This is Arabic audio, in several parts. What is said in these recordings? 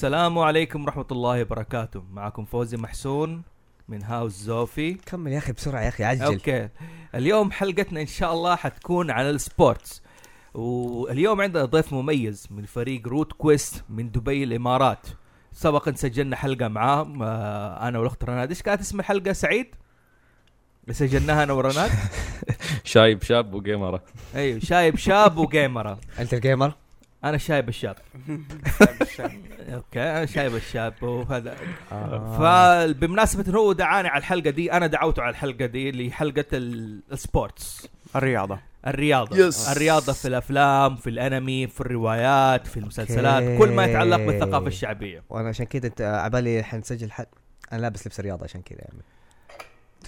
السلام عليكم ورحمة الله وبركاته. معكم فوزي محسون من هاوس زوفي كمل يا أخي بسرعة يا أخي عجل. Okay. اليوم حلقتنا إن شاء الله حتكون عن ال sports. واليوم عندنا ضيف مميز من فريق روت كويست من دبي الإمارات. سبقا سجلنا حلقة معاه آه، أنا والأخت رناد. إيش كانت اسم الحلقة؟ سعيد؟ سجلناها أنا ورناد؟ شايب شاب وجيمر أيوه شايب شاب وجيمرة. أنت ال gamer؟ أنا شايب الشاب. okay أنا شايب الشاب وهذا. آه. فبمناسبة انه هو دعاني على الحلقة دي أنا دعوته على الحلقة دي اللي هي حلقة ال- ال sports. الرياضة. الرياضة. Yes. الرياضة في الأفلام في الأنمي في الروايات في المسلسلات okay. كل ما يتعلق بالثقافة الشعبية. وأنا عشان كذا أنت عبالي حنسجل حد. أنا لابس لبس رياضة عشان كذا يعني.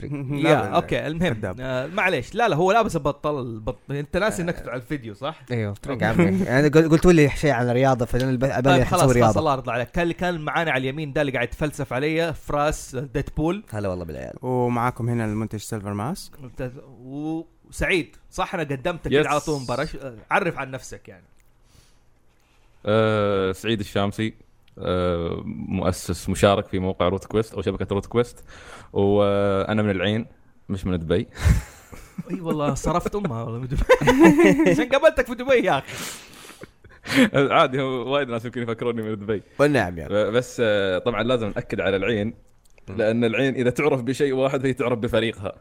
يا okay المهم. آه معليش. لا لا هو لابس البطل البط... أنت ناسي إنك على الفيديو صح؟ أيوه طريق عمي. أنا قل- قلت لي شيء عن الرياضة فأنا الب- عبالي طيب خلاص خلاص رياضة. الله يرضى عليك. كان اللي كان معانا على اليمين ده اللي قاعد يتفلسف علي فراس Deadpool. هلا والله بالعيال. ومعاكم هنا المنتج Silver Mask. وسعيد. صح أنا قدمتك. كده على طول مباراة. عرف عن نفسك يعني. آه سعيد الشامسي. آه مؤسس مشارك في موقع Route Quest أو شبكة Route Quest. وأنا من العين مش من دبي. إي والله صرفت أمها والله من دبي. عشان قابلتك في دبي يا أخي. عادي هو وايد ناس يمكن يفكروني من دبي. والنعم يعني بس آه طبعا لازم نأكد على العين لأن العين إذا تعرف بشيء واحد هي تعرف بفريقها.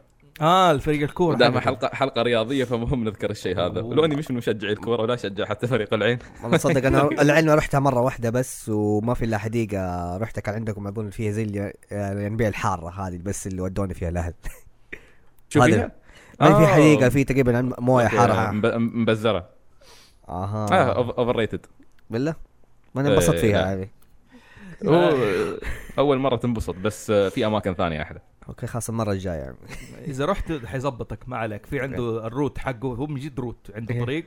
آه الفريق الكورة. دائما. حلقة. حلقه رياضية فمهم نذكر الشيء هذا. أوه. ولو أني مش من مشجعي الكورة ولا أشجع حتى فريق العين. والله صدق أنا العلم رحتها مرة واحدة بس وما في إلا حديقة رحت كان عندكم أظن فيها زي اللي- يعني الينبيع الحارة هذه بس اللي ودوني فيها الأهل. شو هذا- فيها؟ ما في آه. حديقة في تقريبا موية حارة. مب- مبزرة. أها. آه overrated بالله؟ ما أنا انبسطت إيه، فيها لا. هذه. هو أول مرة تنبسط بس آه، في أماكن ثانية أحلى. okay خلاص المرة الجاية يعني. إذا رحت حيظبطك ما عليك في عنده ال route حقه هو من جد route عنده إيه. طريق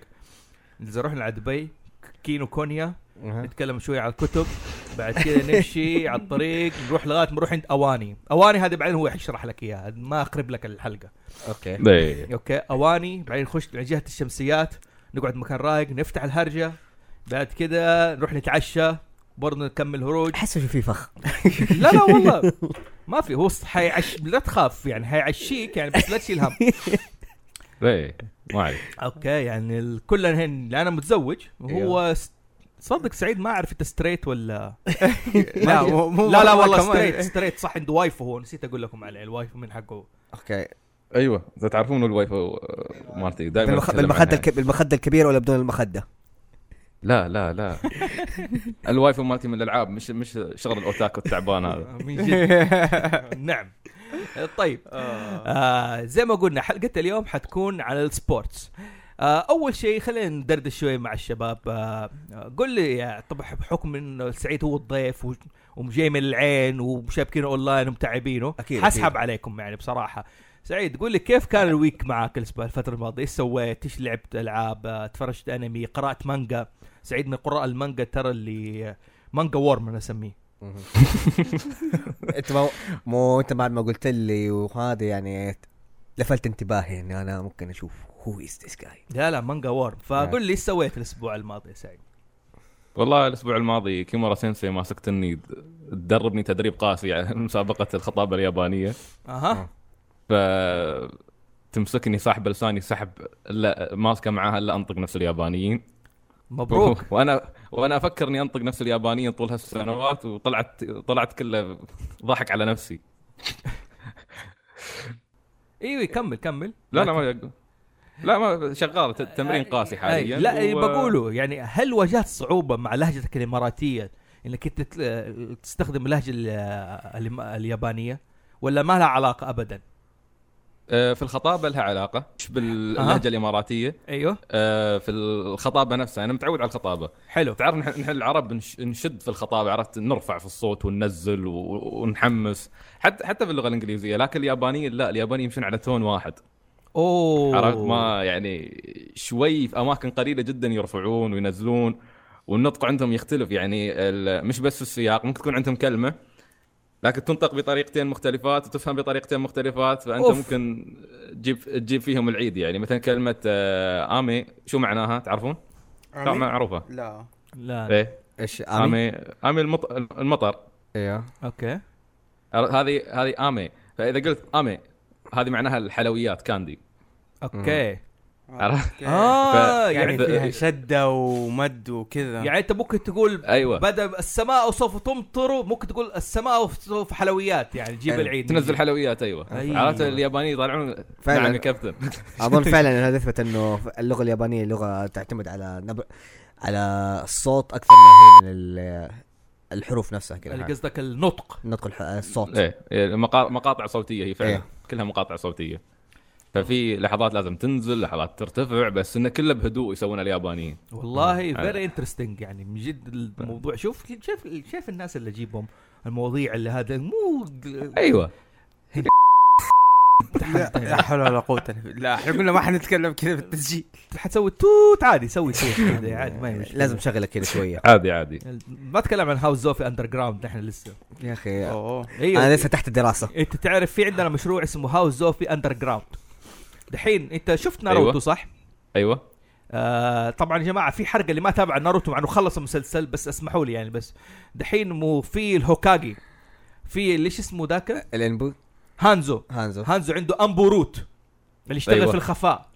إذا رحنا على دبي Kinokuniya. نتكلم شوي على الكتب بعد كذا نمشي على الطريق نروح لغاية ما نروح عند أواني أواني هذه بعدين هو حيشرح لك إياها ما اخرب لك الحلقة okay إيه. okay أواني بعدين نخش على جهة الشمسيات نقعد مكان رايق نفتح الهرجة بعد كذا نروح نتعشى برضه نكمل هروج احس في فخ. لا لا والله. ما في هو حيعش لا تخاف يعني حيعشيك يعني بس لا تشيل هم. إيه ما عليك okay يعني ال- كلنا هن أنا متزوج وهو س- صدق سعيد ما أعرف أنت straight ولا لا مو مو لا لا والله. straight straight صح عنده waifu هو نسيت أقول لكم عليه ال waifu من حقه. okay. أيوه إذا تعرفون ال waifu آه، مالتي دائما. بالمخدة الكبيرة ولا بدون المخدة؟ لا لا لا. ال waifu مالتي من الألعاب مش مش شغل ال otaku التعبان هذا. من جد. نعم. طيب. آه. زي ما قلنا حلقة اليوم حتكون على ال sports. آه أول شيء خلينا ندردش شوي مع الشباب. آه آه، قل لي يا طبعا بحكم انه سعيد هو الضيف وجاي من العين ومشابكينه أونلاين ومتعبينه أكيد، حسحب أكيد. عليكم يعني بصراحة. سعيد قول لي كيف كان ال week معك الأسبوع- الفترة الماضية؟ إيش سويت؟ إيش لعبت؟ ألعاب؟ تفرجت أنمي؟ قرأت مانجا؟ سعيد من قراء المانجا ترى اللي manga worm أنا أسميه. أنت مو... مو أنت بعد ما قلت لي وهذا يعني لفت انتباهي إني أنا ممكن أشوف who is this guy لا لا manga worm. فقول لي إيش سويت الأسبوع الماضي يا سعيد؟ والله الأسبوع الماضي كيمورا سينسي ماسكتني تدربني تدريب قاسي على مسابقة الخطابة اليابانية. أها. ف تمسكني ساحب لساني سحب الا ماسكه معاها الا انطق نفس اليابانيين. مبروك. وأنا وأنا أفكر إني أنطق نفس اليابانيين طول هالسنوات وطلعت طلعت كله ضحك على نفسي. إيوه كمل كمل. لا لا ما يق- لا ما شغال تمرين قاسي حاليا أي لا و-. بقوله يعني هل واجهت صعوبة مع لهجتك الإماراتية إنك انت تستخدم اللهجة اليابانية؟ ولا ما لها علاقة ابدا؟ في الخطابه لها علاقة مش باللهجة الإماراتية. أيوه. آه، في الخطابة نفسها أنا متعود على الخطابة. حلو. تعرف نحن العرب نش- نشد في الخطابة عرفت؟ نرفع في الصوت وننزل ونحمس. حتى حتى باللغة الإنجليزية لكن اليابانيين لا اليابانيين يمشون على تون واحد. أوه. عرفت؟ ما يعني شوي في أماكن قليلة جدا يرفعون وينزلون والنطق عندهم يختلف. يعني مش بس السياق ممكن تكون عندهم كلمة لكن تنطق بطريقتين مختلفات وتفهم بطريقتين مختلفات فأنت أوف. ممكن تجيب تجيب فيهم العيد يعني. مثلا كلمة آه، آمي شو معناها؟ تعرفون؟ طبعا عمي؟ معروفة. لا. لا إيه. إيش آمي؟ آمي آمي المط... المطر. أيوه أوكي. هذه هذه آمي. فإذا قلت آمي هذه معناها الحلويات كاندي. أوكي. عرفت؟ آه يعني يعني فيها شدة ومد وكذا. يعني أنت ممكن تقول أيوه. بدأ السماء سوف تمطر ممكن تقول السماء سوف حلويات يعني جيب أيوة. العيد. تنزل حلويات أيوه. أيوة. عرفت؟ اليابانيين يطلعون فعلاً. نعم يا كابتن. أظن فعلا إن هذا يثبت أنه اللغة اليابانية لغة تعتمد على نب... على الصوت أكثر ما هي من ال- الحروف نفسها اللي كذا قصدك النطق. نطق الح... الصوت. إيه إيه، مقا- مقاطع صوتية هي فعلا. إيه. كلها مقاطع صوتية. ففي لحظات لازم تنزل لحظات ترتفع بس إنه كله بهدوء يسوونها اليابانيين. والله. فيري انترستنج يعني من جد الموضوع. شوف شوف شايف الناس اللي اجيبهم المواضيع اللي هذا مو أيوه. لا حول ولا قوة إلا بالله. لا إحنا قلنا ما حنتكلم كذا في التسجيل. حتسوي توت عادي سوي توت كذا عادي ما هي مشكلة. لازم شغلك كذا شوية. عادي عادي. ما اتكلم عن House of Underground نحن لسه. يا أخي أنا لسه تحت الدراسة. أنت تعرف في عندنا مشروع اسمه House of Underground دحين انت شفت ناروتو أيوة. صح؟ أيوه آه طبعا يا جماعة في حرقه اللي ما تابع ناروتو مع إنه خلص المسلسل بس اسمحوا لي يعني بس دحين مو في الهوكاجي في إيش اسمه ذاك الانبو دانزو دانزو دانزو عنده أنبو Root اللي يشتغل أيوة. في الخفاء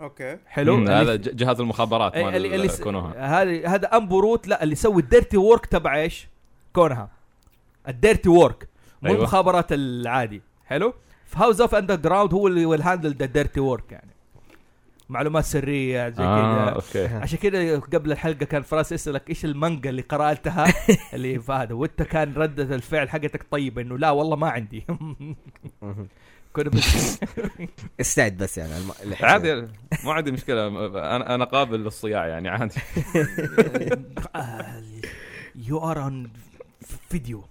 okay حلو هذا جهاز المخابرات أي- اللي اللي كونوها هذا هذا أنبو Root لا اللي يسوي ال dirty work تبع إيش؟ كونها ال dirty work مو أيوة. المخابرات العادي حلو؟ ف House of Underground هو اللي will handle the dirty work يعني. معلومات سرية زي آه كذا. okay. عشان كذا قبل الحلقة كان فراس يسألك إيش المانجا اللي قرأتها؟ اللي فهذا وإنت كان رده الفعل حقتك طيبه إنه لا والله ما عندي. كنا بس استعد بس يعني الم... عادي ما عندي مشكلة. أنا أنا قابل للصياع يعني عادي. you are on video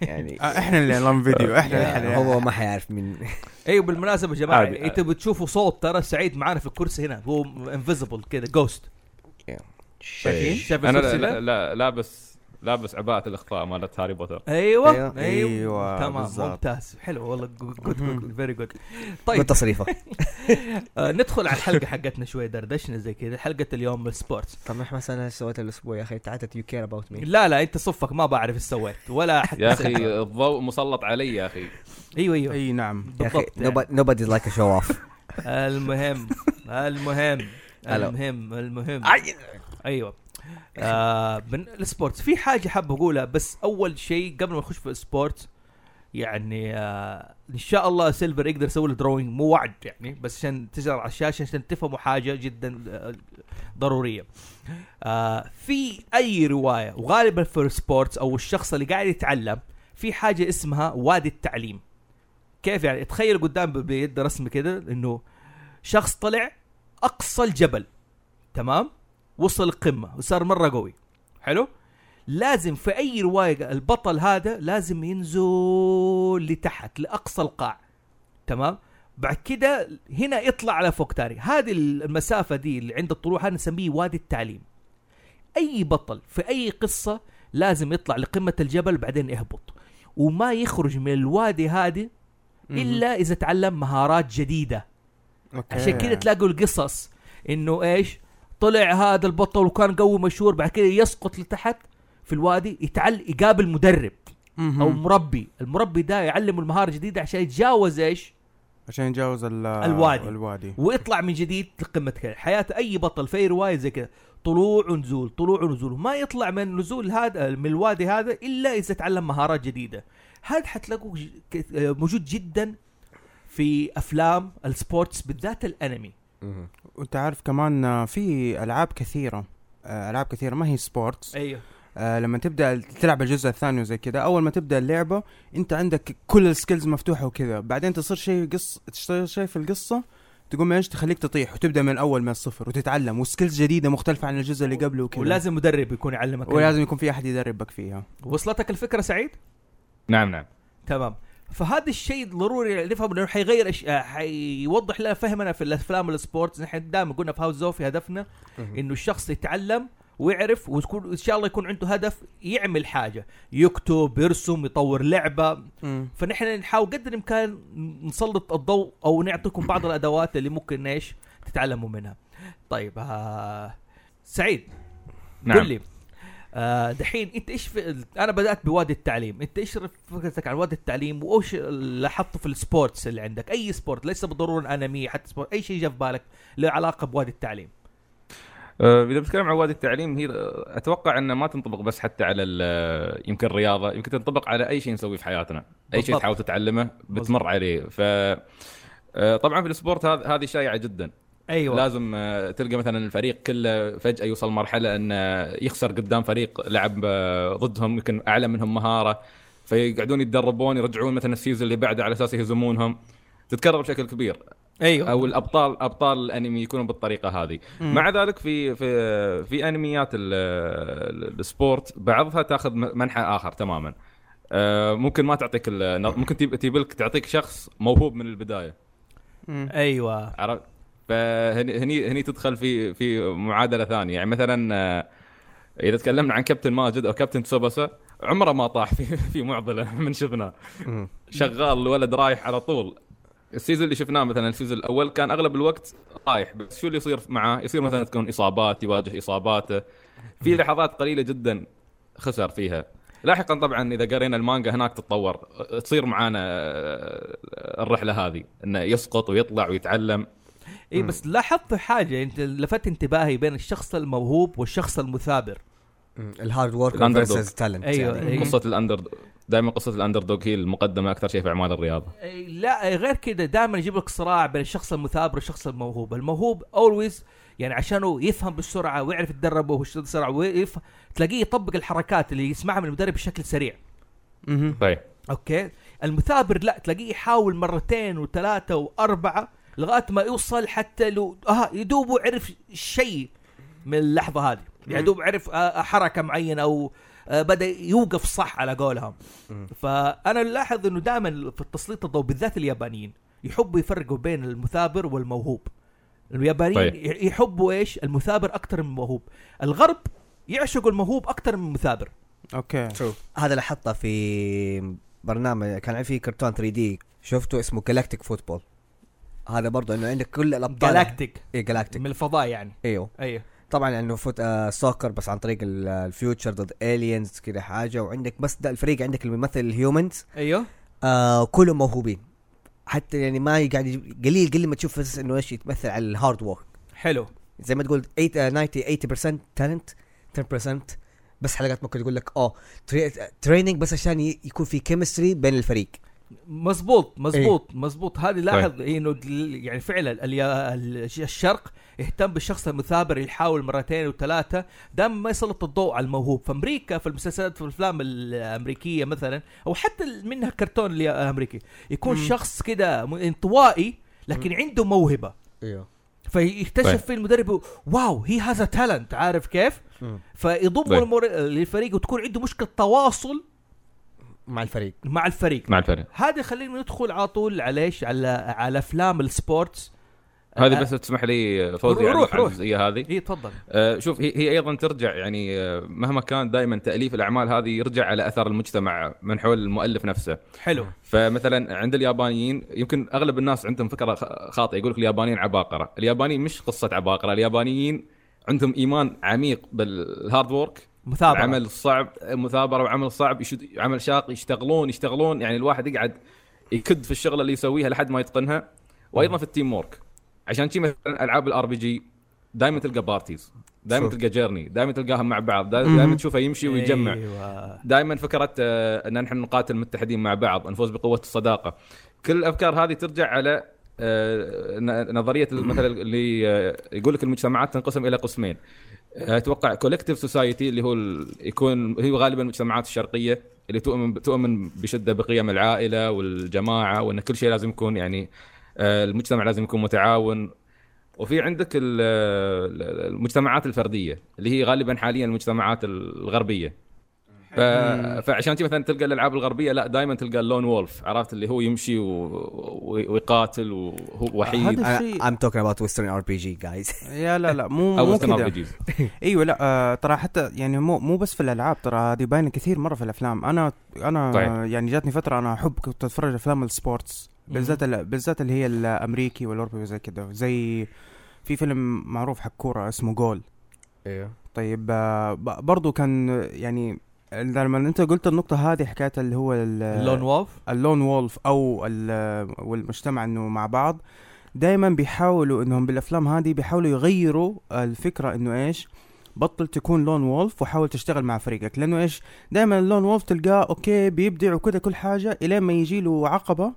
يعني آه، إحنا اللي نظام فيديو إحنا يعني اللي هو ما حيعرف من أيوه بالمناسبه يا جماعة عادي. أنتوا بتشوفوا صوت ترى سعيد معانا في الكرسي هنا هو invisible كذا ghost شايفين؟ شايف أنا لا؟ لا لابس لابس عباءة الإخفاء مالت Harry Potter. أيوه. أيوة. أيوه, أيوة، تمام بالضبط. ممتاز. حلو والله. good good very good طيب. تصريفه آه ندخل على الحلقة حقتنا شوي دردشنا زي كذا. حلقة اليوم ال sports. طب إحنا مثلا إيش سويت الأسبوع يا أخي؟ تعال don't you care about me لا لا أنت صفك ما بعرف إيش سويت ولا حتى يا أخي الضوء مسلط علي يا أخي. أيوه أيوه. أي نعم. بالضبط nobody likes a show off المهم المهم. المهم المهم. أيوه. آه من ال sports. في حاجة حاب أقولها بس أول شيء قبل ما نخش في ال sports يعني آه إن شاء الله Silver يقدر يسوي له drawing مو وعد يعني بس عشان تظهر على الشاشة عشان تفهموا حاجة جدا آه، ضرورية. آه في أي رواية وغالبا في ال sports أو الشخص اللي قاعد يتعلم في حاجة اسمها وادي التعليم. كيف يعني؟ تخيل قدام بيد رسم كده إنه شخص طلع أقصى الجبل تمام؟ وصل القمة وصار مرة قوي. حلو؟ لازم في أي رواية البطل هذا لازم ينزل لتحت لأقصى القاع. تمام؟ بعد كده هنا يطلع على فوق تاني. هذه المسافة دي اللي عند الطلوع هذا نسميه وادي التعليم. أي بطل في أي قصة لازم يطلع لقمة الجبل بعدين يهبط. وما يخرج من الوادي هذه إلا إذا تعلم مهارات جديدة. أوكي. عشان كده تلاقوا القصص إنه إيش؟ طلع هذا البطل وكان قوي مشهور بعد كده يسقط لتحت في الوادي يتعل يقابل مدرب. أو مربي. المربي ده يعلمه المهارة الجديده عشان يتجاوز إيش؟ عشان يتجاوز ال- الوادي. الوادي. ويطلع من جديد لقمة حياة أي بطل في أي رواية زي كده. طلوع ونزول طلوع ونزول. ما يطلع من نزول هذا من الوادي هذا إلا إذا تعلم مهارات جديدة. هذا حتلاقوه موجود جدا في أفلام ال sports بالذات الأنمي. وانت عارف كمان في ألعاب كثيرة آه، ألعاب كثيرة ما هي sports أيوه. آه لما تبدأ تلعب الجزء الثاني وزي كذا أول ما تبدأ اللعبة أنت عندك كل ال skills مفتوحة وكذا. بعدين تصير شيء قص تصير شيء في القصة تقوم إيش تخليك تطيح وتبدأ من الأول من الصفر وتتعلم. و skills جديدة مختلفة عن الجزء اللي قبله وكذا. ولازم مدرب يكون يعلمك. ولازم يكون في أحد يدربك فيها. وصلتك الفكرة سعيد؟ نعم نعم. تمام. فهذا الشيء ضروري نفهم انه حيغير أش... آه، حيوضح لنا فهمنا في الأفلام السبورتس نحن دائما قلنا في هاوس زوفي هدفنا إنه الشخص يتعلم ويعرف ويكون إن شاء الله يكون عنده هدف يعمل حاجة يكتب يرسم يطور لعبة. فنحن نحاول قدر الإمكان نسلط الضوء أو نعطيكم بعض الأدوات اللي ممكن إيش تتعلموا منها. طيب آه... سعيد نعم. قل لي. آه دحين انت إيش في أنا بدأت بوادي التعليم. انت إيش فكرتك عن وادي التعليم؟ وايش لاحظته في ال sports اللي عندك؟ أي sport ليس بالضرورة انمي حتى sport أي شيء جاء في بالك له علاقه بوادي التعليم؟ آه، إذا بتكلم عن وادي التعليم هي أتوقع انه ما تنطبق بس حتى على يمكن الرياضه يمكن تنطبق على أي شيء نسويه في حياتنا. أي شيء. تحاول تتعلمه بتمر عليه. ف آه، طبعا في ال sport هذه شائعة جدا. أيوه. لازم آه، تلقى مثلا الفريق كله فجأة يوصل مرحلة انه يخسر قدام فريق لعب آه، ضدهم يمكن أعلى منهم مهارة فيقعدون يتدربون يرجعون مثلا ال season اللي بعده على أساس يهزمونهم. تتكرر بشكل كبير. أيوه. أو الأبطال أبطال الأنمي يكونون بالطريقة هذه. مم. مع ذلك في في في أنميات ال- ال- ال sport بعضها تاخذ منحى آخر تماما. آه، ممكن ما تعطيك ممكن تجيب تجيب لك تعطيك شخص موهوب من البداية. مم. أيوه. عرفت؟ فهني هني هني تدخل في في معادلة ثانية. يعني مثلا آه، إذا تكلمنا عن كابتن ماجد أو كابتن تسوبسا عمره ما طاح في في معضلة من شفناه. شغال الولد رايح على طول. ال season اللي شفناه مثلا ال season الأول كان أغلب الوقت رايح بس شو اللي يصير معاه؟ يصير مثلا تكون إصابات يواجه إصاباته. في لحظات قليلة جدا خسر فيها. لاحقا طبعا إذا قرينا المانجا هناك تتطور. تصير معانا آه، الرحلة هذه إنه يسقط ويطلع ويتعلم. اي بس لاحظت حاجة أنت لفت انتباهي بين الشخص الموهوب والشخص المثابر. ال hard work. versus talent أيوة، يعني. أيوة. قصة ال under دائما قصة ال underdog هي المقدمة أكثر شيء في أعمال الرياضة إي لا غير كذا دائما يجيب لك صراع بين الشخص المثابر والشخص الموهوب الموهوب always يعني عشانه يفهم بالسرعه ويعرف يتدرب وهو بسرعة ويف... تلاقيه يطبق الحركات اللي يسمعها من المدرب بشكل سريع مهم. طيب أوكي المثابر لا تلاقيه يحاول مرتين وثلاثة وأربعة لغاية ما يوصل حتى لو آه يدوب عرف شيء من اللحظة هذه. يعني دوب عرف آه حركة معينة أو آه بدأ يوقف صح على قولهم. فأنا لاحظ إنه دائما في التسليط الضوء بالذات اليابانيين يحبوا يفرقوا بين المثابر والموهوب. اليابانيين طيب. يحبوا إيش؟ المثابر أكثر من الموهوب. الغرب يعشقوا الموهوب أكثر من المثابر. أوكي. هذا لاحظته في برنامج كان في كرتون 3D شفته اسمه Galactik Football هذا برضه إنه عندك كل الأبطال. Galactik اي galactic من الفضاء يعني. إيوه. أيوه. طبعا إنه foot آه soccer بس عن طريق ال- ال future ضد aliens كذا حاجة. وعندك بس ده الفريق عندك اللي بيمثل ال humans أيوه. آه كلهم موهوبين. حتى يعني ما يقعد يج- قليل قليل ما تشوف إنه إيش يتمثل على ال hard work حلو. زي ما تقول 8 آه، 90 80% talent 10% بس حلقات ممكن تقول لك آه training بس عشان يكون في chemistry بين الفريق. مزبوط مزبوط مزبوط هذه لاحظ إنه دل- يعني فعلا الشرق يهتم بالشخص المثابر اللي يحاول مرتين وثلاثة دائما ما يسلط الضوء على الموهوب. في أمريكا في المسلسلات في الأفلام الأمريكية مثلا أو حتى منها كرتون اللي أمريكي يكون مم. شخص كده انطوائي لكن عنده موهبة. أيوه فيكتشف طيب. في المدرب wow هي هذا talent عارف كيف؟ فيضمه طيب. للفريق وتكون عنده مشكلة تواصل مع الفريق. مع الفريق. مع الفريق. هذا خلينا ندخل على طول على إيش على على أفلام ال sports. هذه آه، بس تسمح لي فوزي روح- يعني روح- روح. الجزئيه هذه. اي تفضل. آه، شوف هي, هي أيضا ترجع يعني آه، مهما كان دائما تأليف الأعمال هذه يرجع على اثر المجتمع من حول المؤلف نفسه. حلو. فمثلا عند اليابانيين يمكن أغلب الناس عندهم فكرة خ- خاطئة يقول لك اليابانيين عباقرة. اليابانيين مش قصة عباقرة اليابانيين عندهم إيمان عميق بال hard work مثابرة. العمل الصعب مثابرة وعمل صعب يشد... عمل شاق يشتغلون يشتغلون. يعني الواحد يقعد يكد في الشغلة اللي يسويها لحد ما يتقنها. وأيضا في ال teamwork عشان شي مثلا ألعاب ال RPG دائما تلقى parties دائما. تلقى journey دائما تلقاهم مع بعض. دائما تشوفه يمشي ويجمع أيوه. دائما فكرة آه، إن نحن نقاتل متحدين مع بعض نفوز بقوة الصداقة. كل الأفكار هذه ترجع على آه، نظرية مثلا اللي آه، يقول لك المجتمعات تنقسم إلى قسمين. أتوقع collective society اللي هو يكون هي غالبا المجتمعات الشرقية اللي تؤمن تؤمن بشدة بقيم العائلة والجماعة وأن كل شيء لازم يكون يعني آه، المجتمع لازم يكون متعاون. وفي عندك ال- المجتمعات الفردية اللي هي غالبا حاليا المجتمعات الغربية. ف... فعشان كذا مثلا تلقى الألعاب الغربية لا دائما تلقى ال lone wolf عرفت؟ اللي هو يمشي و... و... ويقاتل وهو وحيد. هذا الشيء I'm talking about Western RPG guys. يا لا لا مو مو Western كذا. RPGs. إيوه لا آه ترى حتى يعني مو مو بس في الألعاب ترى هذه باينة كثير مرة في الأفلام. أنا أنا طيب. يعني جاتني فترة أنا أحب كنت أتفرج أفلام ال sports بالذات ال- بالذات اللي هي الأمريكي والأوروبي وزي كذا زي في فيلم معروف حق كورة اسمه جول أيوه طيب آه، ب- برضو كان يعني لما انت قلت النقطة هذه حكاية اللي هو ال- ال lone wolf ال lone wolf أو ال- والمجتمع إنه مع بعض. دائما بيحاولوا إنهم بالأفلام هذه بيحاولوا يغيروا الفكرة إنه إيش؟ بطل تكون lone wolf وحاول تشتغل مع فريقك. لأنه إيش؟ دائما ال lone wolf تلقاه okay بيبدع وكذا كل حاجة إلين ما يجي له عقبة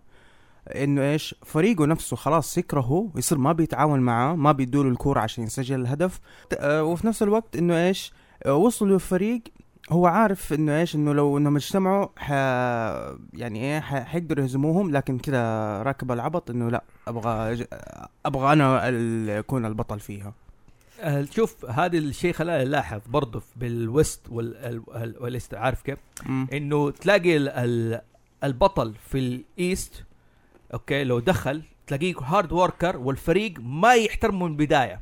إنه إيش؟ فريقه نفسه خلاص يكرهه ويصير ما بيتعاون معاه ما بيدوله الكورة عشان يسجل الهدف. آه، وفي نفس الوقت إنه إيش؟ آه، وصلوا فريق هو عارف إنه إيش إنه لو انهم اجتمعوا ح... يعني إيه ح... حيقدروا يهزموهم لكن كذا راكب العبط إنه لأ أبغى أبغى أنا ال- اكون البطل فيها آه، شوف هذا الشيء خلاني الاحظ برضه في- بال West وال... ال- ال- وال East عارف كيف؟ إنه تلاقي ال... ال... البطل في ال East أوكي لو دخل تلاقيه hard worker والفريق ما يحترمه من البدايه.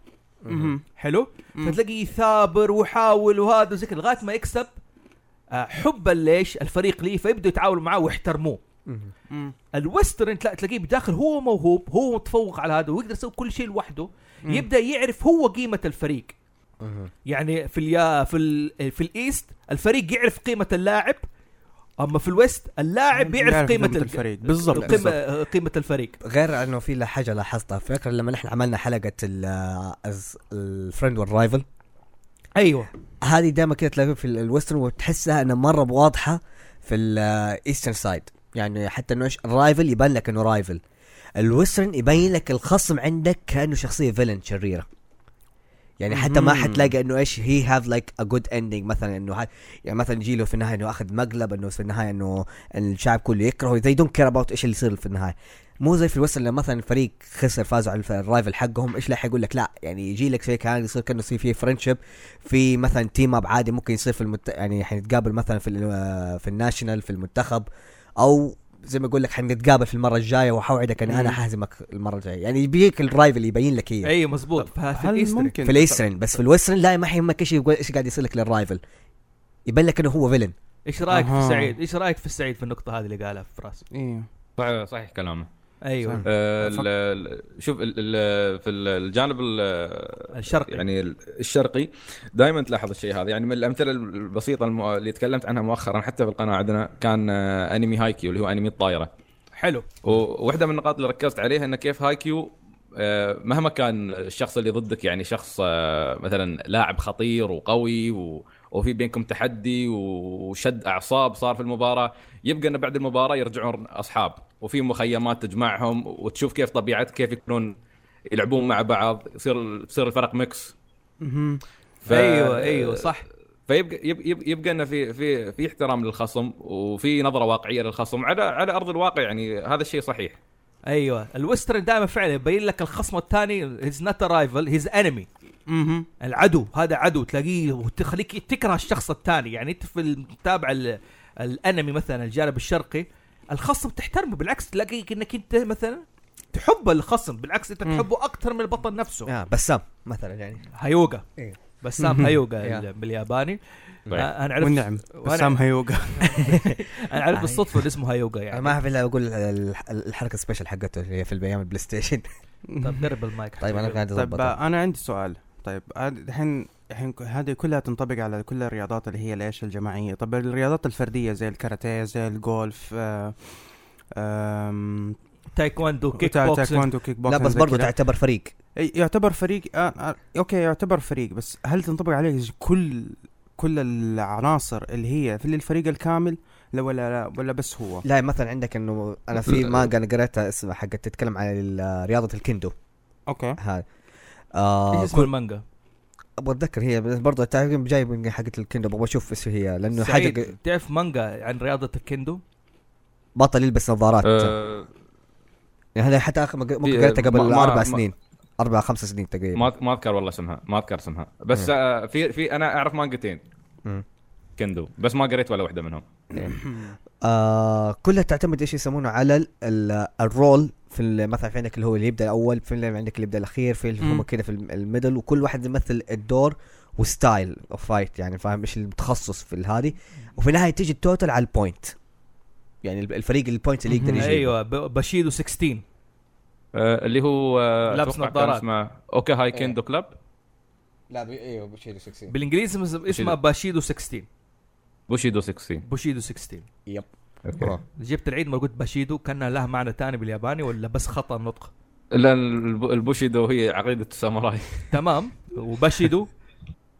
حلو؟ فتلاقيه يثابر ويحاول وهذا وزي لغاية ما يكسب آه، حب ليش الفريق ليه فيبدوا يتعاونوا معاه ويحترموه. ال Western تلا- تلاقيه بداخل هو موهوب هو متفوق على هذا ويقدر يسوي كل شيء لوحده. يبدأ يعرف هو قيمة الفريق يعني في اليا في ال... في ال East الفريق يعرف قيمة اللاعب أما في ال West اللاعب يعرف قيمة ال- الفريق. بالضبط، قيمه بالضبط. قيمه الفريق غير إنه في له حاجة لاحظتها فاكر لما نحن عملنا حلقة ال friend وال rival أيوه. هذه دائما كده تلاقيها في ال- ال Western وتحسها إنها مرة واضحة في ال Eastern side يعني حتى إنه إيش؟ ال rival يبان لك إنه rival ال Western يبين لك الخصم عندك كأنه شخصية villain شريرة. يعني حتى ما. حتلاقي إنه إيش؟ هي have like a good ending مثلا إنه يعني مثلا يجي له في النهاية إنه اخذ مقلب إنه في النهاية إنه الشعب كله يكرهه. زي don't care about إيش اللي يصير في النهاية. مو زي في ال Western لما مثلا الفريق خسر فازوا على ال rival حقهم إيش لا حيقول لك؟ لا يعني يجي لك شيء كان يصير كأنه يصير فيه friendship في مثلا team up عادي ممكن يصير في المت... يعني حنتقابل مثلا في ال- في ال national في المنتخب أو زي ما أقول لك حنتقابل في المرة الجاية وحوعدك إني أنا. حهزمك المرة الجاية. يعني يبيك ال rival يبين لك هي. أيوه مزبوط. ففي هل ال Eastern. ممكن في ال Eastern بس في ال Western لا ما يهمك إيش يقول إيش قاعد يصير لك لل rival. يبين لك إنه هو villain إيش رأيك في أها. سعيد إيش رأيك في سعيد في النقطة هذه اللي قالها في راسه إيه. صحيح صحيح كلامه. أيوه. صح. آه، شوف ال- ال- في ال- الجانب ال- الشرقي. يعني ال- الشرقي دائما تلاحظ الشيء هذا. يعني من الأمثلة البسيطة اللي تكلمت عنها مؤخرا حتى في القناة عندنا كان آه، أنمي هايكيو اللي هو أنمي الطايره حلو. وواحده من النقاط اللي ركزت عليها إنه كيف هايكيو آه، مهما كان الشخص اللي ضدك يعني شخص آه، مثلا لاعب خطير وقوي و- وفي بينكم تحدي وشد أعصاب صار في المباراة يبقى إنه بعد المباراة يرجعون أصحاب. وفي مخيمات تجمعهم وتشوف كيف طبيعت كيف يكونون يلعبون مع بعض يصير يصير الفرق mix. ف... أيوه أيوه صح. فيبقى يب- يب- يبقى إنه في في في احترام للخصم وفي نظرة واقعية للخصم على على أرض الواقع يعني هذا الشيء صحيح. أيوه. ال Western دائما فعلا يبين لك الخصم الثاني he's not rival he's enemy. العدو هذا عدو تلاقيه وتخليك تكره الشخص الثاني. يعني أنت في المتابعه ال- الانمي مثلا الجانب الشرقي الخصم تحترمه بالعكس تلاقيك إنك أنت مثلا تحب الخصم بالعكس أنت. تحبه أكثر من البطل نفسه. آه بسام مثلا يعني. هايوغا إيه. بسام. ال- بالياباني. طيب. آه، أنا عرفت والنعم. بسام هيوغا. أنا عرفت بالصدفة اللي اسمه هايوغا يعني. ما أعرف إلا أقول ال- ال- الحركة ال special حقته اللي هي في أيام البلاي ستيشن. طب قرب المايك. طيب أنا قاعد طيب اضبطها أنا عندي سؤال. طيب هاد- الحين الحين هذه كلها تنطبق على كل الرياضات اللي هي ليش الجماعية. طب الرياضات الفردية زي الكاراتيه زي الجولف آه آم، تايكواندو كيك بوكسينج تايكواندو كيك لا بوكسينج بس برضه. تعتبر فريق. يعتبر فريق آه آه أوكي يعتبر فريق بس هل تنطبق عليه كل كل العناصر اللي هي في الفريق الكامل لا ولا لا ولا بس هو؟ لا مثلا عندك إنه أنا في مانجا أنا قريتها اسمها حقت تتكلم عن رياضة الكندو. أوكي. هذا إيش آه اسم كل المانجا؟ أبغى أتذكر هي بس برضه تعرف جاي من حقت الكندو أبغى أشوف إيش هي لأنه حاجة سعيد تعرف مانجا عن رياضة الكندو؟ بطل يلبس نظارات. أه يعني هذا حتى آخر ممكن قريتها قبل ما- أربع ما- سنين أربع خمس سنين تقريبا. ما ما أذكر والله اسمها ما أذكر اسمها. بس آه في في أنا أعرف مانجتين. كندو. بس ما قريت ولا واحدة منهم. آه كلها تعتمد إيش يسمونه على ال- ال- ال role في ال- مثلا في عندك اللي هو اللي يبدأ الأول في اللي عندك اللي يبدأ الأخير في هم. كده في الم- ال middle. وكل واحد يمثل الدور و style of fight يعني فاهم؟ إيش المتخصص في هذه. وفي النهاية تيجي ال total على ال point يعني الفريق ال point اللي يقدر. يجيب أيوه ب- باشيدو 16 آه اللي هو آه لابس نظارات. اسمه أوكا هاي كندو club؟ لا أيوه بوشيدو 16 بالإنجليزي اسم- اسمها باشيدو 16 بوشيدو 16 بوشيدو 16 yep. أوكي. جبت العيد ما قلت باشيدو كان لها معنى ثاني بالياباني ولا بس خطأ نطق لا الب- البوشيدو هي عقيدة الساموراي. تمام. وباشيدو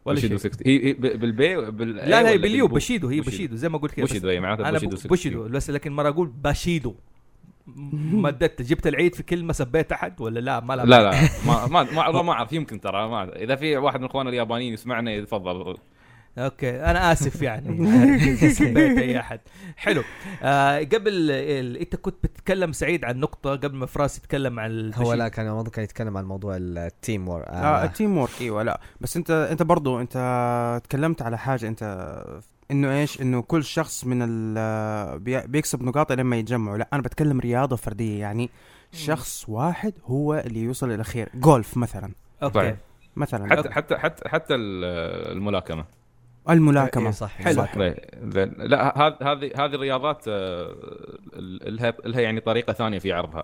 ولا بوشيدو شيء. 16 هي بال B بال لا لا هي ولا باليو بالبو؟ باشيدو هي باشيدو زي ما قلت كده. بس بوشيدو هي معناتها أنا بوشيدو بو- 16 بوشيدو بس لكن مرة أقول باشيدو مددت. جبت العيد في كلمة سبيت أحد ولا لا؟ ما لا. لا ما ما ما, ما أعرف. يمكن ترى ما. إذا في واحد من إخواننا اليابانيين يسمعنا يتفضل. أوكي أنا آسف يعني. سبيت أي أحد. حلو. آه قبل ال... أنت كنت بتتكلم سعيد عن نقطة قبل ما فراس يتكلم عن البشي. هو لا كان الموضوع كان يتكلم عن موضوع ال team wor- آه ال teamwork إيوه لا. بس أنت أنت برضو أنت تكلمت على حاجة أنت إنه إيش؟ إنه كل شخص من ال بي- بيكسب نقاط لما يتجمعوا. لا أنا بتكلم رياضة فردية يعني شخص واحد هو اللي يوصل إلى الخير جولف مثلا. okay. طيب. مثلا حتى حتى حتى حتى ال- الملاكمة إيه، صح حلو. صح. زين. لا هذه هذه هذه الرياضات آه، ال- لها لها يعني طريقة ثانية في عرضها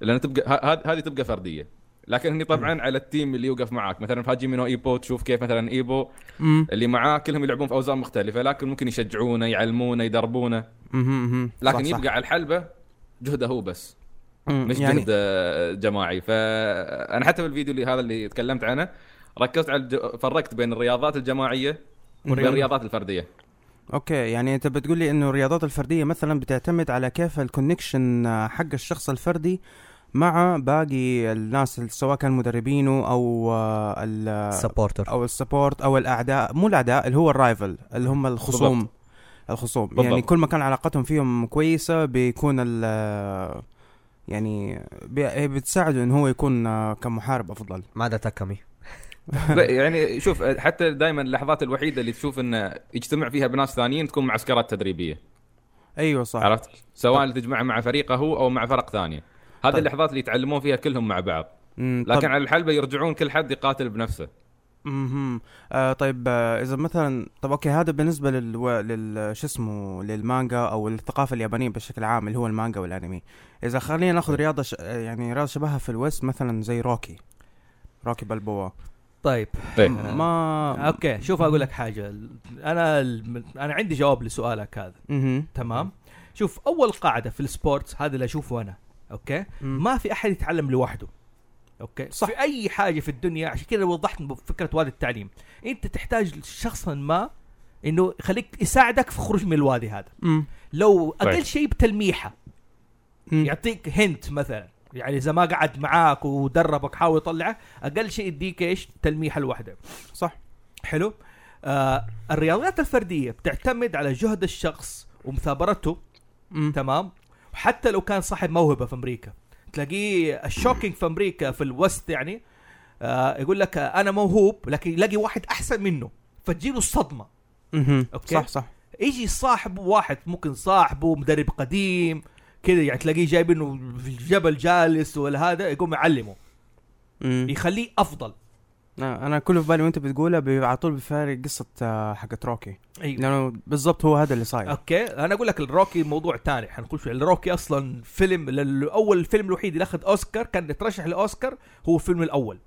لأن تبقى ه- هذه تبقى فردية لكن هني طبعا على ال team اللي يوقف معاك مثلا في هاجيمي نو إيبو تشوف كيف مثلا إيبو امم اللي معاه كلهم يلعبون في أوزان مختلفة لكن ممكن يشجعونه يعلمونه يدربونه لكن صح صح. يبقى على الحلبة جهده هو بس مم. مش يعني جهد آه، جماعي فانا حتى في الفيديو اللي هذا اللي تكلمت عنه ركزت على الج... فرقت بين الرياضات الجماعية وبين الرياضات الفردية. okay يعني أنت بتقول لي إنه الرياضات الفردية مثلا بتعتمد على كيف ال connection حق الشخص الفردي مع باقي الناس سواء كان مدربينه أو آه، ال supporter أو ال support أو الأعداء مو الأعداء اللي هو ال rival اللي هم الخصوم. بالضبط. الخصوم. بالضبط. يعني كل ما كان علاقتهم فيهم كويسة بيكون ال يعني بي- بتساعده انه هو يكون آه، كمحارب أفضل. ما عدا تاكامي لا يعني شوف حتى دائما اللحظات الوحيدة اللي تشوف إنه يجتمع فيها بناس ثانيين تكون معسكرات تدريبية. أيوه صح. عرفت؟ سواء اللي تجمعه مع فريقه هو أو مع فرق ثانية. هذه طيب. اللحظات اللي يتعلمون فيها كلهم مع بعض. لكن طب- على الحلبة يرجعون كل حد يقاتل بنفسه. أها آه طيب آه إذا مثلا طب okay هذا بالنسبة لل, لل... شو اسمه للمانجا أو الثقافه اليابانية بشكل عام اللي هو المانجا والأنمي. إذا خلينا ناخذ رياضة ش... آه، يعني رياضة شبهها في ال West مثلا زي روكي. روكي بالبوا. طيب طيب ما okay شوف أقول لك حاجة. أنا أنا عندي جواب لسؤالك هذا. تمام؟ شوف أول قاعدة في ال sports هذا اللي أشوفه أنا okay؟ ما في أحد يتعلم لوحده أوكي؟ صح. في أي حاجة في الدنيا عشان كذا وضحت فكرة وادي التعليم. أنت تحتاج شخصا ما إنه يخليك يساعدك في خروج من الوادي هذا. مم. لو أقل طيب. شيء بتلميحة. مم. يعطيك هنت مثلا. يعني إذا ما قعد معاك ودربك حاول يطلعه. أقل شيء يديك إيش؟ تلميحة الواحده صح. حلو؟ آه الرياضيات الفردية بتعتمد على جهد الشخص ومثابرته. مم. تمام؟ وحتى لو كان صاحب موهبة في أمريكا. تلاقيه ال shocking في أمريكا في ال West يعني. آه يقول لك آه، أنا موهوب لكن يلاقي واحد أحسن منه. فتجيله الصدمة. okay. صح صح. يجي صاحبه واحد ممكن صاحبه مدرب قديم كذا يعني تلاقيه جايبينه في الجبل جالس ولا هذا يقوم يعلمه. مم. يخليه أفضل. أنا كله في بالي وأنت بتقولها على طول بقارن قصة آه، حقت روكي. أيوه. لأنه بالضبط هو هذا اللي صاير. okay. أنا أقول لك الروكي موضوع ثاني حنخش الروكي أصلا فيلم أول الفيلم الوحيد اللي أخذ أوسكار كان يترشح لأوسكار هو الفيلم الأول.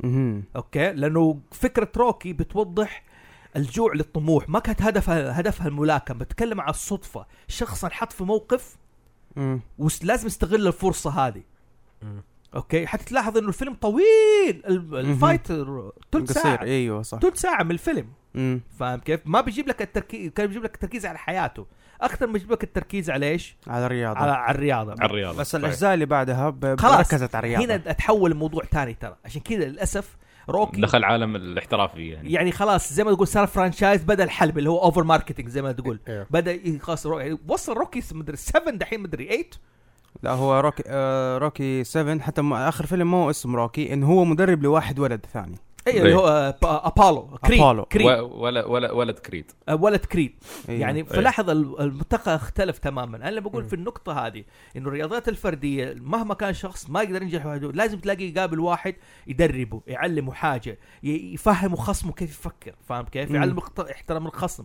مهم. okay. لأنه فكرة روكي بتوضح الجوع للطموح. ما كانت هدفها هدفها الملاكمة. بتكلم على الصدفة. شخص انحط في موقف مم. ولازم يستغل الفرصة هذه. مم. okay؟ حتلاحظ إنه الفيلم طويل. ال- ال fight ثلث قصير. ساعة. أيوه صح. ثلث ساعة من الفيلم. فاهم كيف؟ ما بيجيب لك التركيز كان بيجيب لك التركيز على حياته. أكثر ما يجيب لك التركيز على إيش؟ على الرياضة. على, على الرياضة. على الرياضة بس صحيح. الأجزاء اللي بعدها ب- خلاص. ركزت على الرياضة. هنا أتحول لموضوع ثاني ترى. عشان كذا للأسف روكي. دخل عالم الاحترافي يعني. يعني خلاص زي ما تقول صار franchise بدأ الحلب اللي هو over marketing زي ما تقول. إيه. بدأ ي- خلاص رو- يعني وصل روكي مدري 7 دحين مدري 8 لا هو روكي آه روكي 7 حتى آخر فيلم مو اسمه روكي انه هو مدرب لواحد ولد ثاني. اي إيه. اللي هو آه، ب- أبولو كريد أبولو. كريد ولا ولا ولد كريد آه، ولد كريد أيوه. يعني فلاحظ ال- المنطقة اختلف تماما أنا اللي بقول مم. في النقطة هذه إنه الرياضات الفردية مهما كان شخص ما يقدر ينجح وحده لازم تلاقي يقابل واحد يدربه يعلمه حاجة ي- يفهمه خصمه كيف يفكر فاهم كيف مم. يعلمه احترام الخصم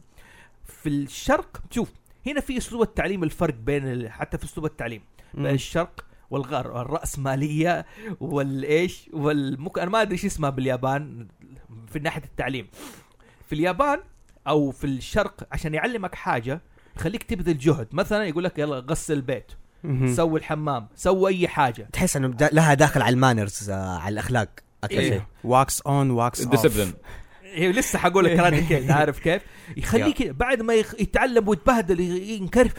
في الشرق شوف هنا في أسلوب التعليم الفرق بين حتى في أسلوب التعليم. الشرق والغرب الرأسمالية والإيش والمك... أنا ما أدري إيش اسمها باليابان في ناحية التعليم. في اليابان أو في الشرق عشان يعلمك حاجة يخليك تبذل جهد. مثلا يقول لك يلا غسل البيت. سوي الحمام سوي أي حاجة. تحس إنه دا لها داخل على ال manners آه على الأخلاق أكثر إيه. شيء. wax on wax discipline هي لسه حقول لك Karate Kid عارف كيف؟ يخليك بعد ما. يتعلم ويتبهدل ينكرف.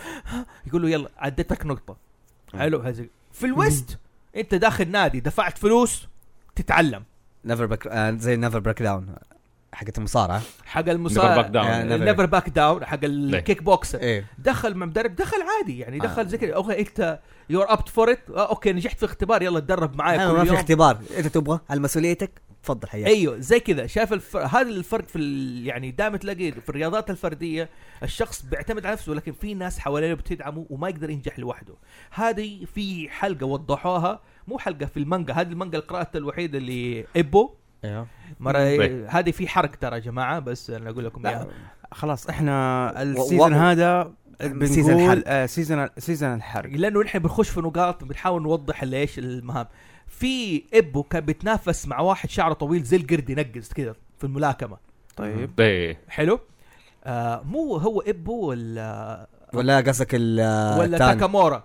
يقول له يلا عديتك نقطة. حلو هذا في ال West انت داخل نادي دفعت فلوس تتعلم. Never Back زي Never Back Down حقت المصارعة. حق Never back المصارع down. never. Never Back Down حق ال kick boxer إيه. دخل مع مدرب دخل عادي يعني دخل آه. زي كذا. okay أنت you're up for it okay نجحت في اختبار يلا تدرب معايا أيوة، ما كل في يوم. اختبار. انت تبغى على مسؤوليتك. تفضل حياك. أيوه زي كذا. شايف الف... هذا الفرق في ال... يعني دائما تلاقي في الرياضات الفردية الشخص بيعتمد على نفسه لكن في ناس حواليه بتدعمه وما يقدر ينجح لوحده. هذه في حلقة وضحوها مو حلقة في المانجا. هذه المانجا اللي قراتها الوحيدة اللي إيبو. أيوه. مرة طيب. هذه في حرق ترى يا جماعة بس أنا أقول لكم لا، إياها. خلاص إحنا و- ال season هذا season الحرق. آه، season season الحرق. لأنه نحن بنخش في نقاط بنحاول نوضح ليش المهام في إيبو كان بيتنافس مع واحد شعره طويل زي القرد ينقز كذا في الملاكمة طيب إيه حلو آه مو هو ابو ولا ولا قصدك ال ولا. تاكامورا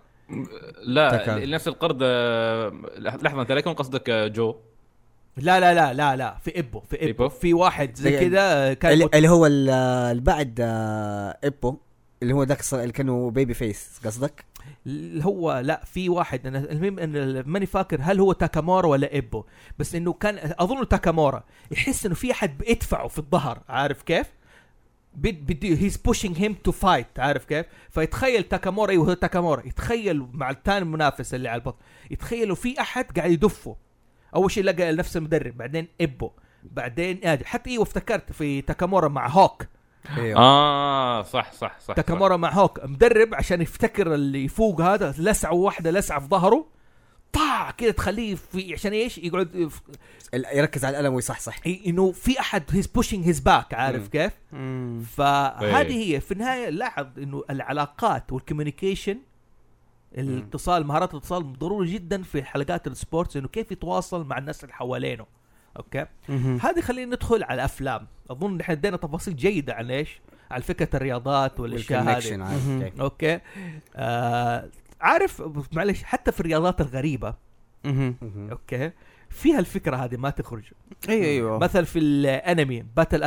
لا تكا. نفس القرد آه، لحظة أنت لا يكون قصدك آه، جو لا لا لا لا لا في ابو في ابو إيبو؟ في واحد زي كذا آه، كان اللي. اللي هو ال- اللي بعد آه، إيبو اللي هو ذاك اللي كانوا بيبي فيس قصدك؟ هو لا في واحد أنا المهم إن ماني فاكر هل هو تاكامورا ولا ابو بس إنه كان اظنه تاكامورا. يحس إنه في أحد بيدفعه في الظهر عارف كيف؟ body he's pushing him to fight عارف كيف؟ فيتخيل تاكامورا أيوه تاكامورا. يتخيل مع الثاني المنافس اللي على البطن. يتخيلوا في أحد قاعد يدفه. أول شيء لقى نفس المدرب بعدين إيبو بعدين آه حتى أيوه افتكرت في تاكامورا مع هوك. إيوه آه صح صح صح تاكامورا مع هوك مدرب عشان يفتكر اللي يفوق هذا لسعة واحدة لسعة في ظهره طاع كده تخليه في عشان إيش يقعد يف- يركز على الألم ويصحصح إنه في أحد he's pushing his back عارف مم. كيف؟ مم. فهذه إيه. هي في النهاية لاحظ إنه العلاقات وال communication الاتصال مهارات الاتصال ضروري جدا في حلقات ال sports إنه كيف يتواصل مع الناس اللي حوالينه okay. هذه خلينا ندخل على الأفلام. أظن إحنا ادينا تفاصيل جيدة عن إيش؟ على فكرة الرياضات والأشياء هذه. okay. آه عارف معلش حتى في الرياضات الغريبة. okay. فيها الفكرة هذه ما تخرج. أيوه أيوه. مثلا في الأنمي Battle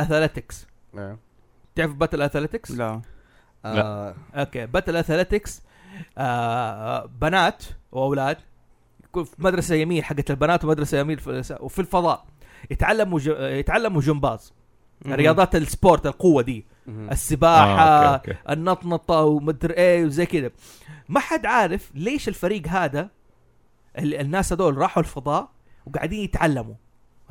A. تعرف Battle Athletes لا. آه، okay. Battle Athletes آه بنات وأولاد يكون في مدرسة يمين حقت البنات ومدرسة يمين في- وفي الفضاء. يتعلموا ج... يتعلموا جمباز. رياضات ال sport القوة دي. السباحة آه، okay، okay. النطنطة ومدري إيه وزي كذا. ما حد عارف ليش الفريق هذا ال- الناس هذول راحوا الفضاء وقاعدين يتعلموا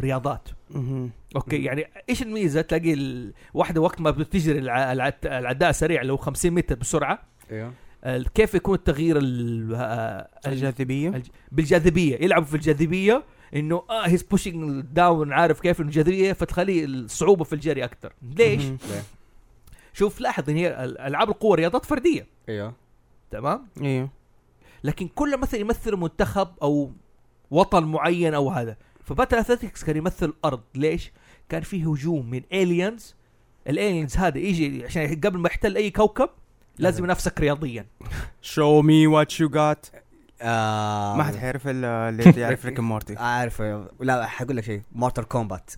رياضات. مهم. okay يعني إيش الميزة؟ تلاقي الواحده وقت ما بتجري الع- الع- العداء سريع لو 50 متر بسرعة. أيوه ال- كيف يكون التغيير ال- آه، ال- الجاذبية؟ الج- بالجاذبية يلعبوا في الجاذبية إنه آه he's pushing down عارف كيف؟ إنه الجاذبيه فتخلي الصعوبة في الجري أكثر ليش. شوف لاحظ إن هي ال- ألعاب القوة رياضات فردية. إيوه. تمام؟ إيوه. لكن كل مثلا يمثل منتخب أو وطن معين أو هذا ف Battle Athletes كان يمثل الأرض ليش؟ كان في هجوم من aliens ال aliens هذا يجي عشان قبل ما يحتل أي كوكب لازم ينافسك رياضيا. show me what you got آه، ما حد حيعرف إلا اللي يعرف Rick Morty. عارف لا حقول لك شيء. مورتال كومبات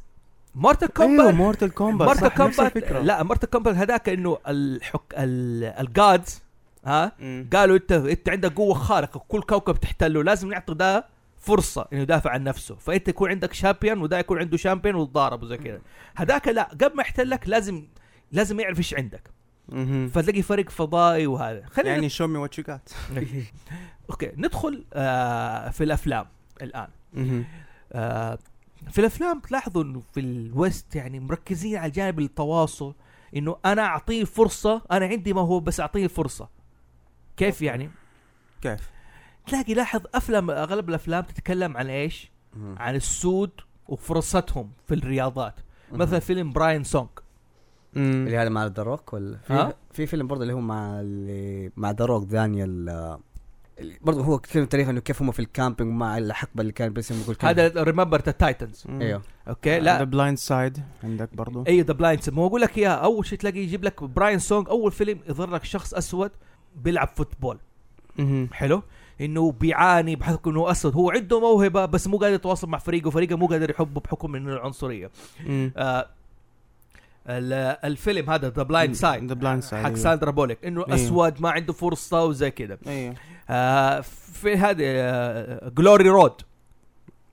مورتال أيوه كومبات مورتال كومبات مورتال كومبات لا مورتال كومبات هذاك إنه الحك ال- ال gods ها مم. قالوا أنت أنت عندك قوة خارقة. كل كوكب تحتله لازم نعطي ده فرصة إنه يدافع عن نفسه. فأنت يكون عندك champion وده يكون عنده champion وتضاربوا زي كذا هذاك لا قبل ما يحتلك لازم لازم يعرف إيش عندك. فتلاقي فريق فضائي وهذا. خلينا يعني show me what you got okay ندخل آه في الأفلام الآن. آه في الأفلام تلاحظوا إنه في ال West يعني مركزين على جانب التواصل إنه أنا أعطيه فرصة أنا عندي ما هو بس أعطيه فرصة. كيف يعني؟ كيف؟ تلاقي لاحظ أفلام أغلب الأفلام تتكلم عن إيش؟ عن السود وفرصتهم في الرياضات. مثلا فيلم Brian's Song مم. اللي هذا مع The Rock ولا؟ في, في فيلم برضه اللي هو مع اللي مع The Rock دانيال آه، برضه هو كثير تاريخ إنه كيف هم في ال camping مع الحقبة اللي كان بس يقول هذا Remember the Titans إيوه. okay the لا. Blind Side عندك برضو. اي the Blind مو أقول لك إياها أول شيء تلاقي يجيب لك براين سونج أول فيلم يظهر لك شخص أسود بيلعب football. حلو؟ إنه بيعاني بحكم إنه أسود. هو عنده موهبة بس مو قادر يتواصل مع فريقه فريقه مو قادر يحبه بحكم من العنصريه. آه الفيلم هذا The Blind Side The Blind Side حق ساندرا بوليك إنه أيوه. أسود ما عنده فرصة وزي كذا أيوه. آه في هذا Glory Road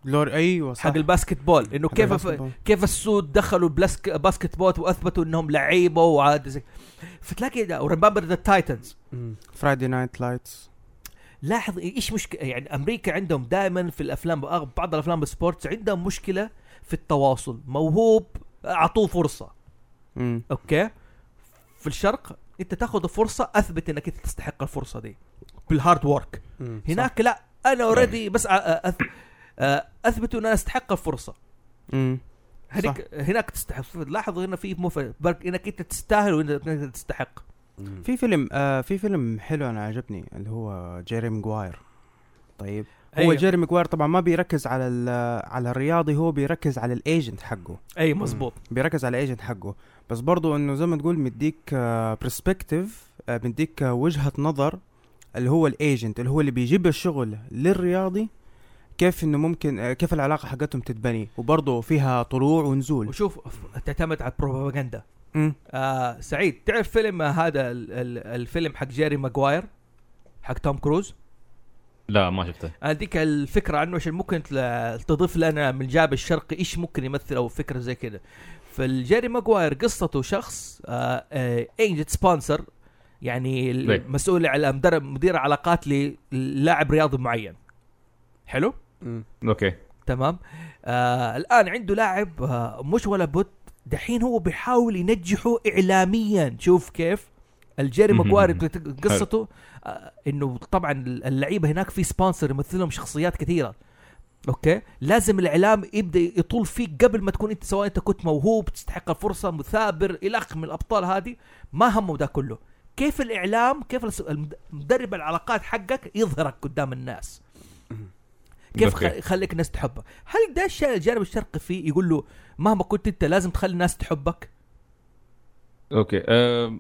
لور أيوه صح. حق ال basketball انه كيف ال basketball. كيف السود دخلوا ال bask- basketball وأثبتوا إنهم لعيبة وعاد زي فتلاقي و Remember the Titans Friday Night Lights لاحظ إيش مشكله يعني أمريكا عندهم دائما في الأفلام بعض الأفلام بال sports عندهم مشكلة في التواصل موهوب أعطوه فرصة. okay. في الشرق أنت تاخذ فرصة أثبت إنك أنت تستحق الفرصة دي. بال hard work هناك لا أنا already بس أثبت إن أنا أستحق الفرصة. هناك هناك تستحق. لاحظ هنا في برك إنك أنت تستاهل وإنك أنت تستحق. في فيلم آه في فيلم حلو أنا عجبني اللي هو جيري ماجواير. طيب. هو أيوه. جيري ماجواير طبعا ما بيركز على ال- على الرياضي هو بيركز على ال agent حقه. اي مزبوط بيركز على ال agent حقه. بس برضو انه زي ما تقول مديك perspective مديك آه، وجهة نظر اللي هو ال agent اللي هو اللي بيجيب الشغل للرياضي كيف انه ممكن آه، كيف العلاقة حقتهم تتبني. وبرضه فيها طلوع ونزول. وشوف تعتمد على البروباغندا. آه سعيد تعرف فيلم آه، هذا ال- ال- الفيلم حق جيري ماجواير حق توم كروز؟ لا ما شفته. أديك الفكرة عنه عشان ممكن تل- تضيف لنا من الجانب الشرقي إيش ممكن يمثل أو فكرة زي كذا فالجيري ماجواير قصته شخص آه آه agent sponsor يعني ليه؟ المسؤول على مدرب مدير علاقات للاعب رياضي معين. حلو؟ okay. تمام؟ آه الآن عنده لاعب آه مش ولا بد دحين هو بيحاول ينجحه اعلاميا. شوف كيف؟ الجيري. ماجواير قصته آه إنه طبعا اللعيبة هناك في sponsor يمثلهم شخصيات كثيرة. okay؟ لازم الإعلام يبدأ يطول فيك قبل ما تكون أنت سواء أنت كنت موهوب تستحق الفرصة مثابر الخ من الأبطال هذه ما همه ده كله. كيف الإعلام كيف مدرب العلاقات حقك يظهرك قدام الناس؟ كيف يخليك الناس تحبك هل ده الشيء الجانب الشرقي فيه يقول له مهما كنت أنت لازم تخلي الناس تحبك؟ okay. أه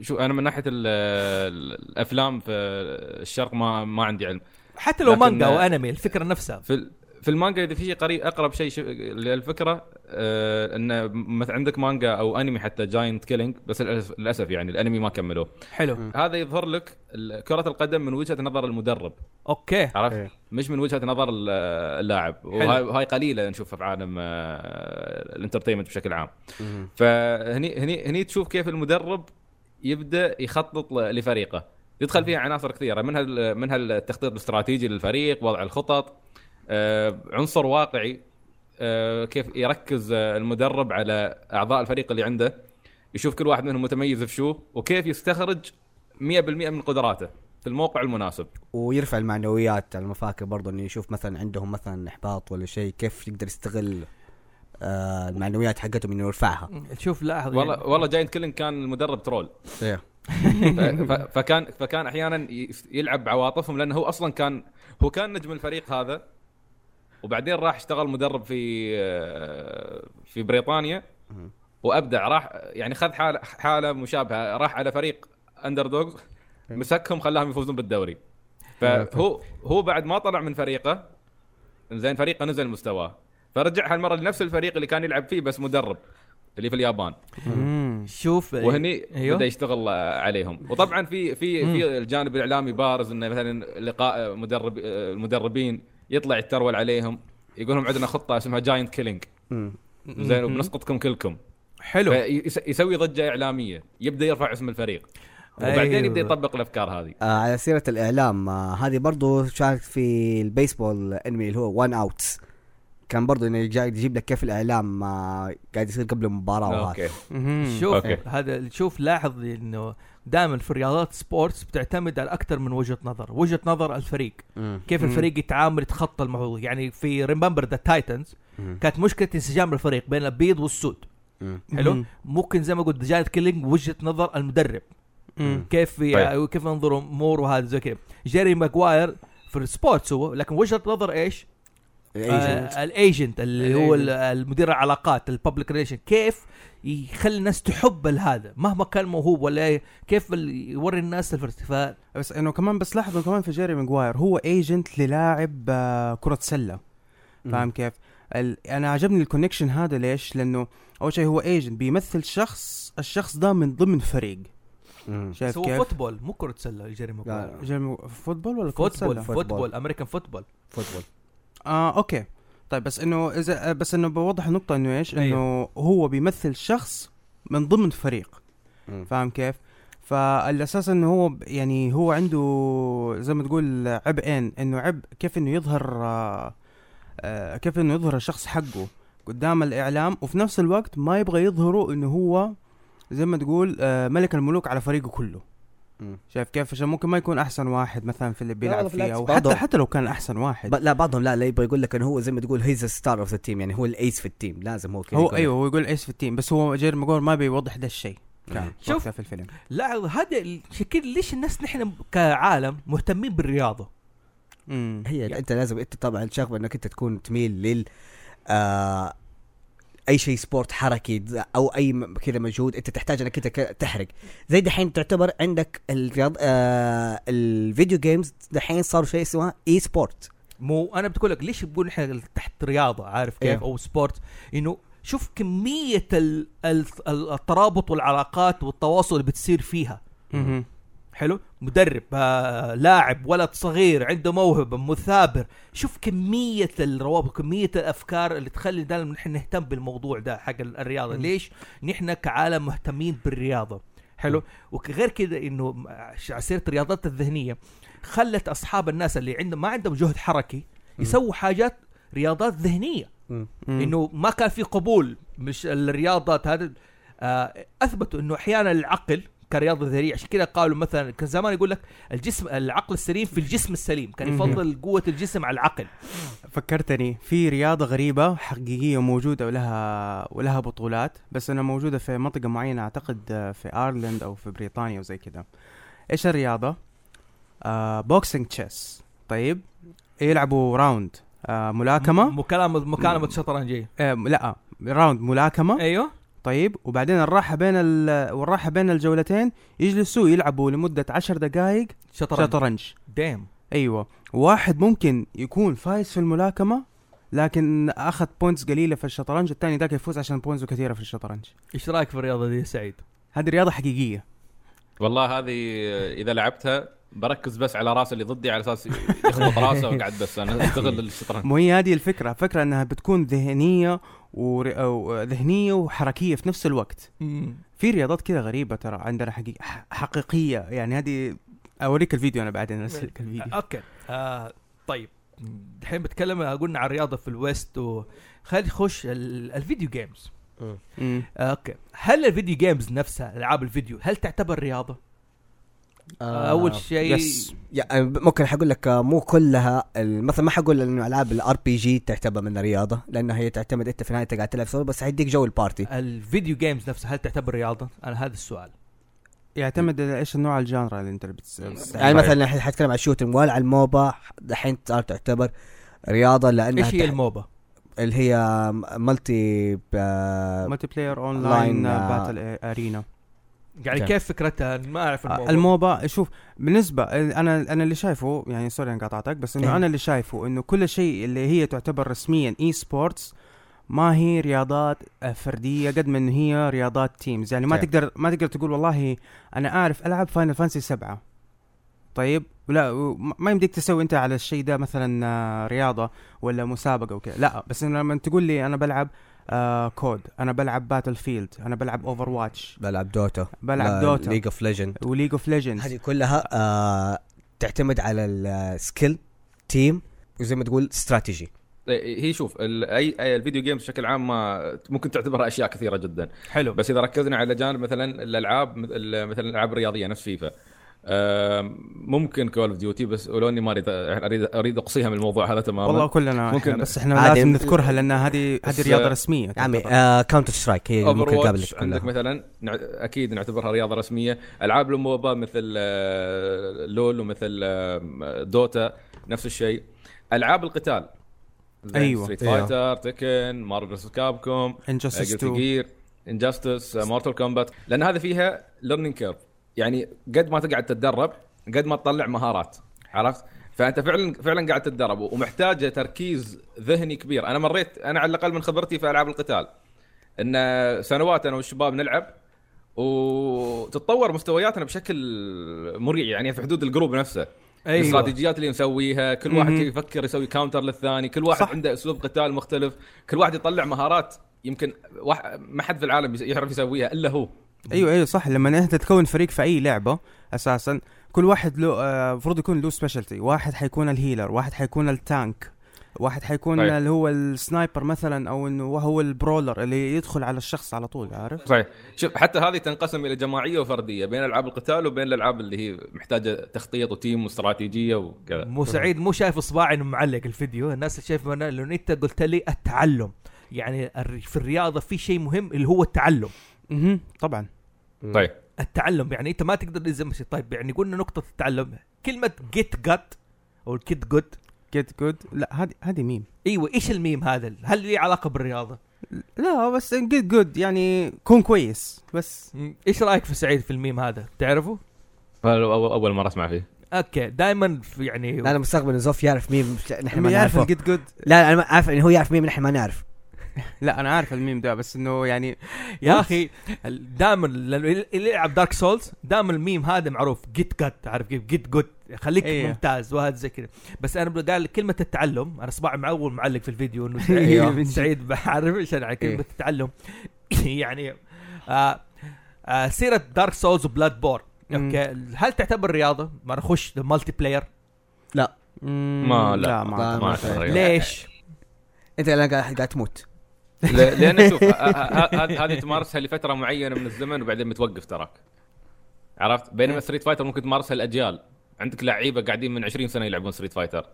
شو أنا من ناحية ال- ال- الأفلام في الشرق ما ما عندي علم. حتى لو مانجا أو أنمي الفكرة نفسها. في في المانجا إذا في شيء قريب أقرب شيء للفكرة آه إن مثلا عندك مانجا أو أنمي حتى Giant Killing بس للاسف للأسف يعني الأنمي ما كملوه. حلو. هذا يظهر لك كرة القدم من وجهة نظر المدرب. okay. عرفت؟ إيه. مش من وجهة نظر ال- اللاعب. وهاي وهاي قليلة نشوفها في عالم آه، ال entertainment بشكل عام. فهني هني هني تشوف كيف المدرب يبدأ يخطط لفريقه. يدخل فيها عناصر كثيرة منها ال- منها التخطيط الاستراتيجي للفريق وضع الخطط. عنصر واقعي آه، كيف يركز آه، المدرب على أعضاء الفريق اللي عنده يشوف كل واحد منهم متميز في شو وكيف يستخرج 100% من قدراته في الموقع المناسب. ويرفع المعنويات على المفاكر برضه إنه يشوف مثلا عندهم مثلا إحباط ولا شيء كيف يقدر يستغل آه المعنويات حقتهم إنه يرفعها. شوف لاحظ والله يعني والله Giant Killing كان المدرب troll. إيه. فكان فكان أحيانا يلعب بعواطفهم لأنه هو أصلا كان هو كان نجم الفريق هذا وبعدين راح اشتغل مدرب في آه، في بريطانيا. وابدع راح يعني خذ حالة حالة مشابهة. راح على فريق underdog مسكهم خلاهم يفوزون بالدوري. فهو هو بعد ما طلع من فريقه زين فريقه نزل مستواه. فرجع هالمرة لنفس الفريق اللي كان يلعب فيه بس مدرب اللي في اليابان. شوف وهني أيوه. بدأ يشتغل آه، عليهم. وطبعا في في في الجانب الإعلامي بارز إنه مثلا لقاء مدرب آه، المدربين. يطلع يترول عليهم يقول لهم عندنا خطة اسمها Giant Killing. زين. وبنسقطكم كلكم حلو يسوي ضجة إعلامية يبدأ يرفع اسم الفريق وبعدين أيوه. يبدا يطبق الأفكار هذه آه على سيرة الإعلام آه هذه برضو شارك في البيسبول انمي اللي هو One Outs كان برضو إنه جاي يجيب لك كيف الإعلام آه قاعد يصير قبل المباراة وهذا. شوف. هذا شوف لاحظ إنه دائما في رياضات sports بتعتمد على أكثر من وجهة نظر وجهة نظر الفريق مم. كيف مم. الفريق يتعامل يتخطى الموضوع يعني في Remember the Titans. كانت مشكلة انسجام الفريق بين البيض والسود مم. حلو مم. ممكن زي ما قلت Giant Killing وجهة نظر المدرب مم. كيف طيب. كيف ينظر امور وهذا زي كذا Jerry Maguire في ال sports هو لكن وجهة نظر إيش؟ ال agent آه ال agent اللي هو ال- المدير العلاقات ال public relation كيف يخلي الناس تحب هذا مهما كان موهوب ولا كيف يوري الناس الفرس ف بس إنه كمان بس لاحظوا كمان في Jerry Maguire هو agent للاعب آه، كرة سلة فاهم كيف؟ ال... أنا عجبني ال connection هذا ليش؟ لأنه أول شيء هو agent بيمثل شخص الشخص ده من ضمن فريق. شايف هو كيف؟ football مو كرة سلة Jerry لا، Maguire Jerry football ولا كرة football؟ football American football football آه okay طيب بس إنه إذا بس إنه بوضح النقطة إنه إيش؟ إنه أيوه. هو بيمثل شخص من ضمن فريق مم. فاهم كيف؟ فالأساس إنه هو يعني هو عنده زي ما تقول عبئين إنه عبء كيف إنه يظهر آه كيف إنه يظهر الشخص حقه قدام الإعلام وفي نفس الوقت ما يبغى يظهره إنه هو زي ما تقول آه ملك الملوك على فريقه كله. شايف كيف؟ عشان ممكن ما يكون أحسن واحد مثلا في اللي بيلعب فيه أو حتى حتى لو كان أحسن واحد. لا بعضهم لا لا يبغى يقول لك إنه هو زي ما تقول he's star of the team يعني هو ال ace في ال team لازم هو كذا هو. أيوه هو يقول إيش في ال team بس هو Jerry Maguire ما بيوضح ده الشيء. شوف. في الفيلم. لا هذا شكل ليش الناس نحن كعالم مهتمين بالرياضة؟ امم هي يعني- أنت لازم أنت طبعا شغله إنك أنت تكون تميل لل آه أي شيء sport حركي أو أي كذا مجهود أنت تحتاج إنك أنت تحرق. زي دحين تعتبر عندك الرياض آه ال video games دحين صار شيء اسمه e-sport مو أنا بتقول لك ليش بقول نحن تحت رياضة؟ عارف كيف؟ إيه. أو sport إنه شوف كمية ال ال ال- الترابط والعلاقات والتواصل اللي بتصير فيها. حلو؟ مدرب آه لاعب ولد صغير عنده موهبة مثابر. شوف كمية الروابط كميه الأفكار اللي تخلي دائما نحن نهتم بالموضوع ده حق ال- الرياضة. مم. ليش؟ نحن كعالم مهتمين بالرياضة. حلو؟ وغير كده إنه م- على سيره الرياضات الذهنية خلت أصحاب الناس اللي عندهم ما عندهم جهد حركي يسووا حاجات رياضات ذهنية. إنه ما كان في قبول مش الرياضات هذا آه أثبتوا إنه أحيانا العقل كرياضة ذهنيه عشان كذا قالوا مثلا كان زمان يقول لك الجسم العقل السليم في الجسم السليم كان. يفضل قوة الجسم على العقل. فكرتني في رياضة غريبة حقيقية موجودة ولها ولها بطولات بس أنها موجودة في منطقة معينة أعتقد آه، في ايرلند أو في بريطانيا وزي كذا إيش الرياضة؟ آه boxing chess طيب يلعبوا round آه ملاكمة؟ ملاكمة ملاكمة شطرنجيه آه لا round ملاكمة. أيوه. طيب وبعدين الراحة بين ال- والراحة بين الجولتين يجلسوا يلعبوا لمدة عشر دقائق شطرنج. شطرنج. damn أيوه. واحد ممكن يكون فايز في الملاكمة لكن أخذ points قليلة في الشطرنج الثاني ذاك يفوز عشان points كثيرة في الشطرنج. إيش رأيك في الرياضة دي يا سعيد؟ هذه رياضة حقيقية. والله هذه إذا لعبتها بركز بس على راس اللي ضدي على أساس يخبط راسه واقعد بس. أنا أستغل الشطرنج. مو هي هذه الفكرة. فكرة إنها بتكون ذهنية ور... أو ذهنية وحركية في نفس الوقت. في رياضات كذا غريبة ترى عندنا حقيقة حقيقية. يعني هذه أوريك الفيديو أنا بعدين ارسلك الفيديو. okay. آه طيب. الحين بتكلم قلنا عن الرياضة في ال west و خلينا نخش ال- ال video games. آه، okay. هل ال video games نفسها ألعاب الفيديو هل تعتبر رياضة؟ آه أول شيء yes يعني ممكن حقول لك آه، مو كلها مثلا ما حقول إنه ألعاب ال RPG تعتبر من رياضه لأنها هي تعتمد أنت في النهايه قاعد تلعب سولو بس حيديك جو ال party ال video games نفسها هل تعتبر رياضة؟ أنا هذا السؤال يعتمد على إيش النوع ال genre اللي أنت بتس... بتستعمله. يعني مثلا الحين حتكلم عن ال shooting وال على ال MOBA دحين صار تعتبر رياضة لأنها إيش هي تح- ال MOBA؟ اللي هي multi آه، multiplayer online Online، آه، battle arena يعني. كيف فكرتها؟ ما أعرف الموبا الموبا شوف بالنسبة أنا أنا اللي شايفه يعني sorry أنا قاطعتك بس إنه إيه. أنا اللي شايفه إنه كل شيء اللي هي تعتبر رسميا e-sports ما هي رياضات آه، فردية قد ما هي رياضات teams يعني ما okay. تقدر ما تقدر تقول والله أنا أعرف ألعب Final Fantasy سبعة طيب وما- ما يمديك تسوي أنت على الشيء ده مثلا آه، رياضة ولا مسابقة وكذا لا بس لما تقول لي أنا بلعب آه COD. أنا بلعب Battlefield أنا بلعب Overwatch بلعب Dota بلعب Dota League of Legend و League of Legends هذه كلها آه تعتمد على ال skill تيم وزي ما تقول استراتيجي هي شوف أي ال video games بشكل عام ما ممكن تعتبرها أشياء كثيرة جدا. حلو. بس إذا ركزنا على جانب مثلا الألعاب مثل مثلا الألعاب الرياضية نفس فيفا ممكن Call of Duty بس ولو إني ما أريد أريد أريد أقصيها من الموضوع هذا تماما. والله كلنا ممكن- بس إحنا. لازم نذكرها لأن هذه هذه رياضة رسمية يا عمي. Counter-Strike هي اللي ممكن watch عندك مثلا؟ أكيد نعتبرها رياضة رسمية. ألعاب ال MOBA مثل آه، LoL ومثل آه، دوتا نفس الشيء. ألعاب القتال. أيوة. Street أيوة. Fighter Tekken Marvel vs. Capcom Guilty 2 Gear Injustice Mortal Kombat لأن هذا فيها learning curve يعني قد ما تقعد تتدرب قد ما تطلع مهارات عرفت فأنت فعلا فعلا قاعد تتدرب ومحتاجة تركيز ذهني كبير أنا مريت أنا على الأقل من خبرتي في ألعاب القتال إن سنوات أنا والشباب نلعب وتتطور مستوياتنا بشكل مريع يعني في حدود ال group نفسه أيوة. الاستراتيجيات اللي نسويها كل واحد مهم. يفكر يسوي counter للثاني كل واحد صح. عنده أسلوب قتال مختلف كل واحد يطلع مهارات يمكن واحد ما حد في العالم يعرف يسويها إلا هو أيوه أيوه صح. لما أنت تكون فريق في أي لعبة أساسا كل واحد له آه، المفروض يكون له specialty واحد حيكون ال healer واحد حيكون ال tank واحد حيكون صحيح. اللي هو ال sniper مثلا أو إنه هو ال brawler اللي يدخل على الشخص على طول عارف؟ صحيح. شوف حتى هذه تنقسم إلى جماعية وفردية بين ألعاب القتال وبين الألعاب اللي هي محتاجة تخطيط و team واستراتيجية وكذا. مو سعيد مو شايف اصبعي إنه معلق الفيديو. الناس شايفه أنا لأنه أنت قلت لي التعلم. يعني الر- في الرياضة في شيء مهم اللي هو التعلم. أها طبعا. طيب. التعلم يعني أنت ما تقدر تلزم شيء طيب يعني قلنا نقطة التعلم. كلمة get get أو ال get good get good لا هذه هذه ميم إيوه إيش الميم هذا؟ هل لي علاقة بالرياضة؟ لا بس get good يعني كون كويس بس. إيش رأيك في سعيد في الميم هذا؟ تعرفه؟ هذا أول أول مرة أسمع فيه. أوكي دائما يعني لا أنا مستغرب انه زوف يعرف مين نحن ما يعرف نعرفه. ال get good لا أنا عارف انه هو يعرف مين نحن ما نعرف. لا أنا عارف الميم ده بس إنه يعني يا أخي دائما اللي يلعب Dark Souls دائما الميم هذا معروف get get عارف كيف get good خليك إيه. ممتاز وهذا زي كذا بس أنا قال كلمة التعلم أنا صباعي معول معلق في الفيديو إنه. سعيد, سعيد بعرف إيش أنا كلمة إيه. التعلم يعني آه آه سيرة Dark Souls و Bloodborne. أوكي هل تعتبر رياضة؟ ما نخش multiplayer مم، ما- لا. لا ما- ما ما. ليش؟ أنت الان قاعد قاعد تموت لأن شوف هذه تمارسها لفترة معينة من الزمن وبعدين متوقف تراك. عرفت؟ بينما Street Fighter ممكن تمارسها الاجيال عندك لعيبة قاعدين من 20 سنة يلعبون Street Fighter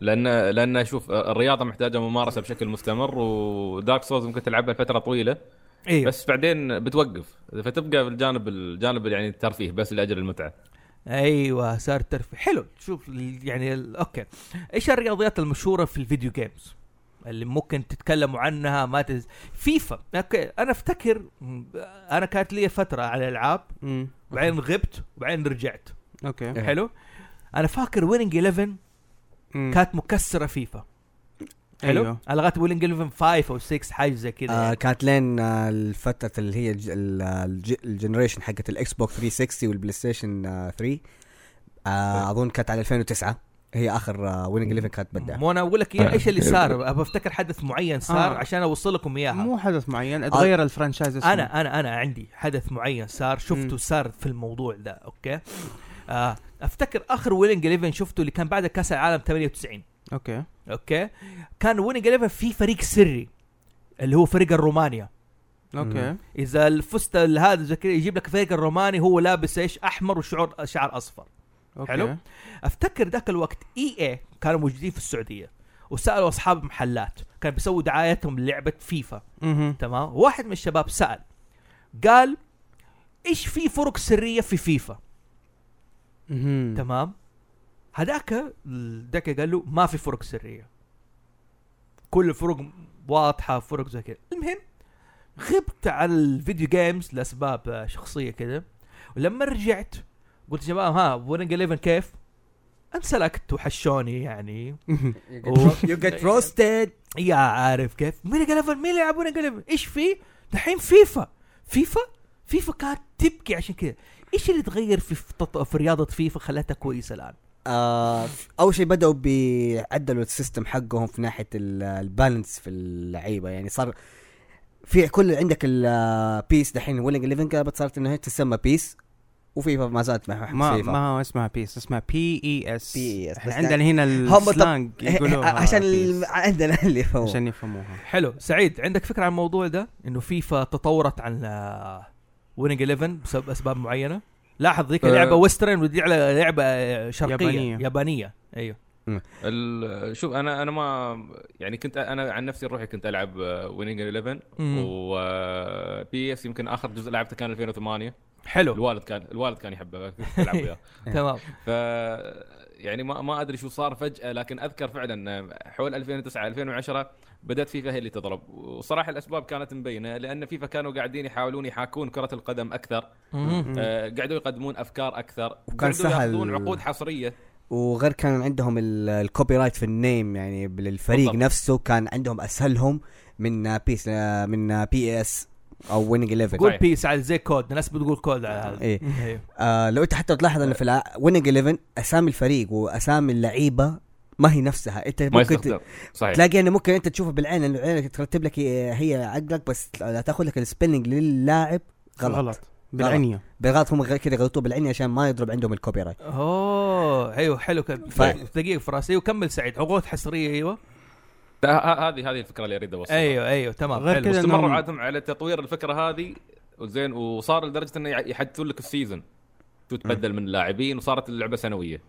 لأن لأن شوف الرياضة محتاجة ممارسة بشكل مستمر و Dark Souls ممكن تلعبها لفترة طويلة. أيوه بس بعدين بتوقف. فتبقى في الجانب الجانب يعني الترفيه بس لأجل المتعة. أيوه صار ترفيه. حلو. شوف يعني أوكي. إيش الرياضيات المشهورة في ال video games اللي ممكن تتكلموا عنها ما تز... فيفا أوكي أنا أفتكر أنا كانت لي فترة على الألعاب مم. بعدين غبت وبعدين رجعت أوكي. حلو أنا فاكر Winning 11 مم. كانت مكسرة فيفا حلو أيوه. أنا لغاية Winning 11 5 أو 6 حاجة زي كذا آه يعني. كانت لين آه الفترة اللي هي الج- ال- الج- ال generation حقت ال Xbox 360 وال PlayStation آه 3 آه أظن كانت على 2009 هي آخر آه Winning 11 كانت بدأ. مو أنا أقول لك إياه إيش اللي صار؟ ابى أفتكر حدث معين صار آه. عشان أوصل لكم إياها. مو حدث معين اتغير ال franchise اسمه. أنا أنا أنا عندي حدث معين صار شفته. صار في الموضوع ده أوكي؟ آه أفتكر آخر Winning 11 شفته اللي كان بعد كأس العالم 98 أوكي. أوكي؟ كان Winning 11 في فريق سري اللي هو فريق الرومانيا. أوكي. إذا فزت هذا يجيب لك فريق الروماني هو لابس إيش؟ أحمر وشعور شعر أصفر. أوكي. حلو. أفتكر ذاك الوقت EA كانوا موجودين في السعودية وسألوا أصحاب محلات كانوا بيسووا دعايتهم للعبة فيفا. مهم. تمام؟ واحد من الشباب سأل قال إيش في فرق سرية في فيفا؟ مهم. تمام؟ هذاك ذاك قال له ما في فرق سرية. كل الفروق واضحة فرق زي كذا. المهم غبت على ال video games لأسباب شخصية كذا ولما رجعت قلت يا شباب ها Winning 11 كيف؟ انسلكت وحشوني يعني. you get roasted يا عارف كيف؟ مين قال مين اللي يلعب Winning قال إيش في؟ دحين فيفا. فيفا؟ فيفا كانت تبكي عشان كذا. إيش اللي تغير في في, رياضة فيفا خلتها كويسة الآن؟ آه أول شيء بدأوا بيعدلوا ال system حقهم في ناحية ال- balance في اللعيبة. يعني صار في كل عندك ال PES دحين ويلنج 11 قلبت صارت انها تسمى PES وفيفا ما زالت مع ما فيفا. ما هو اسمها PES اسمها P E S PES. إحنا بس عندنا هنا هم طب- ال slang يقولوها عشان. ال- عندنا اللي يفهموا عشان يفهموها حلو سعيد عندك فكرة عن الموضوع ده إنه فيفا تطورت عن Winning 11 بسبب أسباب معينة لاحظ ذيك آه. لعبة western ودي على لعبة شرقية يابانية. يابانية, يابانية. أيوه ال- شوف أنا أنا ما يعني كنت أنا عن نفسي روحي كنت ألعب Winning 11 مم. و PES يمكن آخر جزء لعبته كان 2008 حلو. الوالد كان الوالد كان يحبه كنت العب وياه. تمام. ف يعني ما ما أدري شو صار فجأة لكن أذكر فعلا حول 2009 2010 بدأت فيفا هي اللي تضرب. وصراحة الأسباب كانت مبينة لأن فيفا كانوا قاعدين يحاولون يحاكون كرة القدم أكثر. آه قاعدوا يقدمون أفكار أكثر. وكان قعدوا سهل. ياخذون عقود حصرية. وغير كان عندهم ال- ال copyright في ال name يعني للفريق بالضبط. نفسه كان عندهم أسهلهم من PES من PES أو Winning 11 قول صحيح. PES على زي كود الناس بتقول كود على هذا. إيه. آه لو انت حتى تلاحظ ان في Winning 11 أسامي الفريق وأسامي اللعيبة ما هي نفسها. انت ممكن ت- صحيح. تلاقي إنه ممكن أنت تشوفها بالعين انه عينك ترتب لك هي عقلك بس لا تاخذ لك ال spelling للاعب غلط, غلط. بالعنية. بالغلط. هم كذا يغلطوا بالعين عشان ما يضرب عندهم ال copyright أوه أيوه حلو. كده ف- دقيقة في راسي وكمل سعيد. عقود حصرية أيوه. هذه هذه الفكرة اللي أريد أوصلها. أيوه أيوه تمام. غير واستمروا إنهم- عادهم على تطوير الفكرة هذه وزين وصار لدرجة إنه يحدثون لك ال season تتبدل من اللاعبين وصارت اللعبة سنوية.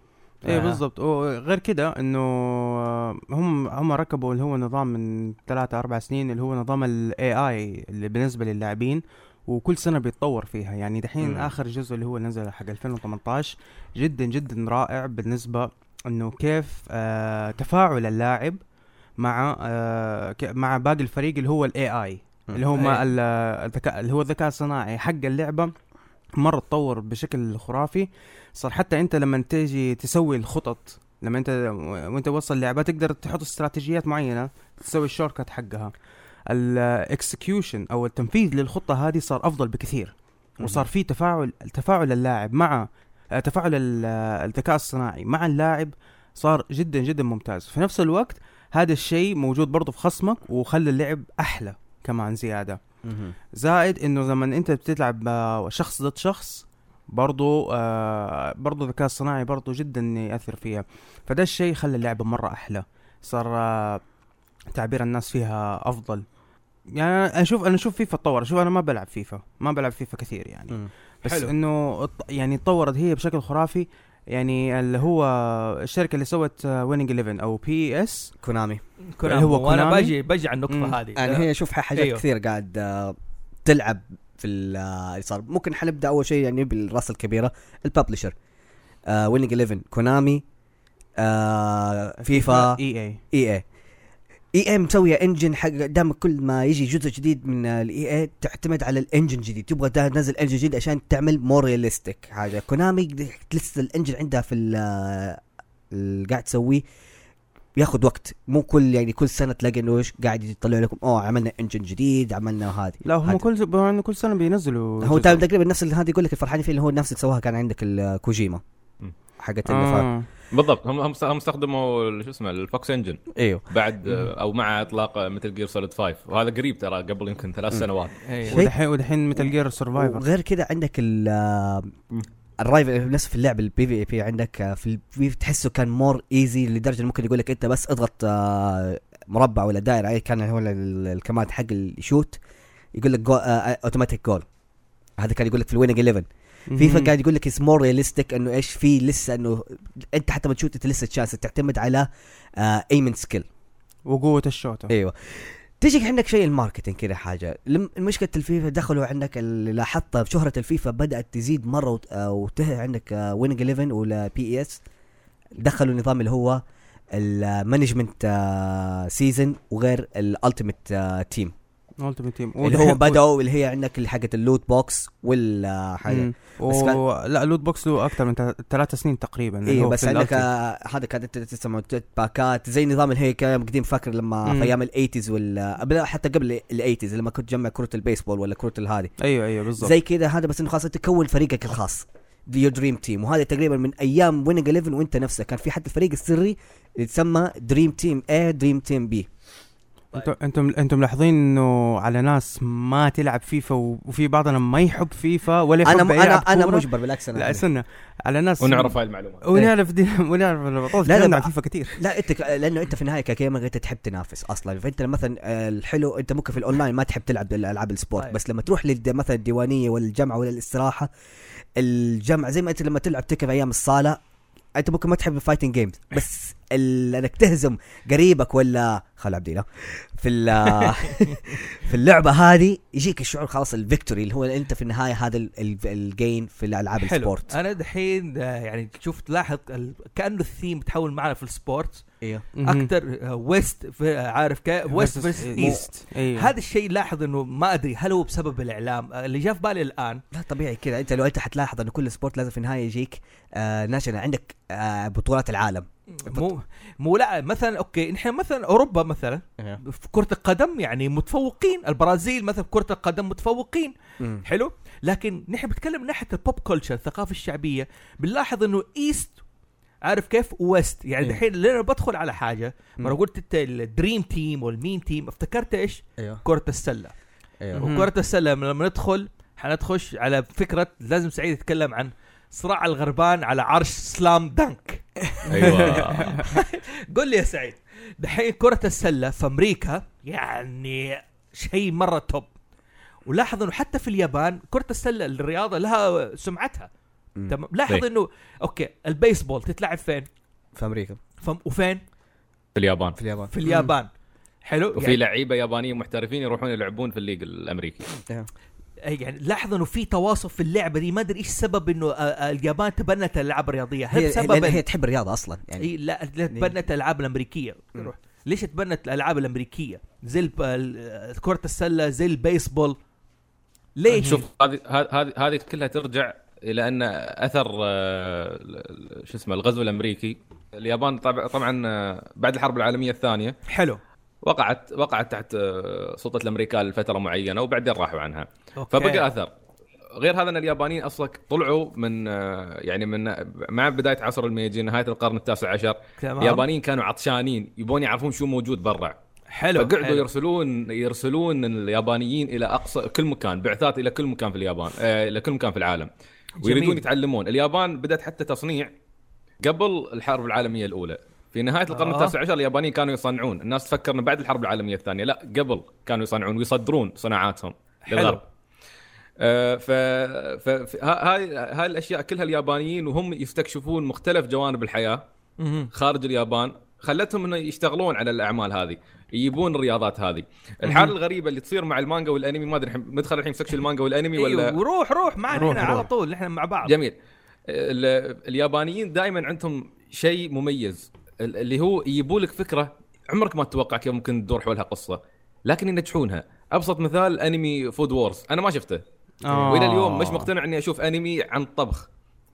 إيه آه. بالضبط وغير كده إنه آه، هم هم ركبوا اللي هو نظام من ثلاثة أربع سنين اللي هو نظام ال AI اللي بالنسبة للاعبين وكل سنة بيتطور فيها. يعني دحين. آخر جزء اللي هو نزل حق 2018 جدا جدا رائع بالنسبة إنه كيف آه تفاعل اللاعب مع آه مع باقي الفريق اللي هو ال AI اللي هو أي. ما ال- الذكاء اللي هو الذكاء الصناعي. حق اللعبة مره تطور بشكل خرافي. صار حتى أنت لما تيجي تسوي الخطط لما أنت وأنت توصل لعبه تقدر تحط استراتيجيات معينة تسوي ال shortcut حقها. ال execution أو التنفيذ للخطة هذه صار أفضل بكثير. وصار في تفاعل تفاعل اللاعب مع آه، تفاعل ال- آه، الذكاء الصناعي مع اللاعب صار جدا جدا ممتاز. في نفس الوقت هذا الشيء موجود برضه في خصمك وخلى اللعب أحلى كمان زيادة. زائد إنه لما أنت بتلعب آه، شخص ضد شخص برضو آه برضو الذكاء الصناعي برضو جدا يأثر فيها. فده الشيء خلى اللعبة مرة أحلى. صار آه تعبير الناس فيها أفضل. يعني أنا أشوف أنا أشوف فيفا تطور. أشوف أنا ما بلعب فيفا. ما بلعب فيفا كثير يعني. مم. بس. إنه يعني تطورت هي بشكل خرافي. يعني اللي هو الشركة اللي سوت ويننج 11 أو PES كونامي. كونامي. هو وأنا كونامي؟ باجي باجي على مم. النقطه هذه. يعني هي شوف حاجات أيوه. كثير قاعد آه، تلعب في ال- آه، اللي صار. ممكن حنبدا أول شيء يعني بالراس الكبيرة ال publisher آه Winning 11 كونامي آه فيفا EA. EA. EA مسوية engine حق دام كل ما يجي جزء جديد من ال EA تعتمد على ال engine جديد تبغى تنزل engine جديد عشان تعمل more realistic حاجة كونامي لسه ال engine عندها في ال- اللي قاعد تسويه بياخذ وقت مو كل يعني كل سنة تلاقي إنه إيش قاعد يطلع لكم أوه عملنا engine جديد عملنا هذه لا هم. كل إنه كل سنة بينزلوا هو. تقريبا نفس اللي هذا يقول لك الفرحان فيه اللي هو نفس اللي سواها كان عندك الكوجيما. حقت آه. بالضبط هم هم هم استخدموا شو اسمه ال Fox Engine. إيوه. بعد أو مع إطلاق Metal Gear Solid 5 وهذا قريب ترى قبل يمكن ثلاث. سنوات. أيوه. ودحين ودحين Metal Gear Survive وغير كده عندك ال مم. ال rival نفس في اللعب ال PvP عندك آه، في البي تحسه كان more easy لدرجة ممكن يقول لك أنت بس اضغط آه، مربع ولا دائرة أي كان هو ال- ال- ال command حق ال shoot يقول لك automatic goal هذا كان يقول لك في ال Winning 11 فيفا قاعد يقول لك it's more realistic إنه إيش في لسه إنه أنت حتى ما تشوت أنت لسه chance تعتمد على aim و skill وقوة الشوطة. أيوه. تيجي عندك شيء ال marketing كذا حاجة. مشكله الفيفا دخلوا عندك اللي لاحظتها شهرة الفيفا بدأت تزيد مرة وت- آه، وتنتهي عندك Winning 11 ولا PES دخلوا نظام اللي هو ال management season وغير ال Ultimate Team Ultimate Team اللي هو بدأوا اللي هي عندك حقت ال loot box والحاجة. بس و... كان- لا ال loot box له أكثر من ثلاث سنين تقريبا إيه هو بس عندك. آه، هذا كانت انت تسمع باكات زي نظام اللي هي كان قديم فاكر لما مم. في أيام ال eighties ولا حتى قبل ال eighties لما كنت تجمع كرة البيسبول ولا كرة الهذه أيوه أيوه بالضبط. زي كذا هذا بس إنه خلاص تكون فريقك الخاص. your dream team وهذا تقريبا من أيام Winning 11 وأنت نفسك. كان في حتى الفريق السري اللي يتسمى dream team A dream team B أنتم أنتم أنتم ملاحظين انه على ناس ما تلعب فيفا وفي بعضنا ما يحب فيفا ولا يحب أنا أنا يلعب أنا كورة. مجبر بالعكس أنا لا استنى. على ناس ونعرف هاي المعلومه ونعرف دي ونعرف البطولة لا، لا، عن فيفا كثير لا أنت ك- لأنه أنت في النهاية ك gamer انت تحب تنافس أصلا. فأنت مثلا آه، الحلو أنت ممكن في الأونلاين ما تحب تلعب الألعاب ال sport طيب. بس لما تروح للد- مثلا الديوانية ولا الجامعة ولا الاستراحه الجامعة زي ما أنت لما تلعب تكن أيام الصالة انت ممكن ما تحب ال fighting games بس انك تهزم قريبك ولا خل عبدي لا. في في اللعبة هذه يجيك الشعور خلاص ال victory اللي هو انت في النهاية هذا ال- ال- الجين في الألعاب ال sport أنا دحين آه، يعني شوف تلاحظ كأنه الثيم تحول معنا في ال sport أيوه أكثر west عارف كيف west versus. east هذا الشيء لاحظ إنه ما أدري هل هو بسبب الإعلام آه، اللي جاء في بالي الآن. لا طبيعي كذا. أنت لو أنت حتلاحظ إنه كل sport لازم في النهاية يجيك آه national عندك آه بطولات العالم. مو مو لا مثلا okay نحن مثلا أوروبا مثلا في كرة القدم يعني متفوقين. البرازيل مثلا في كرة القدم متفوقين. حلو؟ لكن نحن بنتكلم من ناحية ال pop culture الثقافة الشعبية بنلاحظ إنه East عارف كيف؟ West يعني إيه. دحين لما بدخل على حاجة مرة مم. قلت أنت ال dream team وال main team افتكرت إيش؟ كرة السلة. أيوه مم. وكرة السلة لما ندخل حندخش على فكرة لازم سعيد يتكلم عن صراع الغربان على عرش Slam Dunk أيوه. قول لي يا سعيد دحين كرة السلة في أمريكا يعني شيء مرة top ولاحظ إنه حتى في اليابان كرة السلة الرياضة لها سمعتها. تمام. لاحظ إيه. انه أوكي البيسبول تتلعب فين؟ في أمريكا. فم... وفين؟ في اليابان. في اليابان. في اليابان. حلو. وفي يعني, لعيبة يابانيين محترفين يروحون يلعبون في ال league الأمريكي. يعني لاحظ إنه في تواصل في اللعبة دي. ما أدري إيش سبب إنه آه، آه، اليابان تبنت الألعاب الرياضية. هل هي بسبب ال- هي تحب الرياضة أصلا يعني. إيه لا لا تبنت الألعاب الأمريكية. مم. روح. ليش تبنت الألعاب الأمريكية؟ زي ال- كرة السلة زي البيسبول. ليش؟ شوف هذه هذه- هذه هذه كلها ترجع إلى أن أثر آه، شو اسمه الغزو الأمريكي. اليابان طبعا آه، بعد الحرب العالمية الثانية حلو. وقعت وقعت تحت آه، سلطة الامريكان لفترة معينة وبعدين راحوا عنها. أوكي. فبقى أثر. غير هذا أن اليابانيين أصلا طلعوا من يعني من مع بداية عصر الميجي نهاية القرن التاسع عشر. تمام. اليابانيين كانوا عطشانين يبون يعرفون شو موجود برا. حلو فقعدوا حلو. يرسلون يرسلون اليابانيين إلى أقصى كل مكان بعثات إلى كل مكان في اليابان آه، إلى كل مكان في العالم. ويريدون. يتعلمون اليابان بدأت حتى تصنيع قبل الحرب العالمية الأولى في نهاية القرن آه. التاسع عشر اليابانيين كانوا يصنعون الناس تفكر انه بعد الحرب العالمية الثانية لا قبل كانوا يصنعون ويصدرون صناعاتهم حلو. للغرب آه، ف ف ف- ها- هاي هاي الأشياء كلها اليابانيين وهم يستكشفون مختلف جوانب الحياة. خارج اليابان خلتهم إنه يشتغلون على الأعمال هذه يجيبون الرياضات هذه. الحاله الغريبه اللي تصير مع المانجا والانمي ما أدري الحين- ندخل الحين في section المانجا والانمي ولا؟ إيه وروح روح معنا روح، هنا على. طول نحن مع بعض. جميل. ال- اليابانيين دائما عندهم شيء مميز ال- اللي هو يجيبوا لك فكرة عمرك ما تتوقع كيف ممكن تدور حولها قصة لكن ينجحونها. أبسط مثال أنمي Food Wars. أنا ما شفته. آه. وإلى اليوم مش مقتنع إني أشوف أنمي عن الطبخ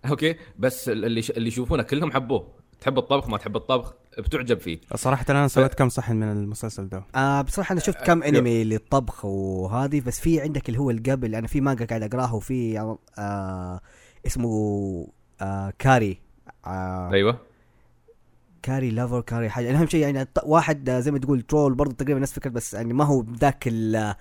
أوكي؟ بس اللي اللي يشوفونه كلهم حبوه. تحب الطبخ ما تحب الطبخ بتعجب فيه. صراحة أنا سويت كم صحن من المسلسل ده آه بصراحة أنا شفت كم أنمي للطبخ وهذه بس في عندك اللي هو القبل أنا في مانجا قاعد أقراها وفي آه اسمه آه كاري. آه أيوه. كاري lover كاري حاجة. أهم شيء يعني واحد آه، زي ما تقول troll برضه تقريبا نفس فكرة بس يعني ما هو ذاك ال-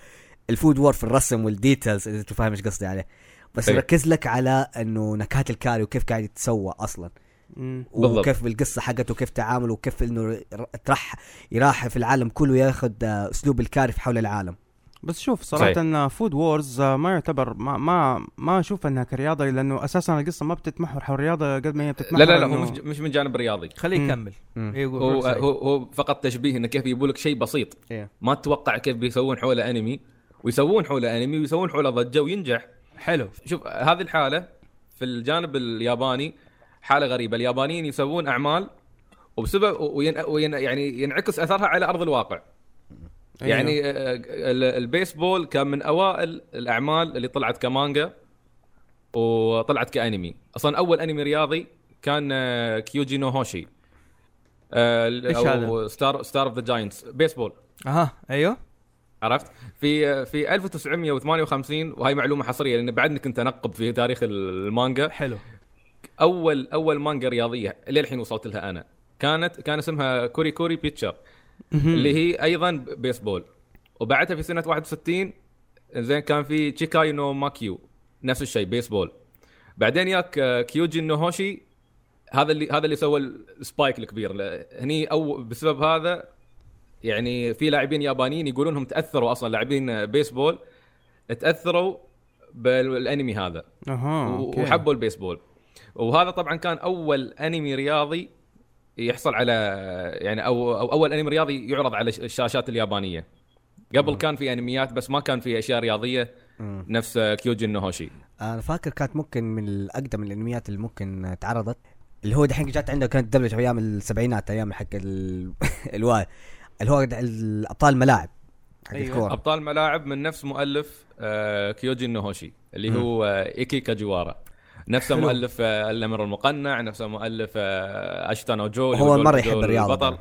ال Food War في الرسم وال details إذا انت فاهم إيش قصدي عليه. بس. يركز لك على إنه نكهات الكاري وكيف قاعد يتسوى أصلا. بالضبط. وكيف القصة حقته وكيف تعامله وكيف إنه ر- ترح يراح في العالم كله ياخذ آه، أسلوب الكاري في حول العالم بس شوف صراحة صحيح. إن Food Wars ما يعتبر ما ما ما أشوف إنها كرياضة لأنه أساسا القصة ما بتتمحور حول الرياضة قد ما هي بتتمحور لا لا لا هو مش مش من جانب رياضي خليه. يكمل. إيه، هو. هو هو فقط تشبيه إنه كيف يجيبوا لك شيء بسيط إيه. ما تتوقع كيف بيسوون حوله أنمي ويسوون حوله أنمي ويسوون حوله ضجة وينجح حلو شوف هذه الحالة في الجانب الياباني حالة غريبة. اليابانيين يسوون أعمال وبسبب وين وين يعني ينعكس أثرها على أرض الواقع. أيوه. يعني آه، ال- البيسبول كان من أوائل الأعمال اللي طلعت كمانجا وطلعت كأنمي. أصلا أول أنمي رياضي كان آه، كيوجي نو هوشي. إيش هذا؟ star Star of the Giants. بيسبول. أها أيوه. عرفت؟ في في 1958 وهي معلومة حصرية لأن بعدني كنت انقب في تاريخ المانجا حلو. أول أول مانجا رياضية للحين وصلت لها أنا. كانت كان اسمها كوري كوري Pitcher اللي هي أيضا بيسبول. وبعدها في سنة 61 زين كان في تشيكاي نو ماكيو نفس الشيء بيسبول. بعدين ياك آه، كيوجي نوهوشي هذا اللي هذا اللي سوى ال spike الكبير. هني أو بسبب هذا يعني في لاعبين يابانيين يقولون انهم تأثروا أصلا لاعبين بيسبول تأثروا بالأنمي هذا. أها. وحبوا البيسبول. وهذا طبعا كان أول أنمي رياضي يحصل على يعني أو, أو أول أنمي رياضي يعرض على الشاشات اليابانية. قبل كان في أنميات بس ما كان في أشياء رياضية نفس كيوجي نوهوشي أنا فاكر كانت ممكن من الأقدم الأنميات اللي ممكن اتعرضت اللي هو دحين جات عنده كانت دبلجه في أيام السبعينات أيام حق ال... الواي اللي هو الأبطال الملاعب حق أيوة. الكورة. أبطال ملاعب من نفس مؤلف آه، كيوجي نوهوشي اللي هو إيكي كاجيوارا. نفسه حلو. مؤلف آه، النمر المقنع نفسه مؤلف آه، جو اللي هو جو- مرة جو يحب الرياضة البطل.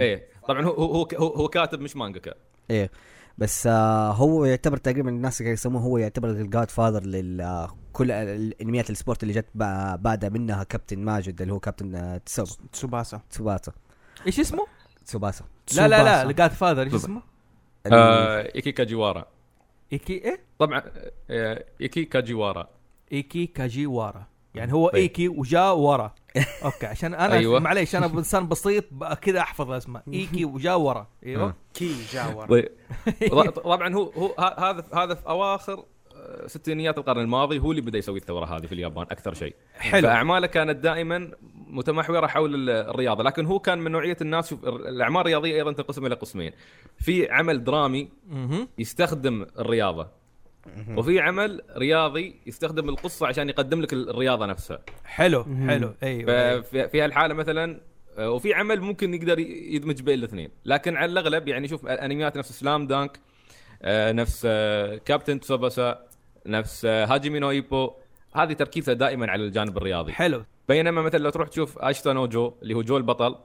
إيه. طبعا هو هو هو, هو كاتب مش مانجاكا إيه. بس آه هو يعتبر تقريبا الناس اللي يسموه هو يعتبر ال godfather لل آه، كل الأنميات ال sport اللي جت با- بعد منها كابتن ماجد اللي هو كابتن آه، تسوب تسوباسا. تسوباسا. إيش اسمه؟ تسوباسا. لا لا لا. ال godfather إيش اسمه؟ آه، إيكي كاجيوارا. إيكي إيه؟ طبعا إيكي كاجيوارا. إيكي كاجيوارا يعني هو طيب. إيكي وجا ورا. أوكي عشان أنا أيوة. معليش أنا إنسان بسيط كذا أحفظ الأسماء. إيكي وجا ورا. أيوه. كي جاور طيب. ط- طبعا هو هو هذا هذا في أواخر آه، ستينيات القرن الماضي هو اللي بدأ يسوي الثورة هذه في اليابان أكثر شيء. حلو. فأعماله كانت دائما متمحورة حول ال- الرياضة. لكن هو كان من نوعية الناس شوف الأعمال الرياضية أيضا تنقسم إلى قسمين. في عمل درامي. يستخدم الرياضة. وفي عمل رياضي يستخدم القصة عشان يقدم لك الرياضة نفسها. حلو حلو. أيوه أيوة. ففي في هالحالة مثلا آه، وفي عمل ممكن يقدر يدمج بين الاثنين. لكن على الأغلب يعني شوف انميات نفس Slam Dunk آه، نفس آه، كابتن تسوباسا نفس هاجيمي نو إيبو. هذه تركيزها دائما على الجانب الرياضي. حلو. بينما مثلا لو تروح تشوف أشتا نو جو اللي هو جو البطل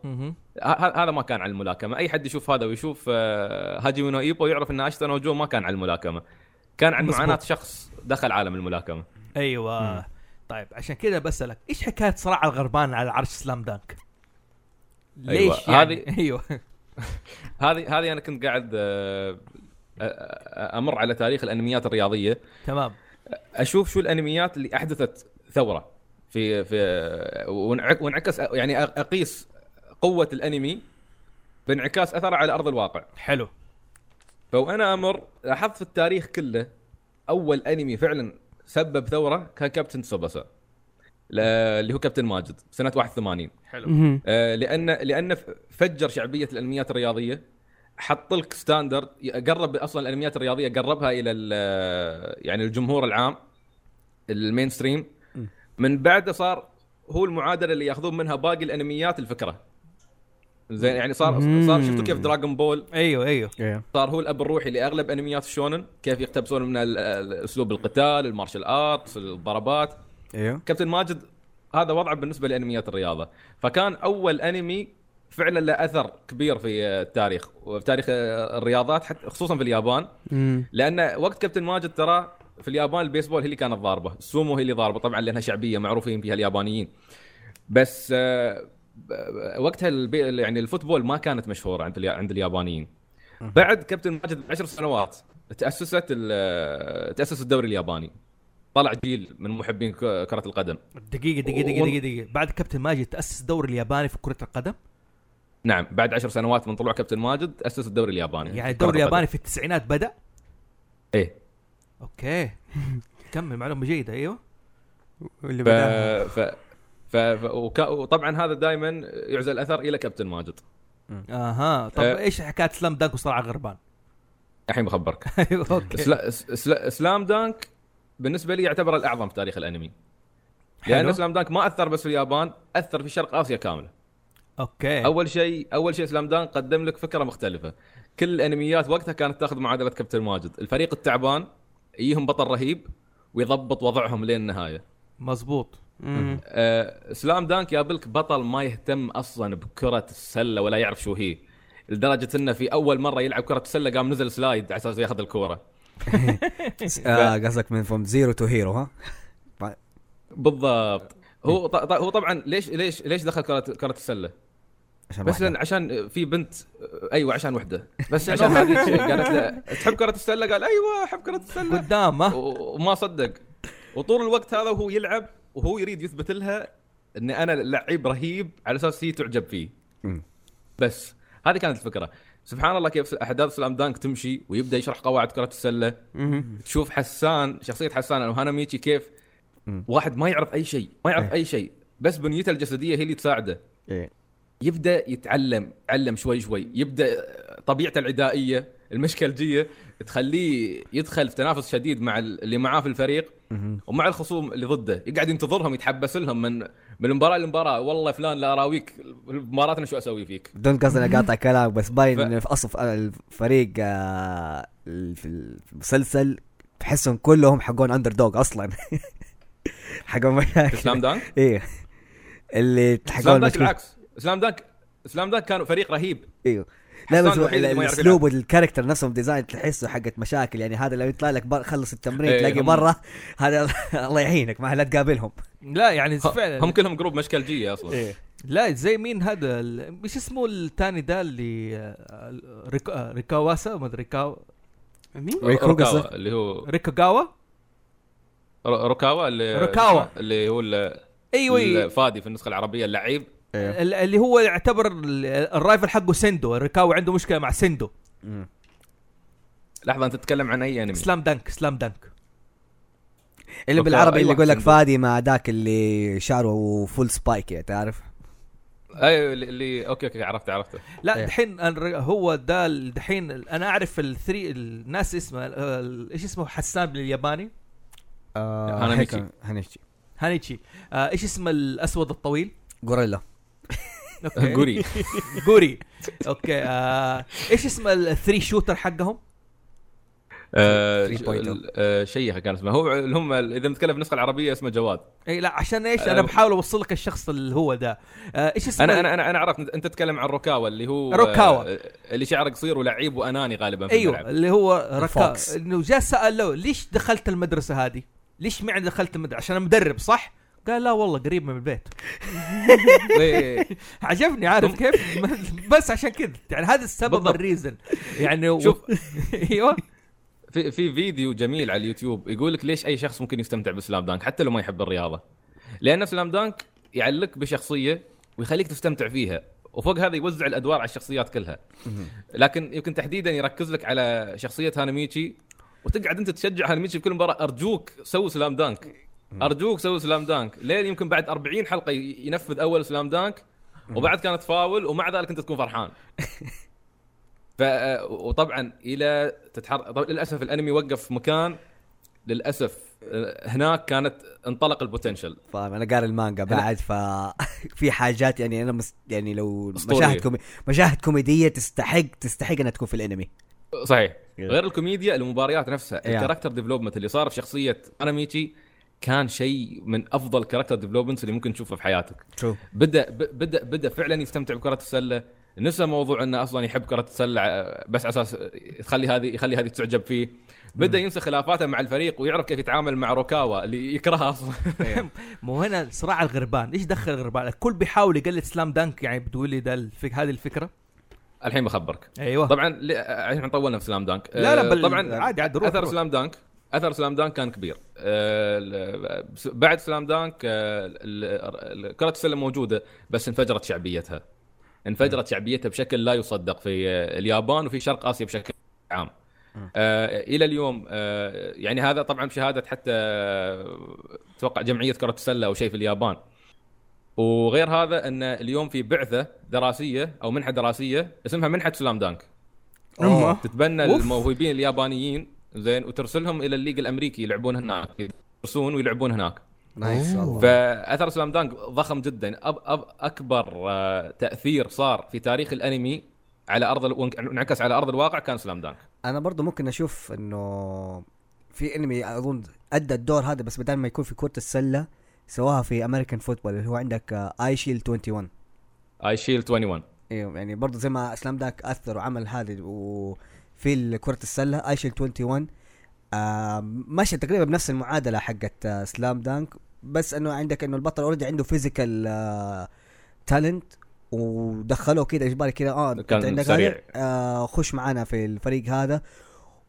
هذا ما كان على الملاكمة. أي حد يشوف هذا ويشوف هاجيمي نو إيبو يعرف إن أشتا نو جو ما كان على الملاكمة. كان عن. معاناة شخص دخل عالم الملاكمة. أيوه. طيب عشان كذا بسألك إيش حكاية صراع الغربان على عرش سلام دانك؟ أيوة، ليش يعني؟ هذه- أيوه. هذه هذه أنا كنت قاعد آه، آه، آه، أمر على تاريخ الأنميات الرياضية. تمام. أشوف شو الأنميات اللي أحدثت ثورة في في وانعك- وانعكس يعني أقيس قوة الأنمي بانعكاس أثره على أرض الواقع. حلو. فوانا مرة لاحظت في التاريخ كله أول أنمي فعلا سبب ثورة كان كابتن سوباسا اللي هو كابتن ماجد سنة 81 حلو. آه، لأن لأن فجر شعبية الأنميات الرياضية حط لك standard قرب أصلا الأنميات الرياضية قربها إلى ال- يعني الجمهور العام ال mainstream من بعده صار هو المعادلة اللي يأخذون منها باقي الأنميات الفكرة. زين يعني صار صار شفتوا كيف دراغون بول أيوه أيوه. إيه. صار هو الأب الروحي لأغلب أنميات الشونن كيف يقتبسون من اسلوب القتال ال martial arts الضربات. أيوه كابتن ماجد هذا وضعه بالنسبة لأنميات الرياضة. فكان أول أنمي فعلا له أثر كبير في التاريخ وفي تاريخ الرياضات حتى خصوصا في اليابان. مم. لأن وقت كابتن ماجد ترى في اليابان البيسبول هي اللي كانت ضاربة السومو هي اللي ضاربة طبعا لأنها شعبية معروفين فيها اليابانيين. بس آه، وقتها البي يعني ال football ما كانت مشهورة عند اليا- عند اليابانيين. بعد كابتن ماجد بعشر سنوات تأسست ال- تأسس الدوري الياباني. طلع جيل من محبين ك- كرة القدم. دقيقة دقيقة دقيقة دقيقه, دقيقة. بعد كابتن ماجد تأسس الدوري الياباني في كرة القدم؟ نعم بعد عشر سنوات من طلوع كابتن ماجد تأسس الدوري الياباني. يعني الدوري. الياباني في التسعينات بدأ؟ إيه. أوكي. كمل معلومة جيدة أيوه. واللي ف... ف... ف... ف... وك... وطبعا هذا دائما يعزى الأثر إلى كابتن ماجد. آها. طب أه. إيش حكاية سلام دانك وصراع غربان؟ الحين بخبرك. أيوه okay. سلا... سلا... سلام دانك بالنسبة لي يعتبر الأعظم في تاريخ الأنمي. حلو. لأن سلام دانك ما أثر بس في اليابان أثر في شرق آسيا كاملة. okay. أول شيء أول شيء سلام دانك قدم لك فكرة مختلفة. كل الأنميات وقتها كانت تأخذ معادلة كابتن ماجد. الفريق التعبان يجيهم بطل رهيب ويضبط وضعهم لين النهايه مزبوط. آه، سلام دانك يقابلك بطل ما يهتم أصلا بكرة السله ولا يعرف شو هي. لدرجة إنه في أول مرة يلعب كرة السله قام نزل slide على أساس يأخذ الكورة. آه، قصدك من from zero to hero ها؟ بالضبط. هو هو طبعا ليش ليش ليش دخل كرة كرة السله؟ عشان بس. لأن عشان في بنت أيوه عشان وحدة. بس عشان هذيك قالت له تحب كرة السله قال أيوه أحب كرة السله قدام و- وما صدق. وطول الوقت هذا وهو يلعب وهو يريد يثبت لها إن أنا لعيب رهيب على أساس هي تعجب فيه. بس هذه كانت الفكرة سبحان الله كيف أحداث سلام دانك تمشي ويبدأ يشرح قواعد كرة السلة. تشوف حسان شخصية حسان أو هاناميتشي كيف. واحد ما يعرف أي شيء ما يعرف إيه. أي شيء بس بنيته الجسدية هي اللي تساعده إيه. يبدأ يتعلم يتعلم شوي شوي يبدأ طبيعته العدائية المشكلجيه تخليه يدخل في تنافس شديد مع اللي معاه في الفريق. ومع الخصوم اللي ضده. يقعد ينتظرهم يتحمس لهم من من المباراة للمباراة. والله فلان لاراويك مباراتنا شو أسوي فيك؟ بدون قصد اني اقاطع كلامك بس باين ف- في اصل الفريق آه، في المسلسل تحسهم كلهم حقون underdog أصلا. حقون مشاكل سلام دانك إيه. اللي سلام حقون دانك مشكلة العكس. سلام دانك سلام دانك كانوا فريق رهيب. أيوه لا بس الاسلوب وال character نفسهم design تحسه حقت مشاكل. يعني هذا لو يطلع لك بر خلص التمرين إيه، تلاقي هم- برا هذا الله يعينك ما لا تقابلهم. لا يعني فعلا. هم كلهم group مشكلجية أصلا. إيه. لا زي مين هذا ال- إيش اسمه الثاني ده اللي آه، ريك- آه، ريكاواسا؟ ما أدري ريكاوا مين؟ قصدك؟ اللي هو ريكاغاوا ر- روكاوا اللي روكاوا. اللي هو ال- إيوه أيوة. الفادي في النسخة العربية اللعيب. إيه. ال- اللي هو يعتبر ال- الرايفل حقه سندو ريكاوا عنده مشكلة مع سندو. مم. لحظة أنت تتكلم عن أي أنمي؟ سلام دانك سلام دانك. اللي بالعربي اللي أيوة، يقول لك. فادي مع ذاك اللي شعره فول سبايك يعني تعرف؟ أيوه اللي- اللي أوكي أوكي عرفت عرفته. لا. دحين هو ده دحين أنا أعرف الثري الناس اسمه إيش اسمه؟ حسان بالياباني آه هاناميتشي. هيك- هانيتشي هانيتشي آه، إيش اسمه الأسود الطويل؟ غوريلا. أوكي جوري جوري أوكي آه، إيش اسم الثري شوتر حقهم آه، 3.0. ال- آه، شيخه كان اسمه هو اللي هم إذا نتكلم في النسخه العربية اسمه جواد إي لا عشان إيش أنا. بحاول اوصل لك الشخص اللي هو ده آه، إيش اسمه أنا أنا أنا أنا عرفت أنت تتكلم عن روكاوا اللي هو روكاوا. آه، اللي شعره قصير ولعيب وأناني غالبا في أيوه الملعب اللي هو ركا. إنه جاء سأل له ليش دخلت المدرسة هذه؟ ليش معنى دخلت المدرسة؟ عشان أنا مدرب صح؟ قال لا والله قريب من البيت. إيه، عجبني عارف كيف؟ بس عشان كذا. يعني هذا السبب. الريزن. يعني و... شوف. أيوه. في في فيديو جميل على اليوتيوب يقول لك ليش أي شخص ممكن يستمتع بسلام دانك حتى لو ما يحب الرياضة. لأن سلام دانك يعلق بشخصية ويخليك تستمتع فيها وفوق هذا يوزع الأدوار على الشخصيات كلها. لكن يمكن تحديدا يركز لك على شخصية هانميتشي وتقعد أنت تشجع هانميتشي في كل مباراة أرجوك سوي سلام دانك. أرجوك سوي سلام دانك. لين يمكن بعد 40 حلقة ينفذ أول سلام دانك وبعد كانت فاول ومع ذلك أنت تكون فرحان. ف وطبعا إلى تتحرك طبعا للأسف الأنمي وقف في مكان للأسف آه، هناك كانت انطلق ال potential. فاهم أنا قاري المانجا بعد ف في حاجات يعني أنا مس... يعني لو. مشاهد كومي... مشاهد كوميدية تستحق تستحق إنها تكون في الأنمي. صحيح. غير الكوميديا المباريات نفسها. ال character development اللي صار في شخصية هاناميتشي كان شيء من أفضل character development اللي ممكن تشوفه في حياتك. بدأ بدأ بدأ فعلا يستمتع بكرة السلة. نسى موضوع إنه أصلا يحب كرة السلة بس على أساس يخلي هذه يخلي هذه تعجب فيه. بدأ ينسى خلافاته مع الفريق ويعرف كيف يتعامل مع روكاوا اللي يكرهها أصلا. مو هنا صراع الغربان. إيش دخل الغربان؟ الكل بيحاول يقلد سلام دانك يعني بتقول لي ده الفك... هذه الفكرة؟ الحين بخبرك. أيوه. طبعا عشان طولنا في سلام دانك لا لا آه، بل طبعا عادي عادي روح أثر روح. سلام دانك أثر سلام دانك كان كبير. آه، بعد سلام دانك آه، كرة السلة موجودة بس انفجرت شعبيتها. انفجرت شعبيتها بشكل لا يصدق في اليابان وفي شرق آسيا بشكل عام. آه إلى اليوم يعني هذا طبعا بشهادة حتى أتوقع جمعية كرة السلة أو شيء في اليابان. وغير هذا إن اليوم في بعثة دراسية أو منحة دراسية اسمها منحة سلام دانك. تتبنى أوف. الموهوبين اليابانيين زين وترسلهم إلى الليج الأمريكي يلعبون هناك يدرسون ويلعبون هناك. nice والله. فأثر سلام دانك ضخم جدا. أب أب أكبر آه، تأثير صار في تاريخ الأنمي على أرض انعكس على أرض الواقع كان سلام دانك. أنا برضو ممكن أشوف إنه في أنمي أظن أدى الدور هذا بس بدل ما يكون في كرة السلة سواها في American football اللي هو عندك Eyeshield 21 Eyeshield 21 أيوه يعني برضو زي ما سلام دانك أثر وعمل هذه وفي كرة السلة Eyeshield 21 آه ماشي تقريبا بنفس المعادلة حقت آه سلام دانك بس إنه عندك إنه البطل already عنده physical آه talent ودخلوه كده اجباري كده آه كان عندك سريع. آه خش معانا في الفريق هذا.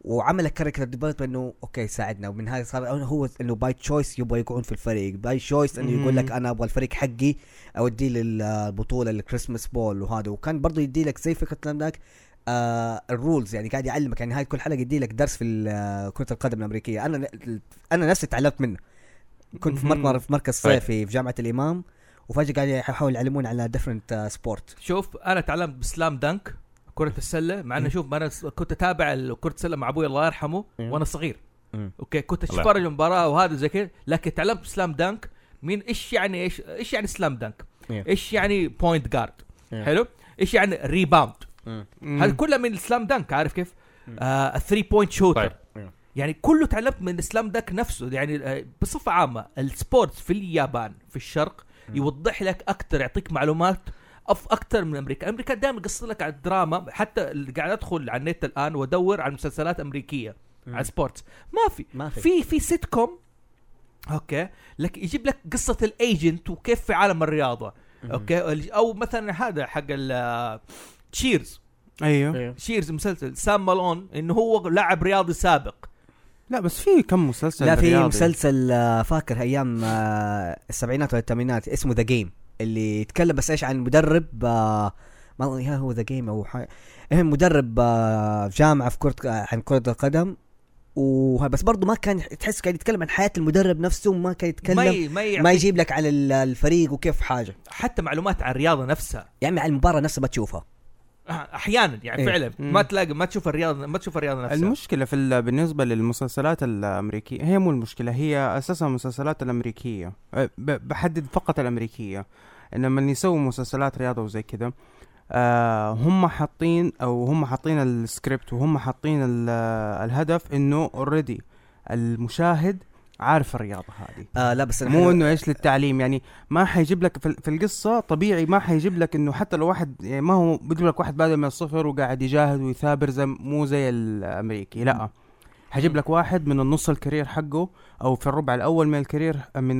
وعمل character development إنه okay ساعدنا. ومن هذا صار هو إنه by choice يبغى يقعون في الفريق. by choice إنه يقول لك أنا أبغى الفريق حقي أوديه للبطوله ال Christmas Bowl وهذا. وكان برضه يدي لك زي فكرة ذاك آه ال rules يعني قاعد يعلمك يعني هاي كل حلقة يدي لك درس في آه، كرة القدم الأمريكية أنا أنا نفسي تعلمت منه كنت في. مرة في مركز صيفي في جامعة الإمام وفجأة قاعد يحاول يعلمون على different sport شوف أنا تعلمت بسلام دنك كرة السلة مع إنه شوف أنا كنت أتابع كرة السلة مع أبوي الله يرحمه. وأنا صغير. okay كنت أتفرج المباراة وهذا زي كذا لكن تعلمت بسلام دنك مين إيش يعني إيش إيش يعني سلام؟ إيه. إيش يعني point guard؟ حلو؟ إيش يعني rebound؟ مم. هذا كله من ال slam dunk عارف كيف؟ آه ال three point shooter طيب. يعني كله تعلمت من ال slam dunk نفسه. يعني آه، بصفة عامة ال sports في اليابان في الشرق يوضح لك أكثر يعطيك معلومات أكثر من أمريكا، أمريكا دائما يقص لك على الدراما. حتى اللي قاعد أدخل على النت الآن وأدور على مسلسلات أمريكية على sports. ما في. ما في. في في سيت كوم okay؟ لك يجيب لك قصة ال agent وكيف في عالم الرياضة. okay؟ أو مثلا هذا حق ال Cheers أيوه. Cheers مسلسل. سام مالون إنه هو لاعب رياضي سابق. لا بس في كم مسلسل لا في رياضي. مسلسل آه، فاكر أيام آه، السبعينات ولا الثمانينات اسمه The Game اللي يتكلم بس إيش عن مدرب آه، ما يا هو The Game أو حاجة. المهم مدرب آه، في جامعة في كرة عن كرة القدم. بس برضه ما كان تحس كان يتكلم عن حياة المدرب نفسه وما كان ما يتكلم ي... ما, ما يعطيك يجيب لك على ال- الفريق وكيف حاجة. حتى معلومات عن الرياضة نفسها. يعني على المباراة نفسها ما تشوفها. أحيانا يعني إيه. فعلا. ما تلاقي ما تشوف الرياضه ما تشوف الرياضة نفسها المشكلة في ال- بالنسبة للمسلسلات الأمريكية هي مو المشكلة هي أساسا المسلسلات الأمريكية أه، بحدد فقط الأمريكية إنما اللي يسووا مسلسلات رياضة وزي كذا آه هم حاطين أو هم حاطين السكريبت وهم حاطين ال- الهدف إنه already المشاهد عارف الرياضة هذه. آه لا بس مو إنه إيش للتعليم يعني ما حيجيب لك في ال- في القصة طبيعي ما حيجيب لك إنه حتى لو واحد يعني ما هو بيجيب لك واحد بادئ من الصفر وقاعد يجاهد ويثابر زي مو زي الأمريكي لا. حيجيب لك واحد من النص ال career حقه أو في الربع الأول من ال career من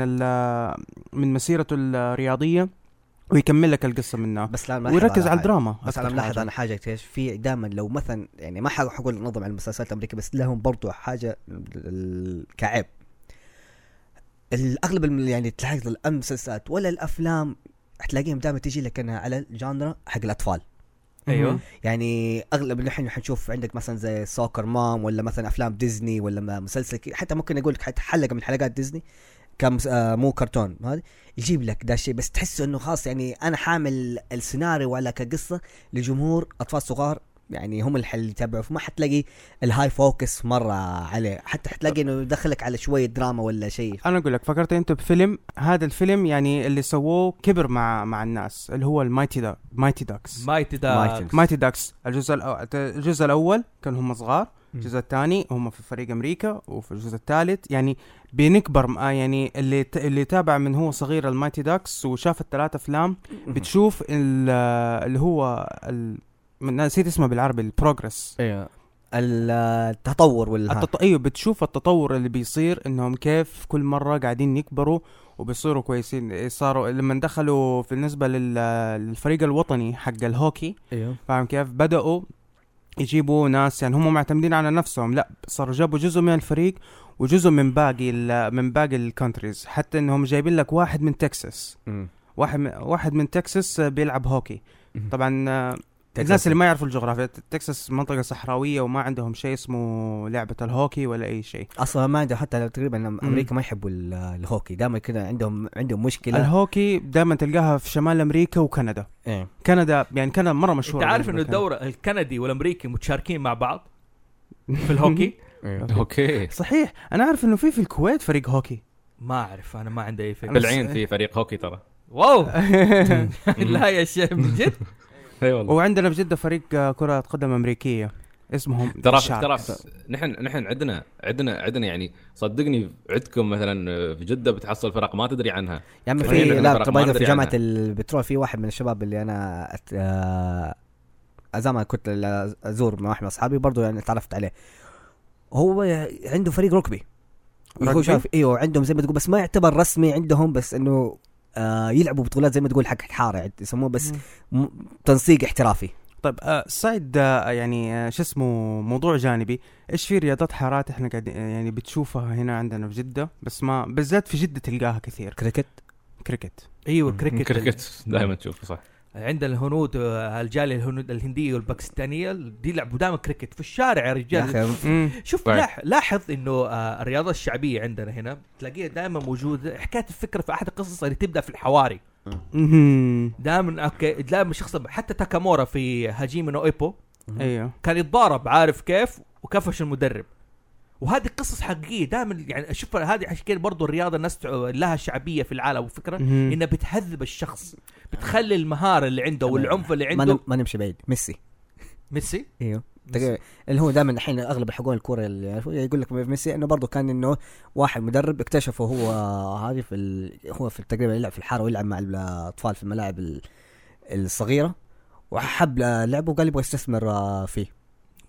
من مسيرته الرياضية ويكمل لك القصة منها. بس لا ويركز على. الدراما بس أنا ملاحظ. أنا حاجة إيش في دائما لو مثلا يعني ما حقول نظم على المسلسلات الأمريكية بس لهم برضو حاجة كعيب الأغلب يعني تلاحظ المسلسلات ولا الأفلام حتلاقيهم دائما تجي لك إنها على ال genre حق الأطفال. أيوه. يعني أغلب اللي إحنا حنشوف عندك مثلا زي soccer mom ولا مثلا أفلام ديزني ولا ما- مسلسل حتى ممكن أقول لك حتى حلقه من حلقات ديزني كم آه مو كرتون هذا يجيب لك ده الشيء بس تحس إنه خلاص يعني أنا حامل السيناريو ولا كقصة لجمهور أطفال صغار يعني هم اللي اللي يتابعوا فما حتلاقي ال high focus مرة عليه. حتى حتلاقي إنه يدخلك على شوية دراما ولا شيء. أنا أقول لك فكرت أنت بفيلم هذا الفيلم يعني اللي سووه كبر مع مع الناس اللي هو ال Mighty Du Mighty Ducks Mighty Mighty. The Mighty Ducks الجزء. الجزء الأول كان هم صغار الجزء الثاني هم في فريق أمريكا وفي الجزء الثالث يعني بنكبر يعني اللي ت... اللي تابع من هو صغير ال Mighty Ducks وشاف الثلاث أفلام بتشوف ال... اللي هو ال... من- نسيت اسمه بالعربي ال progress أيوه التطور ولا التط... أيوه بتشوف التطور اللي بيصير إنهم كيف كل مرة قاعدين يكبروا وبيصيروا كويسين. صاروا لما دخلوا في بالنسبة لل... للفريق الوطني حق الهوكي أيوه فاهم كيف؟ بدأوا يجيبوا ناس يعني هم معتمدين على نفسهم. لا صاروا جابوا جزء من الفريق وجزء من باقي ال- من باقي ال countries حتى إنهم جايبين لك واحد من تكساس واحد من واحد من تكساس بيلعب هوكي. طبعا آه، الناس اللي ما يعرفوا الجغرافيا تكساس منطقة صحراوية وما عندهم شيء اسمه لعبة الهوكي ولا أي شيء. أصلا ما عنده حتى تقريبا أمريكا ما يحبوا ال- الهوكي دائما كده عندهم عندهم مشكلة. الهوكي دائما تلقاها في شمال أمريكا وكندا. إيه. كندا يعني كندا مرة أنت مشهورة عارف بالنسبة انه الدوري الكندي والأمريكي متشاركين مع بعض في الهوكي؟ okay. صحيح. أنا عارف إنه في في الكويت فريق هوكي. ما أعرف أنا ما عندي أي فكرة. بالعين في فريق هوكي ترى. واو! لا يا شيخ من جد؟ إي والله وعندنا في جدة فريق كرة قدم أمريكية اسمهم ترى. ترى نحن نحن عندنا عندنا عندنا يعني صدقني عندكم مثلا في جدة بتحصل فرق ما تدري عنها يا عمي في لا في جامعة عنها. البترول في واحد من الشباب اللي أنا أت... آه، زمان كنت أزور مع واحد من أصحابي برضه يعني تعرفت عليه هو عنده فريق ركبي هو؟ شاف إيوه عندهم زي ما تقول بس ما يعتبر رسمي عندهم بس إنه آه يلعبوا بطولات زي ما تقول حق حارة يعني يسموه بس م- تنسيق احترافي. طيب آه side آه يعني آه شو اسمه موضوع جانبي. إيش في رياضات حارات إحنا قاعدين آه، يعني بتشوفها هنا عندنا في جدة؟ بس ما بالذات في جدة تلقاها كثير. كريكت. كريكت. إيوه كريكت. كريكت دائما تشوفه صح. عندنا الهنود آه، الجالية الهنود الهندية والباكستانية دي يلعبوا دائما كريكت في الشارع يا رجال. شوف طيب. لاح لاحظ إنه آه، الرياضة الشعبية عندنا هنا تلاقيها دائما موجودة حكاية الفكرة في أحد القصص اللي تبدأ في الحواري. دائما okay دائما شخص حتى تاكامورا في Hajime no Ippo أيوه كان يتضارب عارف كيف وكفش المدرب وهذه قصص حقيقية دائما يعني أشوف هذه عشان كده برضه الرياضة الناس لها شعبية في العالم وفكرة. إنها بتهذب الشخص بتخلي المهارة اللي عنده والعنف اللي ما, عنده نم- ما نمشي بعيد. ميسي. ميسي؟ إيوه. اللي هو دائما الحين أغلب حقون الكورة اللي يعرفوا يقول لك ميسي إنه برضه كان إنه واحد مدرب اكتشفه هو هذه في ال... هو في تقريبا يلعب في الحارة ويلعب مع الأطفال في الملاعب ال- الصغيرة وحب لعبه وقال يبغى يستثمر آه، فيه.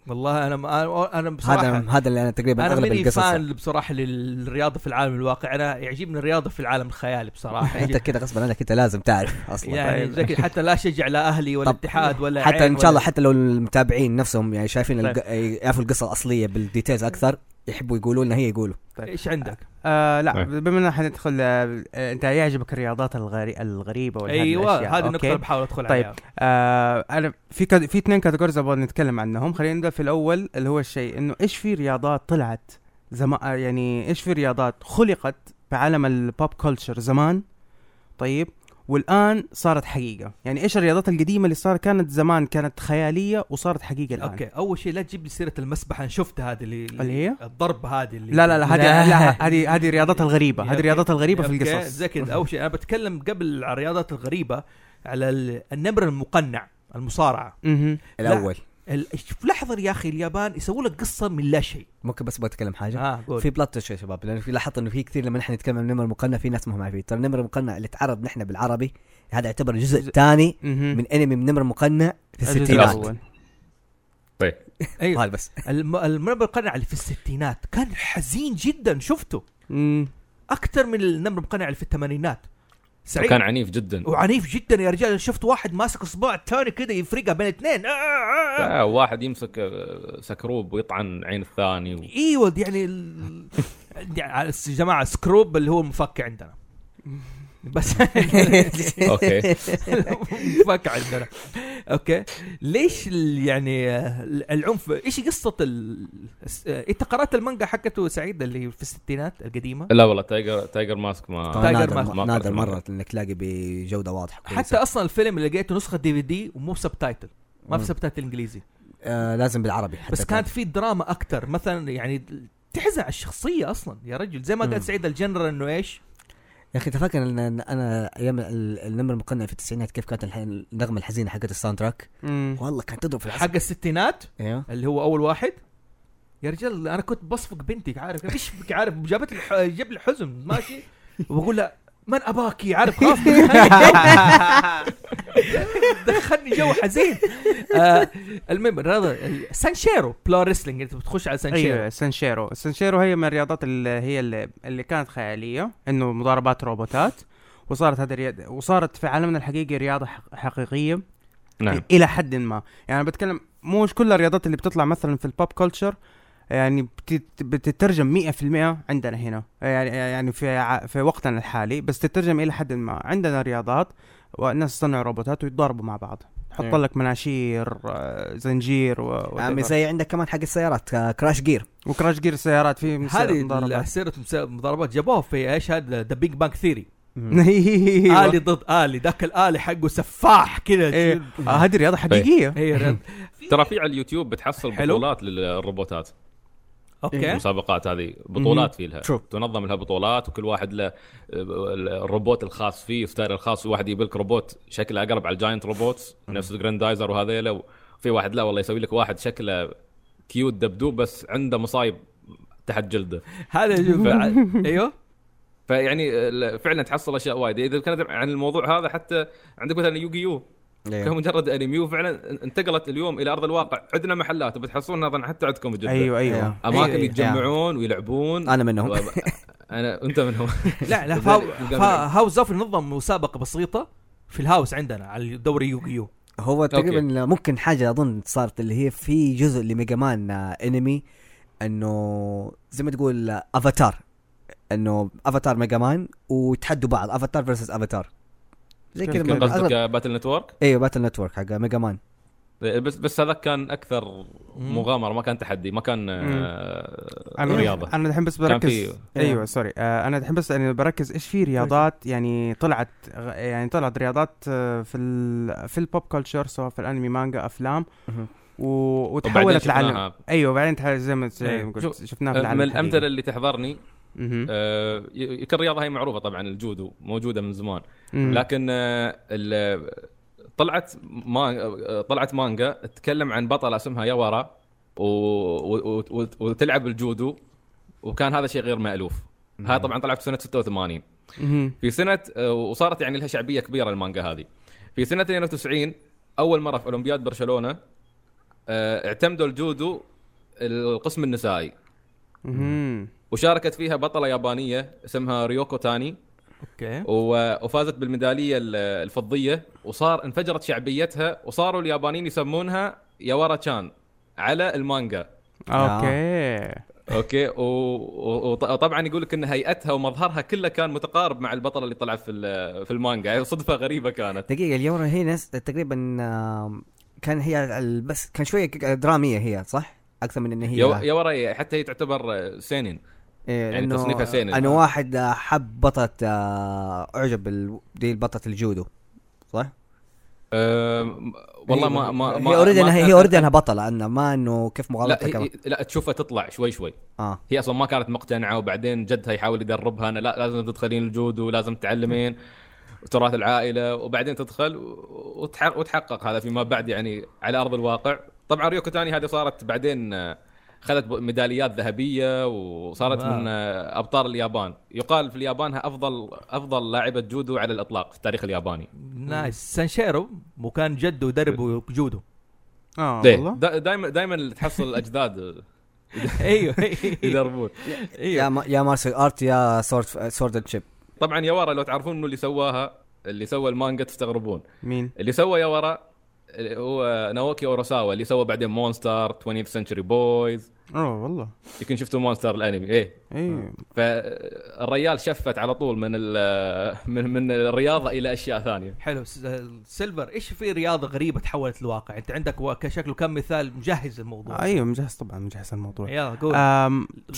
والله أنا ما أنا بصراحه هذا هذا اللي أنا تقريبا أنا أغلب ماني القصص. فان بصراحة للرياضة في العالم الواقع. أنا يعجبني الرياضة في العالم الخيالي بصراحة. أنت كده غصبا عنك أنت لازم تعرف أصلا. يعني زي حتى لا اشجع لا أهلي ولا اتحاد ولا حتى إن شاء الله حتى لو المتابعين نفسهم يعني شايفين طيب. يعرفوا القصة الأصلية بال details أكثر يحبوا يقولوا لنا هي يقولوا إيش عندك؟ آه لا طيب. بما اننا حندخل آه آه، أنت يعجبك الرياضات الغري... الغريبة ولا أيوه الأشياء. هذه النقطه. اللي بحاول ادخل طيب. عليها آه أنا في كد... في اثنين categories أبغى نتكلم عنهم خلينا نبدأ في الأول اللي هو الشيء إنه إيش في رياضات طلعت زمان يعني إيش في رياضات خلقت في عالم ال pop culture زمان طيب والآن صارت حقيقة يعني إيش الرياضات القديمة اللي صار كانت زمان كانت خيالية وصارت حقيقة الآن okay أول شيء لا تجيب لي سيرة المسبحه أنا شفتها هذه اللي اللي هي؟ الضرب هذه اللي لا لا لا هذه لا. هذه هذه الرياضات الغريبة هذه. الرياضات الغريبة في القصص زي كذا أول شيء أنا بتكلم قبل على الرياضات الغريبة على ال- النمر المقنع المصارعة. الأول لحظة يا أخي اليابان يسووا لك قصة من لا شيء. ممكن بس أبغى أتكلم حاجة؟ آه قول. في plot twist يا شباب لأنه في لاحظت إنه في كثير لما نحن نتكلم عن النمر المقنع في ناس ما هم عارفين ترى النمر المقنع اللي تعرض نحن بالعربي هذا يعتبر الجزء جزء- الثاني مهم. من أنمي من نمر مقنع في الستينات. طيب. أيوه. هذا بس. الم- النمر المقنع اللي في الستينات كان حزين جدا شفته. أكثر من النمر المقنع اللي في الثمانينات. سعيد. كان عنيف جدا. وعنيف جدا يا رجال. شفت واحد ماسك اصبع الثاني كده يفرقها بين اثنين. آه آه آه. واحد يمسك آه، screw ويطعن عين الثاني و... أيوه يعني ال... يعني جماعة screw اللي هو المفك عندنا. بس. okay. المفك عندنا. okay. ليش ال- يعني آه، العنف؟ إيش قصة ال... آه، انت قرات المانجا حقته سعيد اللي في الستينات القديمة؟ لا والله Tiger Tiger Mask ما Tiger نادر, Mask. ما نادر مرة إنك تلاقي بجودة واضحة. حتى أصلا الفيلم اللي لقيته نسخة DVD ومو subtitle ما في. subtitle إنجليزي. آه لازم بالعربي حتى بس كانت في دراما أكثر مثلا يعني تحزن على الشخصية أصلا. يا رجل زي ما. قال سعيد الجنرال إنه إيش؟ يا أخي تفكر إن أنا أيام ال- النمر المقنع في التسعينات كيف كانت النغمة الحزينة حقت ال soundtrack. والله كانت تضرب في العصب حق الستينات؟ أيوه. اللي هو أول واحد؟ يا رجال أنا كنت بصفق بنتي عارف؟ إيش عارف جابت لي جاب لي حزن ماشي؟ وبقول لها من أباكي؟ عارف خلاص دخلني جو حزين. آه المهم الرياضه سانشيرو pro wrestling انت بتخش على سانشيرو. أيوه سانشيرو. السانشيرو هي من الرياضات اللي هي اللي, كانت خيالية إنه مضاربات روبوتات وصارت هذه الرياضة وصارت في عالمنا الحقيقي رياضة حق- حقيقية نعم. إلى حد ما. يعني أنا بتكلم مش كل الرياضات اللي بتطلع مثلا في ال pop culture يعني بتت- بتترجم 100% عندنا هنا. يعني يعني في في وقتنا الحالي بس تترجم إلى حد ما. عندنا رياضات والناس تصنعوا روبوتات ويتضاربوا مع بعض. حط أيوة. لك مناشير آه، زنجير و عمي. زي عندك كمان حق السيارات آه، Crush Gear. و Crush Gear السيارات في هذه. سيرة مضاربات جابوها في إيش؟ هذا The Big Bang Theory آلي ضد آلي. ذاك الآلي حقه سفاح كذا. إيه. آه، هذه رياضة حقيقية. هي رياض. ترى في على اليوتيوب بتحصل. بطولات للروبوتات. okay. المسابقات هذه بطولات في لها. تنظم لها بطولات وكل واحد له آه، الروبوت الخاص فيه style الخاص واحد يجيب لك روبوت شكله أقرب على ال giant robots نفس الجراندايزر وهذيلا وفي واحد لا والله يسوي لك واحد شكله cute دبدوب بس عنده مصايب تحت جلده. هذا شوف أيوه. فيعني ال- فعلا تحصل أشياء وايد. إذا كانت عن الموضوع هذا حتى عندك مثلا يوغي يو أيوة. كان مجرد أنمي وفعلا انتقلت اليوم إلى أرض الواقع. عندنا محلات وبتحصلونها اظن حتى عندكم بجده أيوه أيوه. أيوة. أماكن أيوة. يتجمعون ويلعبون. أنا منهم. و- أنا أنت من هو لا لا فا- House of نظم مسابقة بسيطة في ال House عندنا على دوري يوغيو هو تقريبا ممكن حاجة أظن صارت اللي هي في جزء لميجا مان آه، أنمي إنه زي ما تقول آه، أفاتار. إنه أفاتار ميجا مان ويتحدوا بعض avatar versus avatar. زي كذا؟ من قصدك أغلب- باتل نتورك إيوه Battle Network حق ميجا مان بس بس هذا كان أكثر. مغامرة ما كان تحدي ما كان آه، أنا رياضة أنا الحين بس بركز في إيوه sorry آه أنا الحين بس يعني بركز إيش في رياضات يعني طلعت يعني طلعت رياضات آه، في ال في ال pop culture سواء في الأنمي مانجا أفلام. و... وتحولت لعالم شفناها. إيوه وبعدين تح- زي ما إيه. قلت شفناها في العالم من. الأمثلة اللي تحضرني. آه، الرياضة هي معروفة طبعا الجودو موجودة من زمان. مم. لكن آه، طلعت ما آه، طلعت مانجا تتكلم عن بطلة اسمها يورا و... و... و... وتلعب الجودو وكان هذا شيء غير مألوف. هاي طبعا طلعت في سنة 86 مهم. في سنة آه، وصارت يعني لها شعبية كبيرة المانجا هذه. في سنة 92 أول مرة في أولمبياد برشلونة آه، اعتمدوا الجودو القسم النسائي. وشاركت فيها بطلة يابانية اسمها ريوكو تاني. okay. وفازت بالميدالية ال- الفضية. وصار انفجرت شعبيتها. وصاروا اليابانيين يسمونها ياورا تشان على المانجا. okay. okay. و- وط- وطبعا يقول لك إن هيئتها ومظهرها كله كان متقارب مع البطلة اللي طلعت في ال- في المانجا. يعني صدفة غريبة كانت. دقيقة اليورا هي ناس تقريبا آه، كان هي ال- بس كان شوية درامية هي صح؟ أكثر من إن هي يو- ياورا حتى هي تعتبر seinen. إيه يعني تصنيفها seinen. انه واحد آه، حب بطلة آه، أعجب دي بطلة الجودو صح؟ أم، والله ما ما ما هي already انها هي already أنها بطلة انها ما إنه كيف لا مغالطة هي كمان لا تشوفها تطلع شوي شوي آه هي أصلا ما كانت مقتنعة وبعدين جدها يحاول يدربها أنا لا لازم تدخلين الجودو ولازم تتعلمين تراث العائلة وبعدين تدخل وتحقق, وتحقق هذا فيما بعد يعني على أرض الواقع طبعا ريوكو تاني هذه صارت بعدين آه، اخذت ميداليات ذهبية وصارت wow. من آه، أبطال اليابان. يقال في اليابان أفضل أفضل لاعبة جودو على الإطلاق في التاريخ الياباني. nice. سانشيرو وكان جده يدربه جودو. آه والله. دائما دائما تحصل الاجداد أيوه أيوه. يدربون. يا أيوه ما يا martial art يا sword swordship. طبعا ياورا لو تعرفون إنه اللي سواها اللي سوى المانجا تستغربون. مين؟ اللي سوى ياورا هو ناوكي أوراساوا اللي سوى بعدين Monster 20th Century Boys أوه والله. يمكن شفتوا Monster الأنمي. إيه. إيه. فالريال شفت على طول من ال- من من الرياضة إلى أشياء ثانية. حلو. سيلفر إيش في رياضة غريبة تحولت لواقع؟ أنت عندك كشكله كم مثال مجهز الموضوع؟ أيوه مجهز طبعا مجهز الموضوع. يلا قول.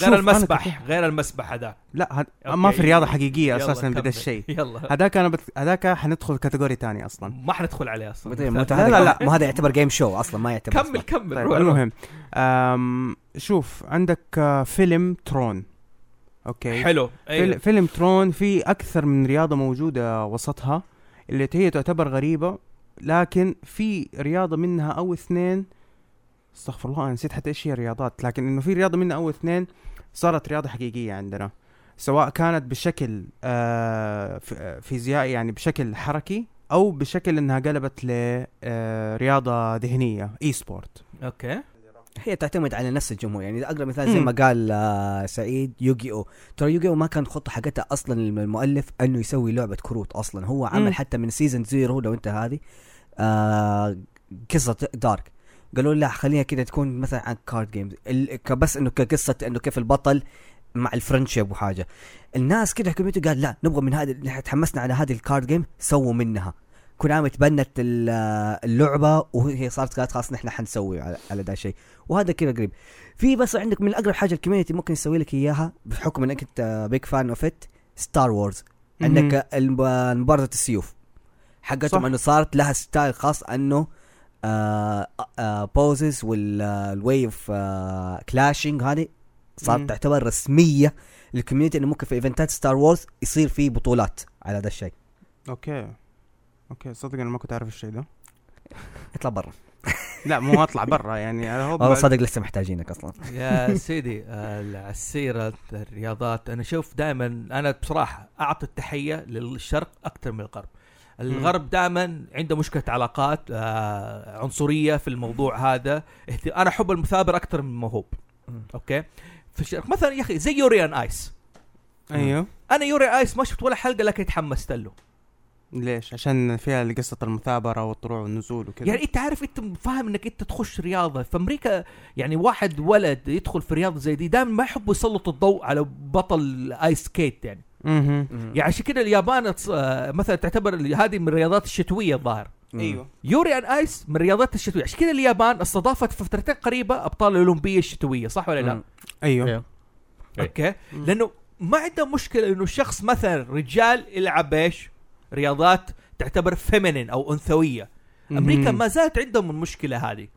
غير المسبح غير المسبح هذا. لا هد... ما في رياضة حقيقية يلا أساسا بدا. الشيء. يلا. هذاك أنا بت... هذاك حندخل category تاني أصلا. ما حندخل عليه أصلا. لا، هذا لا، لا ما هذا يعتبر game show أصلا ما يعتبر كمل. كمل طيب. المهم شوف عندك آه، فيلم ترون. okay. حلو. فيل... أيوه فيلم ترون في أكثر من رياضة موجودة وسطها اللي هي تعتبر غريبة لكن في رياضة منها أو اثنين استغفر الله أنا نسيت حتى إيش هي الرياضات لكن إنه في رياضة منها أو اثنين صارت رياضة حقيقية عندنا سواء كانت بشكل آه آه، فيزيائي يعني بشكل حركي أو بشكل إنها قلبت لرياضه ذهنية إي sport. Okay. هي تعتمد على نفس الجمهور. يعني اقرب مثال زي. ما قال آه سعيد يوغي أو ترى يوغي أو ما كان خطة حقتها أصلا المؤلف إنه يسوي لعبة كروت أصلا. هو عمل مم. حتى من season zero لو أنت هذه آه قصة dark. قالوا لا خليها كده تكون مثلا عن card games بس إنه كقصة إنه كيف البطل مع ال friendship وحاجة. الناس كده قال لا نبغى من هذه تحمسنا على هذه ال card game سووا منها. كونامي تبنت ال- اللعبة وهي صارت قالت خلاص نحن حنسوي على, ده الشيء. وهذا كذا قريب. في بس عندك من أقرب حاجة ال community ممكن يسوي لك إياها بحكم إنك أنت big fan of it ستار وورز عندك مباراة السيوف. حقتهم. إنه صارت لها ستايل خاص إنه آه آه poses وال wave آه clashing هذه صارت مم. تعتبر رسمية لل community إنه ممكن في event ات ستار وورز يصير في بطولات على هذا الشيء. أوكي. أوكي صدق أنا ما كنت أعرف الشيء ده. اطلع برا. لا مو أطلع برا يعني هو والله صدق لسه محتاجينك أصلا. يا سيدي السيرة الرياضات أنا شوف دائما أنا بصراحة أعطي التحية للشرق أكثر من الغرب. الغرب دائما عنده مشكلة علاقات آه، عنصرية في الموضوع هذا. أنا أحب المثابر أكثر من الموهوب. مم. Okay? في الشرق مثلا يا أخي زي Yuri on Ice. أيوه. أنا Yuri Ice ما شفت ولا حلقة لكن تحمست له. ليش؟ عشان فيها قصه المثابرة والطلوع والنزول وكذا. يعني انت عارف انت فاهم انك انت تخش رياضة في أمريكا يعني واحد ولد يدخل في رياضة زي دي دائما ما يحبوا يسلطوا الضوء على بطل ice skate يعني. أها يعني عشان كده اليابان آه، مثلا تعتبر هذه من الرياضات الشتوية الظاهر. أيوه. Yuri on Ice من الرياضات الشتوية. عشان كده اليابان استضافت في فترتين قريبة أبطال الأولمبية الشتوية صح ولا لا؟ أيوه. أيوه. Okay. مم. لأنه ما عندهم مشكلة إنه الشخص مثلا رجال يلعب إيش؟ رياضات تعتبر feminine أو أنثوية. أمريكا. ما زالت عندهم المشكلة هذه.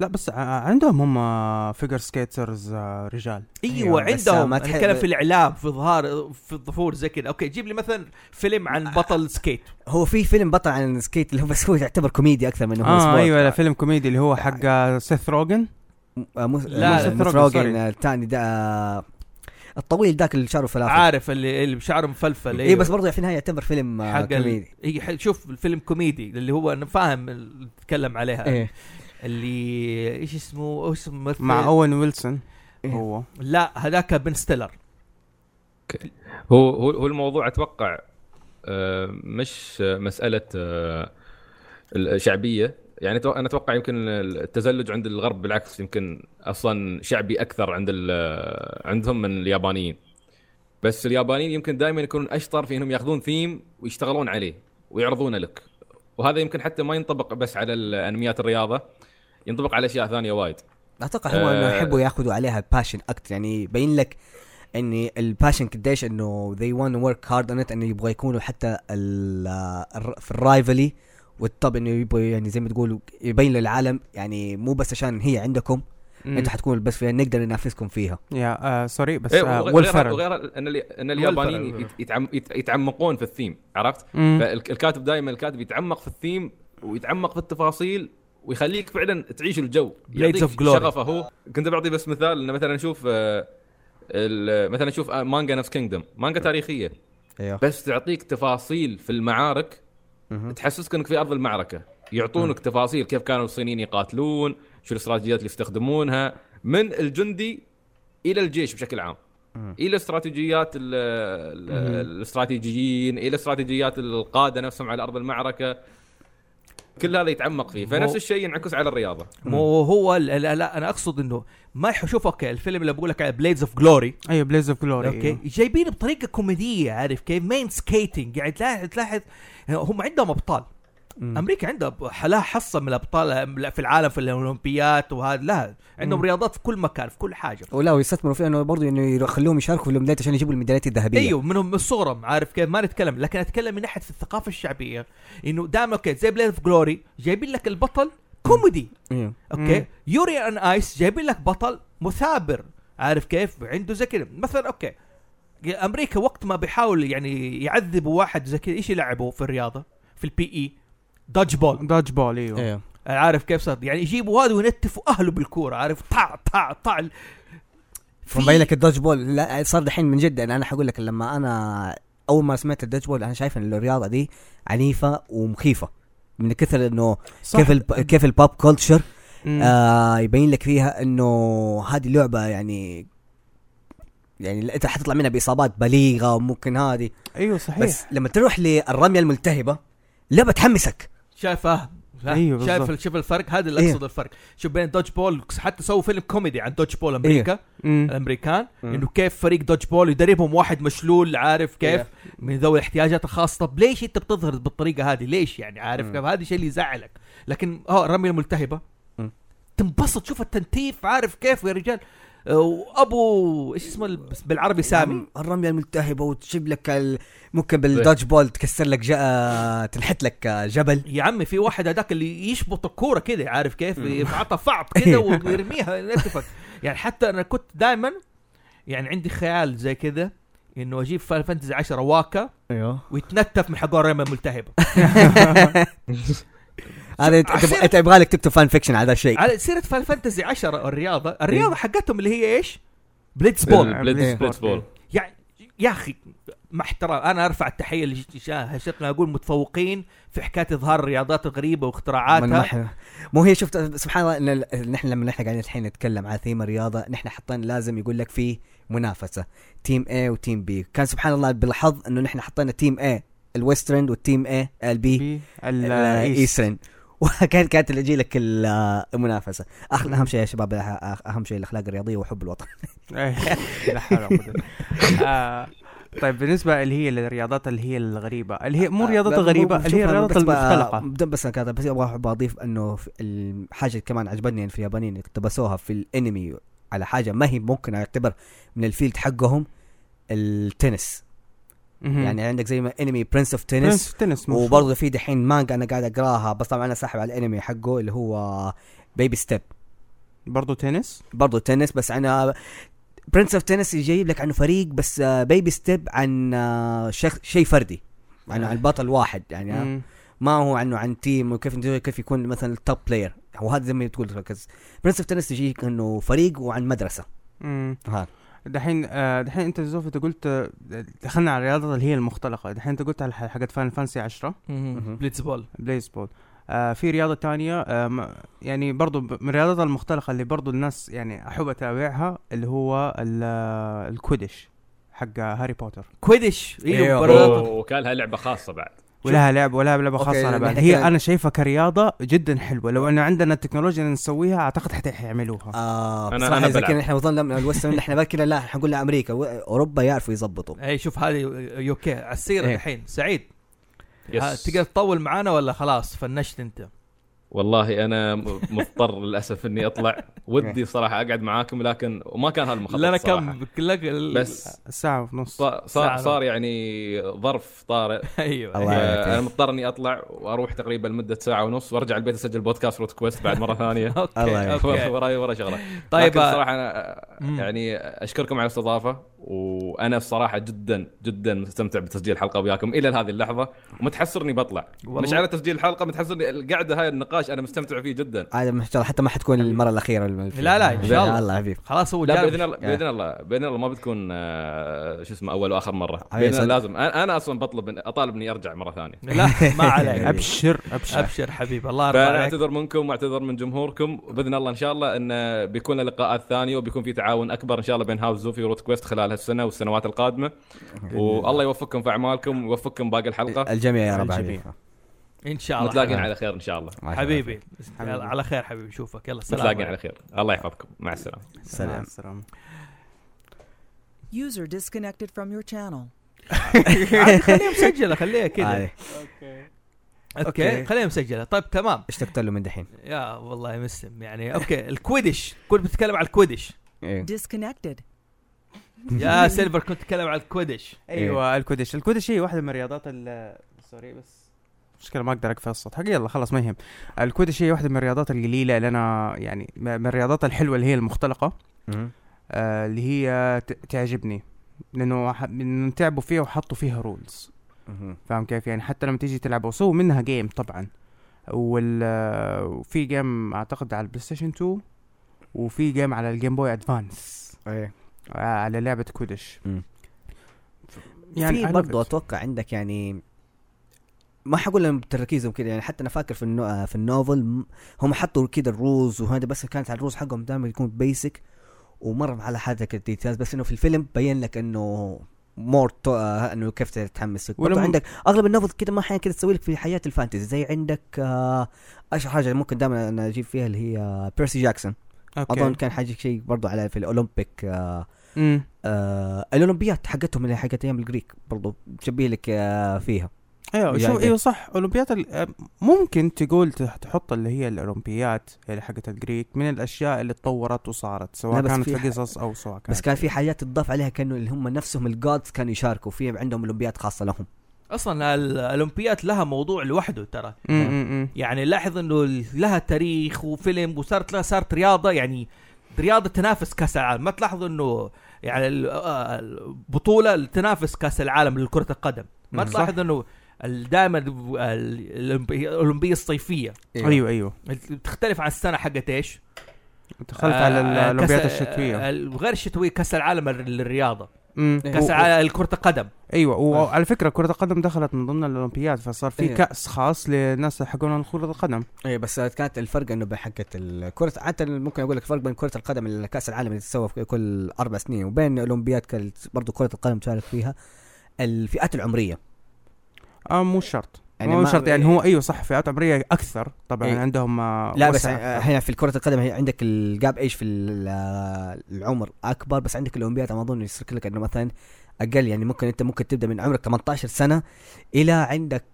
لا بس عندهم هم figure skaters رجال. إيوه أيوة، عندهم. أتكلم في الإعلام في ظهار في الظهور زي كذا. Okay جيب لي مثلا فيلم عن بطل skate. هو في فيلم بطل عن ال skate اللي هو بس هو يعتبر كوميدي أكثر من انه هو آه sport أيوه لا فيلم كوميدي اللي هو حق سيث روجن آه، لا، سيث روجن،. آه، الثاني ده آه، الطويل ذاك اللي شعره فلافل. عارف اللي اللي بشعره مفلفل اي بس برضه في النهايه يعتبر فيلم آه، حق ال... كوميدي. هي ح- شوف الفيلم كوميدي اللي هو أنا فاهم اللي تتكلم عليها. إيه. اللي إيش اسمه؟ إيش اسمه؟ الممثل؟ مع أوين ويلسون إيه. هو. لا هذاك بن ستيلر. هو هو هو الموضوع أتوقع آه، مش مسألة آه، الشعبية يعني أنا أتوقع يمكن التزلج عند الغرب بالعكس يمكن أصلا شعبي أكثر عند عندهم من اليابانيين. بس اليابانيين يمكن دائما يكونون أشطر في إنهم ياخذون ثيم ويشتغلون عليه ويعرضونه لك. وهذا يمكن حتى ما ينطبق بس على الأنميات الرياضة ينطبق على أشياء ثانية وايد. أتوقع هو إنه آه. يحبوا ياخذوا عليها passion أكثر. يعني يبين لك إن ال passion قديش إنه they want to work hard on it انه يبغى يكونوا حتى في ال rivalry والطب إنه يبغوا يعني زي ما تقولوا يبين للعالم يعني مو بس عشان هي عندكم أنتوا حتكونوا بس فيها نقدر ننافسكم فيها. يا آه sorry بس إيه، آه وغير ويل وغير, إن الي- إن اليابانيين يتعمقون في الثيم عرفت؟ فالكاتب دائما الكاتب يتعمق في الثيم ويتعمق في التفاصيل ويخليك فعلا تعيش الجو. يعطيك. شغفه هو. كنت بعطي بس مثال إنه مثلا نشوف آه، ال- مثلا نشوف مانجا نفس كينجدم مانجا تاريخية. أيوه بس تعطيك تفاصيل في المعارك تحسسك إنك في أرض المعركة. يعطونك تفاصيل كيف كانوا الصينيين يقاتلون شو الاستراتيجيات اللي يستخدمونها من الجندي إلى الجيش بشكل عام. إلى استراتيجيات ال- ال- الاستراتيجيين إلى استراتيجيات القادة نفسهم على أرض المعركة. كل هذا يتعمق فيه. فنفس الشيء ينعكس على الرياضة. مو هو لا, لا, لا أنا أقصد إنه ما يح- شوف okay الفيلم اللي بقول لك على Blades of Glory أيوه Blades of Glory okay? جايبين بطريقة كوميدية عارف كيف؟ men skating يعني تلاحظ تلاحظ هم عندهم أبطال. أمريكا عندها لها حصة من الأبطال في العالم في الاولمبيات وهذا لا عندهم مم. رياضات في كل مكان في كل حاجة. ولا ويستثمروا فيها إنه برضه إنه يخلوهم يشاركوا في الاولمبياد عشان يجيبوا الميداليات الذهبية. أيوه منهم من صغرهم عارف كيف؟ ما نتكلم لكن أتكلم من ناحية الثقافة الشعبية إنه دائما okay زي Blade of Glory جايبين لك البطل كوميدي. Okay? مم. Yuri on Ice جايبين لك بطل مثابر عارف كيف؟ عنده زي كذا مثلا okay أمريكا وقت ما بيحاول يعني يعذبوا واحد زي كذا إيش يلعبوا في الرياضة؟ في ال PE dodge ball dodge ball إيوه. أيوه عارف كيف صار. يعني يجيبوا هذا وينتفوا أهله بالكورة عارف؟ طع طع طع. في- مبين لك ال dodge ball لا صار دحين من جد. يعني أنا حقول لك لما أنا أول ما سمعت ال dodge ball أنا شايف إن الرياضة دي عنيفة ومخيفة. من كثر إنه. كيف الب... كيف ال pop culture. آه يبين لك فيها إنه هذه لعبه يعني يعني أنت حتطلع منها بإصابات بليغة وممكن هذه. أيوه صحيح. بس لما تروح للرمية الملتهبة لعبه تحمسك شايفه أيوه شايف. شوف الفرق هذا اللي إيه. اقصد الفرق شوف بين dodge ball حتى سووا فيلم كوميدي عن dodge ball أمريكا مم. الأمريكان. إنه كيف فريق dodge ball يدربهم واحد مشلول عارف كيف إيه. من ذوي الاحتياجات الخاصة طب ليش أنت بتظهر بالطريقة هذه ليش يعني عارف مم. كيف هذا الشيء اللي يزعلك لكن آه الرميه الملتهبة مم. تنبسط شوف التنتيف عارف كيف يا رجال وابو إيش اسمه ال- بالعربي سامي. الرمية الملتهبة وتجيب لك. ممكن بالدوج بول تكسر لك تنحت لك جبل. يا عمي في واحد هذاك اللي يشبط الكورة كده عارف كيف؟ يعطى فعط كده ويرميها يعني حتى أنا كنت دائما يعني عندي خيال زي كذا إنه أجيب فان فانتزي 10 واكا أيوه. ويتنتف من حق الرمية الملتهبة. هذا أنت يبغى لك تكتب fan fiction على هذا الشيء. على سيرة Final Fantasy 10 الرياضة الرياضة حقتهم اللي هي إيش؟ Blitzball Blitz إيه. Blitzball يعني يا أخي مع احترام. أنا أرفع التحية لشرقنا أقول متفوقين في حكاية إظهار الرياضات الغريبة واختراعاتها. مو هي شفت سبحان الله إن نحن لما نحن قاعدين الحين نتكلم على ثيم الرياضة نحن حطينا لازم يقول لك في منافسة. team A و team B. كان سبحان الله بالحظ إنه نحن حطينا team A الويسترن والتيم A البي بي ال- الايسترن وكانت كانت اللي يجي لك ال- المنافسة. أهم شيء يا شباب أخ- أهم شيء الأخلاق الرياضية وحب الوطن إيه، لا حول ولا. آه، طيب بالنسبة اللي هي الرياضات اللي هي الغريبة اللي هي مو مو- الغريبة اللي هي الرياضات بدون بس كذا بس أبغى أحب أضيف إنه في الحاجة كمان عجبتني في اليابانيين اقتبسوها في الأنمي على حاجة ما هي ممكن أعتبر من ال field حقهم التنس. يعني عندك زي ما انمي Prince of Tennis تنس تنس مشهور. وبرضه في دحين مانجا أنا قاعد أقراها بس طبعا أنا ساحب على الانمي حقه اللي هو Baby Step برضو تنس؟ برضه تنس بس أنا Prince of Tennis يجيب لك عنه فريق بس Baby Step عن شخ- شيء فردي عن عن بطل واحد يعني مم. ما هو عنه عن team وكيف كيف يكون مثلا ال top player وهذا زي ما تقول ركز Prince of Tennis يجيك إنه فريق وعن مدرسة. مم. دحين آه، دحين انت زوف انت قلت آه، دخلنا على الرياضات اللي هي المختلقة. دحين انت قلت على حقت Final Fantasy 10 مهم. Blitzball Blitzball آه في رياضة تانية آه يعني برضو من الرياضات المختلقة اللي برضو الناس يعني أحب أتابعها اللي هو ال- ال Quidditch حق هاري بوتر. Quidditch. أيوه برضه. وكان لها لعبة خاصة بعد. ولها لعب ولها لعبة okay، خاصة على بعض نحن هي أنا شايفها كرياضة جدا حلوة. لو أنه عندنا التكنولوجيا اللي نسويها أعتقد حتى حيعملوها آه بلعب. كنا إحنا وصلنا من ال western إحنا بقى كده لا حنقول لامريكا و- أوروبا يعرفوا يظبطوا. اي شوف هذه يوكي على السيرة إيه. الحين. سعيد. تقدر تطول معانا ولا خلاص فنشت أنت؟ والله أنا مضطر للأسف إني أطلع. ودي صراحة أقعد معاكم لكن وما كان هذا المخطط لنا. كم؟ لك بس الساعة ونص. صار صار, صار يعني ظرف طارئ. أيوه. الله يعافيك. أنا مضطر إني أطلع وأروح تقريبا لمدة ساعة ونص وأرجع البيت أسجل بودكاست روت كويست بعد مرة ثانية. الله okay. وراي ورا شغلة. طيب لكن آه، صراحة أنا. يعني أشكركم على الاستضافة. وأنا الصراحه جدا جدا مستمتع بتسجيل الحلقة وياكم إلى هذه اللحظة. ومتحسر اني بطلع. والله. مش على تسجيل الحلقة متحسر القعدة هاي النقاش أنا مستمتع فيه جدا. هذا ما شاء الله حتى ما حتكون المرة الأخيرة. لا، لا، إن شاء الله. الله حبيب. خلاص هو لا بإذن الله بإذن الله بإذن الله ما بتكون آه، شو اسمه أول وآخر مرة. حبيبي بإذن الله. لازم. أنا أنا أصلا بطلب اطالب اني أرجع مرة ثانية. لا ما عليك. أبشر أبشر. أبشر حبيبي الله يرضى عليك. اعتذر منكم واعتذر من جمهوركم. وباذن الله إن شاء الله إن بيكون لقاءات ثانية وبيكون في تعاون أكبر إن شاء الله بين هاوس زوفي وروت كويست خلال هالسنه والسنوات القادمة. والله يوفقكم في أعمالكم ويوفقكم باقي الحلقة. الجميع يا رب الجميع. إن شاء الله. نتلاقين حبيبي. على خير إن شاء الله. حبيبي حبيبي. على خير حبيبي نشوفك. يلا سلام نتلاقين على خير. الله يحفظكم. مع السلامة. سلام. السلامة. User disconnected from your channel. خليها مسجلة خليها كذا. آه. أوكي. أوكي. خليها مسجلة. طيب تمام. اشتقت له من دحين. يا والله مسلم يعني okay. ال Quidditch كنت بتتكلم على ال Quidditch. إيه. يا سيلفر كنت تتكلم على الكويدش أيوه الكودش. الكودش هي واحدة من الرياضات ال sorry بس مشكلة ما أقدر أقفل الصوت. حقي يلا خلاص ما يهم. ال Quidditch هي واحدة من الرياضات القليلة اللي أنا يعني من الرياضات الحلوة اللي هي المختلقة. آه اللي هي ت- تعجبني. لأنه تعبوا فيها وحطوا فيها rules. فاهم كيف؟ يعني حتى لما تيجي تلعب وسووا منها game طبعا. وال وفي game أعتقد على ال PlayStation 2 وفي game على ال Game Boy Advance إيه. آه، على لعبة Quidditch. يعني في برضه it. أتوقع عندك يعني ما حقول لهم بالتركيز وكذا يعني حتى أنا فاكر في النو... آه، في ال novel هم حطوا كذا ال rules وهذا بس كانت على ال rules حقهم دائما يكون basic ومرة على حاجة كده details بس إنه في الفيلم بين لك إنه more to... آه إنه كيف تتحمس. ولما- عندك أغلب ال novel كده ما أحيانا كده تسوي لك في حياة ال fantasy. زي عندك آه أشهر حاجة ممكن دائما أنا أجيب فيها اللي هي Percy Jackson okay. أظن كان حاجة شيء برضه على في الأولمبيك آه مم. آه الأولمبيات حقتهم اللي حقت أيام ال Greek برضو تشبيه لك آه فيها أيوه جاي. أيوه صح أولمبيات ال- آه، ممكن تقول تح- تحط اللي هي الأولمبيات اللي حقت ال Greek من الأشياء اللي تطورت وصارت سواء كانت في قصص أو سواء كانت بس كان في حاجات تضاف عليها كأنه اللي هم نفسهم الجادز كانوا يشاركوا في عندهم أولمبيات خاصة لهم أصلا الأولمبيات لها موضوع لوحده ترى. يعني لاحظ إنه لها تاريخ وفيلم وصارت لها صارت رياضة يعني رياضة تنافس كأس العالم ما تلاحظ إنه يعني ال- آه، البطولة تنافس كأس العالم لكرة القدم ما. تلاحظ إنه دائما الأولمبية الصيفية أيوه أيوه تختلف عن السنة حقت إيش؟ دخلت على آه، الأولمبيات كأس- الشتوية آه، غير الشتوية كأس العالم للرياضة. إيه. كأس العالم كره القدم. أيوه وعلى فكرة كرة القدم دخلت من ضمن الأولمبياد فصار في إيه. كأس خاص للناس اللي حقون كره القدم. اي بس كانت الفرق إنه بحقة الكرة حتى ممكن أقول لك الفرق بين كرة القدم اللي كأس العالم اللي تسوى في كل أربع سنين وبين الأولمبياد برضه كرة القدم تشارك فيها الفئات العمرية. آه مو شرط. يعني مو شرط يعني هو إيوه صح فئات عمرية أكثر طبعا إيه. عندهم آه، لا بس وسع آه،. هنا في كرة القدم هي عندك الجاب إيش في ال- آه، العمر أكبر بس عندك الاولمبياد ما أظن يصير لك انه مثلا أقل يعني ممكن أنت ممكن تبدأ من عمرك 18 سنة إلى عندك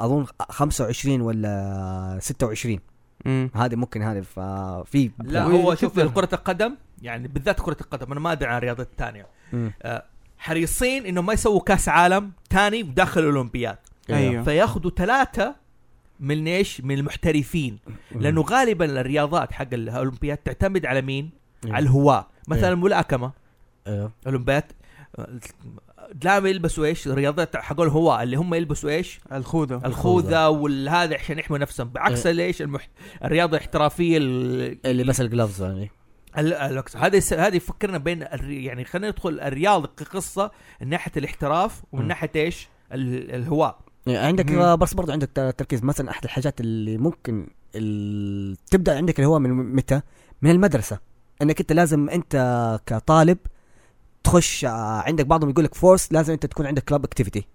أظن 25 ولا 26 مم. هذه ممكن هذه ففي لا هو شوف. كره القدم يعني بالذات كرة القدم أنا ما أدري عن الرياضات الثانية. حريصين انه ما يسووا كأس عالم ثاني داخل الأولمبياد أيوه فياخذوا ثلاثة من إيش؟ من المحترفين لأنه غالبا الرياضات حق الأولمبياد تعتمد على مين؟ على الهواة مثلا إيه. الملاكمه أيوه الاولمبياد دائما يلبسوا إيش؟ الرياضات حق الهواة اللي هم يلبسوا إيش؟ الخوذة الخوذة والهذا عشان يحموا نفسهم بعكس ليش المح... الرياضة الاحترافية ال... اللي بس الجلافز يعني هذا هذه يفكرنا بين. يعني خلينا ندخل الرياضه كقصة من ناحية الاحتراف ومن. ناحية إيش؟ ال... الهواء عندك مهم. آه، بس برضو عندك تركيز مثلا أحد الحاجات اللي ممكن ال... تبدأ عندك اللي هو من متى من المدرسة إنك أنت لازم أنت كطالب تخش آه، عندك بعضهم يقول لك force لازم أنت تكون عندك club activity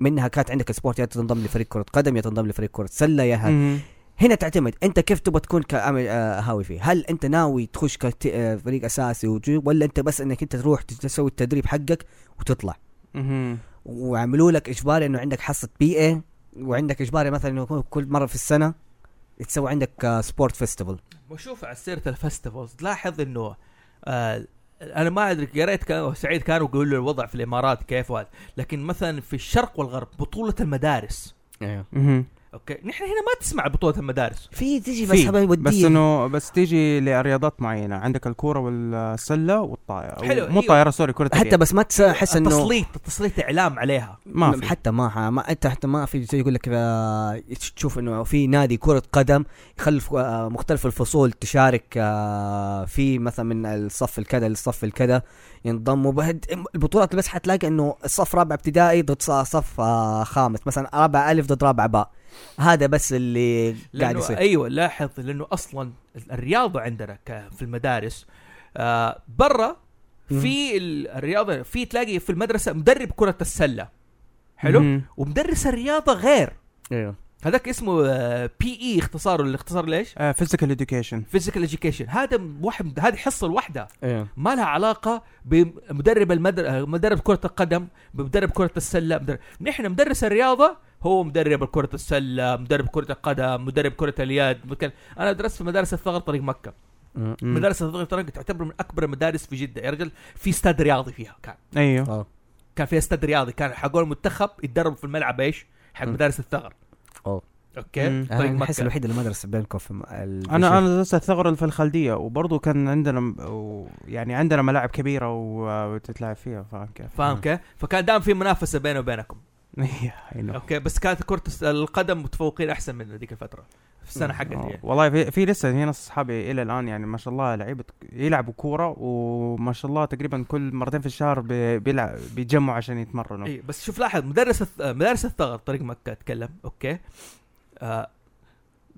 منها كانت عندك sport يا تنضم لفريق كرة قدم يا تنضم لفريق كرة سلة يا. مم. هنا تعتمد أنت كيف تبغى تكون كعامل آه، هاوي فيه هل أنت ناوي تخش كفريق أساسي وجو- ولا أنت بس إنك أنت تروح تسوي التدريب حقك وتطلع. وعملوا لك اجباري إنه عندك حصة PE وعندك اجباري مثلا إنه كل مرة في السنة تسوي عندك sport festival وشوف على سيرة ال festivals تلاحظ إنه آه أنا ما أدري قريت كان سعيد كانوا يقولوا له الوضع في الإمارات كيف وهذا لكن مثلا في الشرق والغرب بطولة المدارس. أيوه. okay. نحن هنا ما تسمع بطولة المدارس. في تجي بس في هبه بس وديه إنه بس تيجي لرياضات معينة. عندك الكورة والسلة والطائره حلو، مو أيوه. الطائره sorry كرة حتى اليد. بس ما تحس إنه التسليط التسليط إعلام عليها. ما في. حتى ما, ما أنت حتى ما في زي يقول لك تشوف إنه في نادي كرة قدم يخلي ف- آه، مختلف الفصول تشارك آه، في مثلا من الصف الكذا للصف الكذا ينضموا بهد البطولات بس حتلاقي إنه الصف رابع ابتدائي ضد ص- صف آه، خامس. مثلا رابع ألف ضد رابع باء. هذا بس اللي قاعد يصير. أيوه لاحظ لأنه أصلا الرياضة عندنا في المدارس آه برا في ال- الرياضة في تلاقي في المدرسة مدرب كرة السله حلو؟ مهم. ومدرس الرياضة غير. أيوه. هذاك اسمه PE اختصاره الاختصار ليش؟ آه فيزيكال اديوكيشن فيزيكال اديوكيشن هذا واحد هذه حصة لوحدها أيوه. ما لها علاقة بمدرب المدر... مدرب كرة القدم بمدرب كرة السله مدرب... نحن مدرس الرياضة هو مدرب كرة السلة مدرب كرة القدم مدرب كرة اليد ممكن أنا درست في مدارس الثغر طريق مكة مم. مدارس الثغر طريق تعتبر من أكبر المدارس في جدة يا رجل في استاد رياضي فيها كان أيوه آه كان في استاد رياضي كان حقول المنتخب يتدربوا في الملعب إيش حق. مدارس الثغر أوه. أوكي مم. طريق أنا احس مكة الوحيد اللي ما درس بينكم في أنا أنا درست الثغره اللي في الخلدية وبرضه كان عندنا م- و- يعني عندنا ملاعب كبيرة و- وتتلعب فيها فاهم كيف؟ فاهم كيف؟ فكان دائما في منافسة بيني وبينكم أوكي بس كانت كرة القدم متفوقين أحسن من ذيك الفترة في السنة حقتي يعني. والله في, في لسه في ناس أصحابي إلى الآن يعني ما شاء الله لعيبة يلعبوا كورة وما شاء الله تقريبا كل مرتين في الشهر بي- بيلعب بيتجمعوا عشان يتمرنوا. اي بس شوف لاحظ مدرس مدارس الثغر طريق مكه أتكلم أوكي؟ آه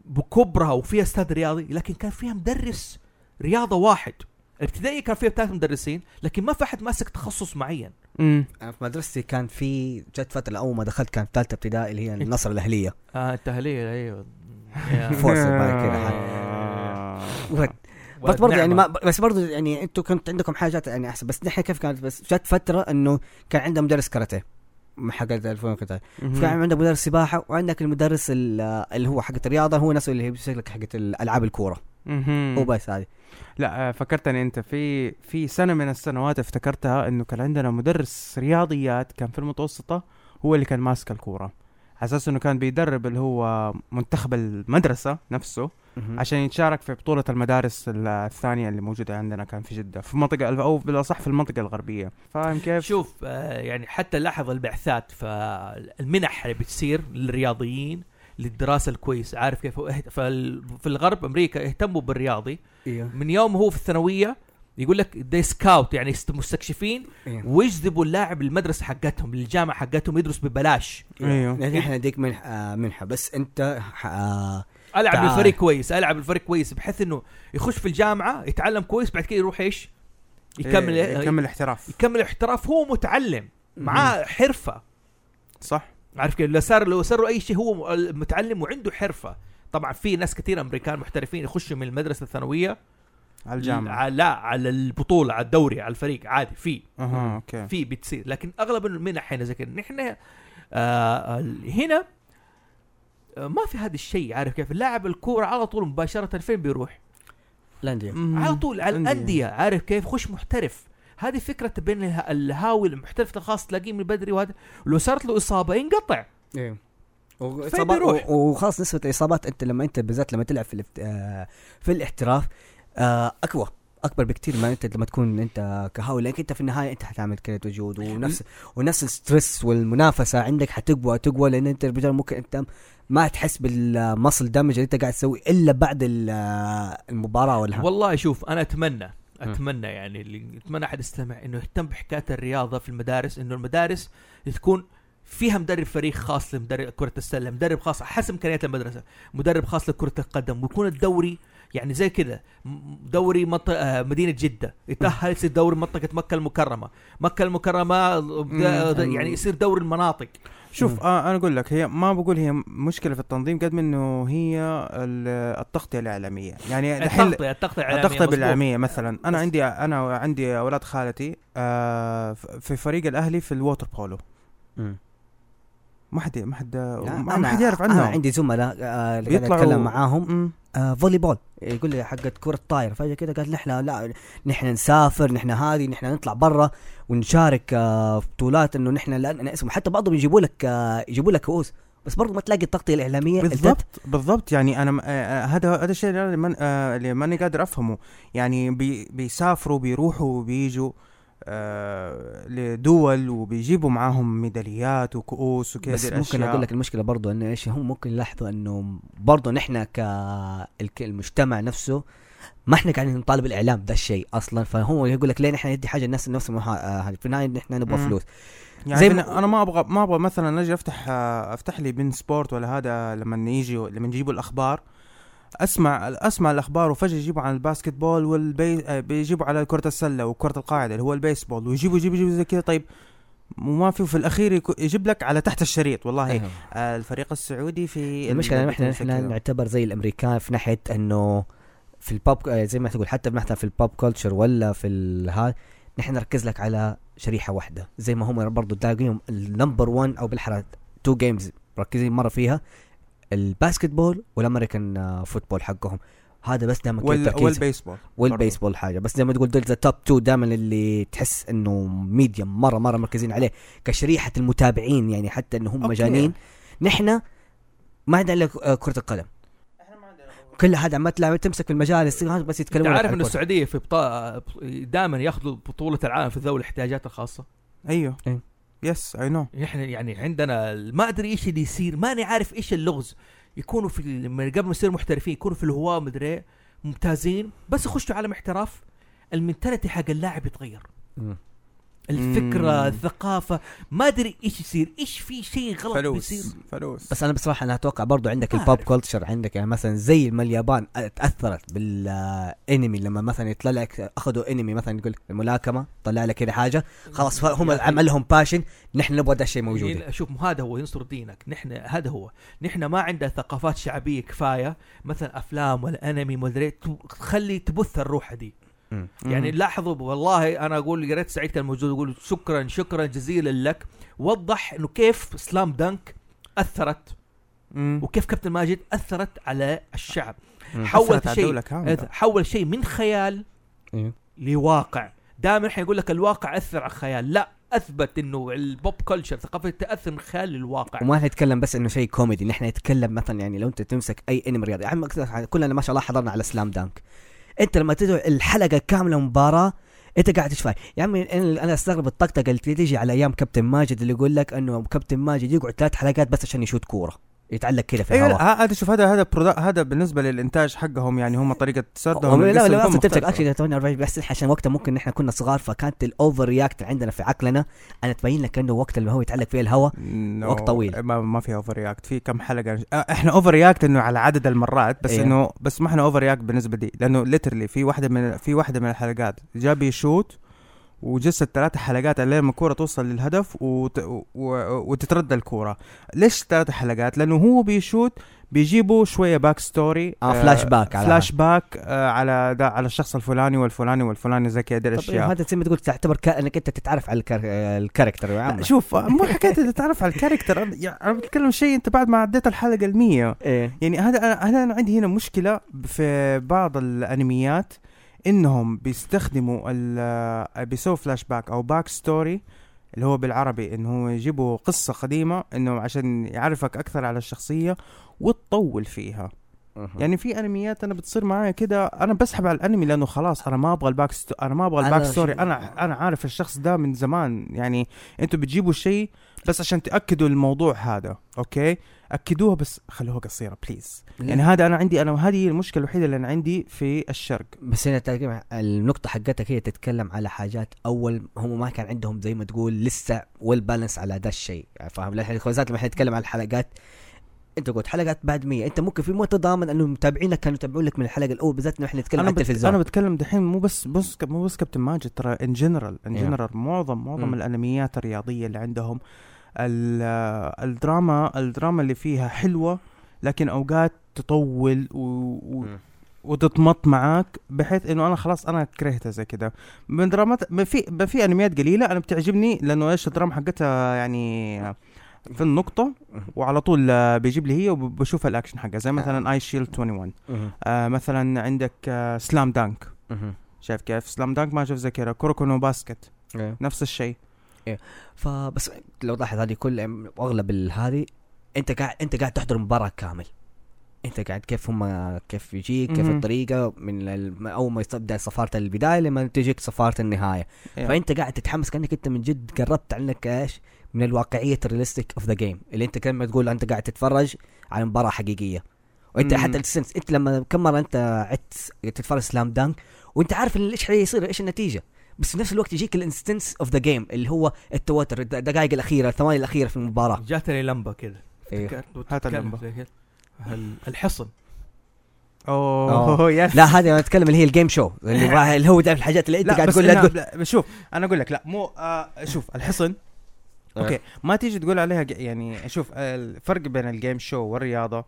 بكبرها وفيها استاد رياضي لكن كان فيها مدرس رياضة واحد. الابتدائي كان فيها ثلاث مدرسين لكن ما في أحد ماسك تخصص معين. امم أنا في مدرستي كان في جت فترة اول ما دخلت كان في ثالثه ابتدائي اللي هي النصر الأهلية. آه التهليه أيوه. فورس بس برضه يعني ما بس برضه يعني أنتوا كنت عندكم حاجات يعني أحسن. بس نحن كيف كانت؟ بس جت فترة إنه كان عندنا مدرس كاراتيه. حق الفون كده. كان عندك مدرس سباحة وعندك المدرس ال- اللي هو حق الرياضة هو نفسه اللي بيمسك لك حقت الألعاب الكورة. هو بس هذه لا آه، فكرتني أنت في في سنة من السنوات افتكرتها إنه كان عندنا مدرس رياضيات كان في المتوسطة هو اللي كان ماسك الكورة. على أساس إنه كان بيدرب اللي هو منتخب المدرسة نفسه عشان يتشارك في بطولة المدارس ال- الثانية اللي موجودة عندنا كان في جدة في منطقة أو بالأصح في المنطقة الغربية. فاهم كيف؟ شوف آه يعني حتى لاحظ البعثات فالمنح اللي بتصير للرياضيين للدراسة الكويسه عارف كيف هو؟ فال- في الغرب أمريكا اهتموا بالرياضي. أيوه من يوم هو في الثانوية يقول لك دي سكاوت يعني مستكشفين إيه. ويجذبوا اللاعب للمدرسة حقتهم للجامعة حقتهم يدرس ببلاش. أيوه يعني إحنا نديك منح آه منحة. بس أنت آه ألعب تعال. بالفريق كويس ألعب بالفريق كويس بحيث إنه يخش في الجامعة يتعلم كويس بعد كده يروح إيش؟ يكمل إيه، يكمل احتراف يكمل احتراف هو متعلم معاه حرفة. صح. عارف كيف؟ لو صار لو صار له أي شيء هو متعلم وعنده حرفة. طبعا في ناس كثير أمريكان محترفين يخشوا من المدرسة الثانوية. على الجامعة. على- لا على البطولة على الدوري على الفريق. عادي في. أها أوكي. في بتصير. لكن أغلب المنح هنا زي كده نحن آه هنا آه ما في هذا الشيء. عارف كيف؟ اللاعب الكورة على طول مباشرة فين بيروح؟ الأندية. على طول على. الأندية. عارف كيف؟ خش محترف. هذه فكرة بين اله- الهاوي المحترف الخاص تلاقيه من بدري وهذا. ولو صارت له إصابة ينقطع. إيه. فين بيروح؟ و- وخلاص نسبة الإصابات أنت لما أنت بالذات لما تلعب في آه، في الاحتراف آه، أقوى أكبر بكتير ما أنت لما تكون أنت كهاوي. لأنك أنت في النهاية أنت حتعمل كده وجود ونفس ونفس ال stress والمنافسة. عندك حتقوى تقوى أنت الرجال ممكن أنت ما تحس بال muscle damage اللي أنت قاعد تسويه إلا بعد ال- المباراة ولا والله شوف أنا أتمنى أتمنى يعني اللي أتمنى أحد يستمع إنه يهتم بحكاية الرياضة في المدارس إنه المدارس تكون فيها مدرب فريق خاص لمدرب كرة السلة مدرب خاص حسب إمكانيات المدرسة مدرب خاص لكرة القدم ويكون الدوري يعني زي كذا دوري منطقة آه، مدينة جدة يتأهل يصير دوري منطقة مكة المكرمة مكة المكرمة مم. يعني يصير دوري المناطق. شوف آه أنا أقول لك هي ما بقول هي مشكلة في التنظيم قد ما إنه هي ال- التغطية الإعلامية. يعني دحين التغطية التغطية الإعلامية التغطية مظبوط. بالإعلامية مثلا. أنا عندي أنا عندي أولاد خالتي آه في فريق الأهلي في ال water polo. مم. ما حد ما حد ما حد يعرف أنا عنهم عندي زملاء آه، قاعد بيطلعوا- أتكلم معاهم. آه volleyball يقول لي حقت كرة طايرة. فجأة كده قال نحن لا نحن نسافر نحن هذه نحن نطلع برا ونشارك آه في بطولات إنه نحن لا لنا اسم حتى بعضهم يجيبوا لك آه يجيبوا لك كؤوس. بس برضه ما تلاقي التغطية الإعلامية اللي بالضبط بالضبط. يعني أنا م- آه، آه، هذا هذا الشيء اللي آه، اللي ماني قادر أفهمه. يعني بي بيسافروا بيروحوا وبيجوا لدول وبيجيبوا معاهم ميداليات وكؤوس وكذا بس ممكن. أقول لك المشكلة برضه إنه إيش هم ممكن يلاحظوا إنه برضه نحن كالمجتمع نفسه ما إحنا قاعدين نطالب الإعلام ده الشيء أصلا فهو يقول لك ليه نحن ندي حاجة الناس نفس في النهاية نحن نبغى. فلوس يعني زي ما- أنا ما أبغى ما أبغى مثلا أجي افتح آه، أفتح لي بين سبورت ولا هذا لما يجي لما يجيبوا الأخبار أسمع أسمع الأخبار وفجأة يجيبوا عن ال basketball والبي بيجيبوا على كرة السلة وكرة القاعدة اللي هو البيسبول ويجيبوا يجيبوا يجيبوا زي كذا طيب وما في في الأخير يجيب لك على تحت الشريط والله. آه الفريق السعودي في المشكلة إحنا كذا. نعتبر زي الامريكان في ناحية إنه في البوب زي ما تقول حتى مثلا في ال pop culture ولا في الها نحن نركز لك على شريحة واحدة زي ما هم برضه تلاقيهم النمبر 1 أو بالاحرى تو جيمز مركزين مرة فيها الباسكت بول والأمريكان آه، فوتبول حقهم. هذا بس دائما وال التركيز والبيسبول. والبيسبول حاجة. بس زي ما تقول دول ذا توب 2 دائما اللي تحس إنه ميديم مره مرة مركزين عليه كشريحة المتابعين يعني حتى انه هم. مجانين. نحن ما عندنا إلا آه، كرة القدم. كل هذا ما تلاقي تمسك في المجالس بس أنت يتكلمون عارف الكرة. السعودية في بطا... دائما ياخذوا بطولة العالم في ذوي الاحتياجات الخاصة؟ أيوه. إيه. yes I know إحنا يعني عندنا ما أدري إيش اللي يصير ماني عارف إيش اللغز. يكونوا في لما قبل ما يصيروا محترفين يكونوا في الهواء مدري ممتازين. بس يخشوا عالم احتراف ال mentality حق اللاعب يتغير. الفكرة مم. الثقافة ما أدري إيش يصير إيش في شيء غلط بيصير فلوس فلوس بس أنا بصراحة أنا أتوقع برضو عندك ال pop. culture عندك يعني مثلا زي ما اليابان تأثرت بالأنمي لما مثلا يطلع لك أخذوا أنمي مثلا يقول الملاكمة طلع لك كذا حاجة خلاص هم. عملهم باشن نحن نبغى ده الشيء موجود شوف هذا هو ينصر دينك نحن هذا هو نحن ما عندنا ثقافات شعبية كفاية مثلا أفلام ولا أنمي مدري تخلي تبث الروح دي مم. يعني لاحظوا والله أنا أقول قريت سعيد كان موجود يقول شكرا شكرا جزيلا لك وضح إنه كيف سلام دنك أثرت مم. وكيف كابتن ماجد أثرت على الشعب على شيء. حول شيء من خيال أيوه. لواقع دائما إحنا يقول لك الواقع أثر على الخيال لا أثبت إنه ال pop culture ثقافة تأثر من خيال للواقع وما نتكلم بس إنه شيء كوميدي نحن نتكلم مثلا يعني لو أنت تمسك أي أنمي رياضي كلنا ما شاء الله حضرنا على Slam Dunk انت لما تدعو الحلقة كاملة مباراة انت قاعد تشوفها يا عمي أنا أستغرب الطقطقة اللي تيجي على أيام كابتن ماجد اللي يقول لك إنه كابتن ماجد يقعد ثلاث حلقات بس عشان يشوت كورة. يتعلق كده في أيوه الهواء لا، هذا شوف هذا هذا هذا بالنسبة للإنتاج حقهم يعني هم طريقة سردهم هم لا لا تمسك مختلفة. اكشن 48 بس عشان وقتها ممكن نحن كنا صغار فكانت ال overreact عندنا في عقلنا أنا تبين لك إنه وقت اللي هو يتعلق فيه الهواء No، وقت طويل. ما, ما في أوفر رياكت في كم حلقة إحنا overreact إنه على عدد المرات بس إيه. إنه بس ما إحنا overreact بالنسبة دي لأنه literally في واحدة من في واحدة من الحلقات جاب يشوت وجلست ثلاثة حلقات لين ما الكورة توصل للهدف وت... و... وتتردى الكورة. ليش ثلاثة حلقات؟ لأنه هو بيشوت بيجيبوا شوية back story آه، فلاش باك على فلاش باك آه على دا على الشخص الفلاني والفلاني والفلاني زي كذا طب الأشياء هذا زي ما تقول تعتبر إنك أنت تتعرف على ال char... ال character. يا عم شوف مو حكاية تتعرف على الكاركتر. أنا- يعني أنا بتكلم شيء أنت بعد ما عديت الحلقة المية. إيه. يعني هذا أنا أنا عندي هنا مشكلة في بعض الأنميات. إنهم بيستخدموا ال- بيسووا فلاش باك أو back story اللي هو بالعربي انه هو يجيبوا قصة قديمة إنه عشان يعرفك أكثر على الشخصية وتطول فيها. يعني في أنميات أنا بتصير معايا كده أنا بسحب على الأنمي لأنه خلاص أنا ما أبغى ال back sto... أنا ما أبغى ال back story أنا أنا عارف الشخص ده من زمان. يعني أنتوا بتجيبوا شيء بس عشان تأكدوا الموضوع هذا أوكي؟ اكدوها بس خلوها قصيره please يعني هذا أنا عندي أنا هذه المشكلة الوحيدة اللي أنا عندي في الشرق. بس هنا النقطة حقتك هي تتكلم على حاجات أول هم ما كان عندهم زي ما تقول لسه well balanced على ده الشيء فاهم؟ بالذات لما إحنا نتكلم على الحلقات انت قلت حلقات بعد 100 انت ممكن في متضامن انه متابعينك كانوا يتابعون لك من الحلقة الاولى بالذات إنه إحنا نتكلم عن. التلفزيون أنا بتكلم دحين مو بس بس مو بس كابتن ماجد ترى in general in. general معظم معظم مم. الأنميات الرياضية اللي عندهم ال- الدراما الدراما اللي فيها حلوة لكن أوقات تطول و... و... وتتمط معاك بحيث إنه أنا خلاص أنا كرهتها زي كده من درامات ما في ما في أنميات قليلة أنا بتعجبني لأنه إيش الدراما حقتها يعني في النقطة وعلى طول آه، بيجيب لي هي وبشوف الأكشن حقها زي مثلا Eyeshield 21 مهم. آه مثلا عندك آه Slam Dunk مهم. شايف كيف؟ Slam Dunk ما شوف زي كذا. Kuroko no Basket. إيه. نفس الشيء. فبس لو تلاحظ هذه كل أغلب هذه أنت قاعد أنت قاعد تحضر مباراة كامل. أنت قاعد كيف هم كيف يجيك كيف. الطريقة من أول ما تبدا صفاره البداية لما تجيك صفاره النهاية. إيه. فأنت قاعد تتحمس كأنك أنت من جد قربت عنك إيش؟ من الواقعية ال realistic of the game اللي أنت كلمه تقول أنت قاعد تتفرج على مباراة حقيقية وأنت مم. حتى ال sense أنت لما كم مرة أنت عدت تتفرج Slam Dunk وأنت عارف إيش حيصير إيش النتيجة بس في نفس الوقت يجيك ال intense of the game اللي هو التوتر الد- الدقائق الأخيرة الثواني الأخيرة في المباراة جاتني لمبة إيه. افتكرت هات وتتكلم اللمبة. زي كده. ال- الحصن أوه yes لا هذه أنا أتكلم اللي هي ال game show اللي هو- اللي هو ده الحاجات اللي أنت قاعد تقول لا شوف أنا أقول لك لا مو آه شوف الحصن okay ما تيجي تقول عليها يعني شوف الفرق بين ال game show والرياضة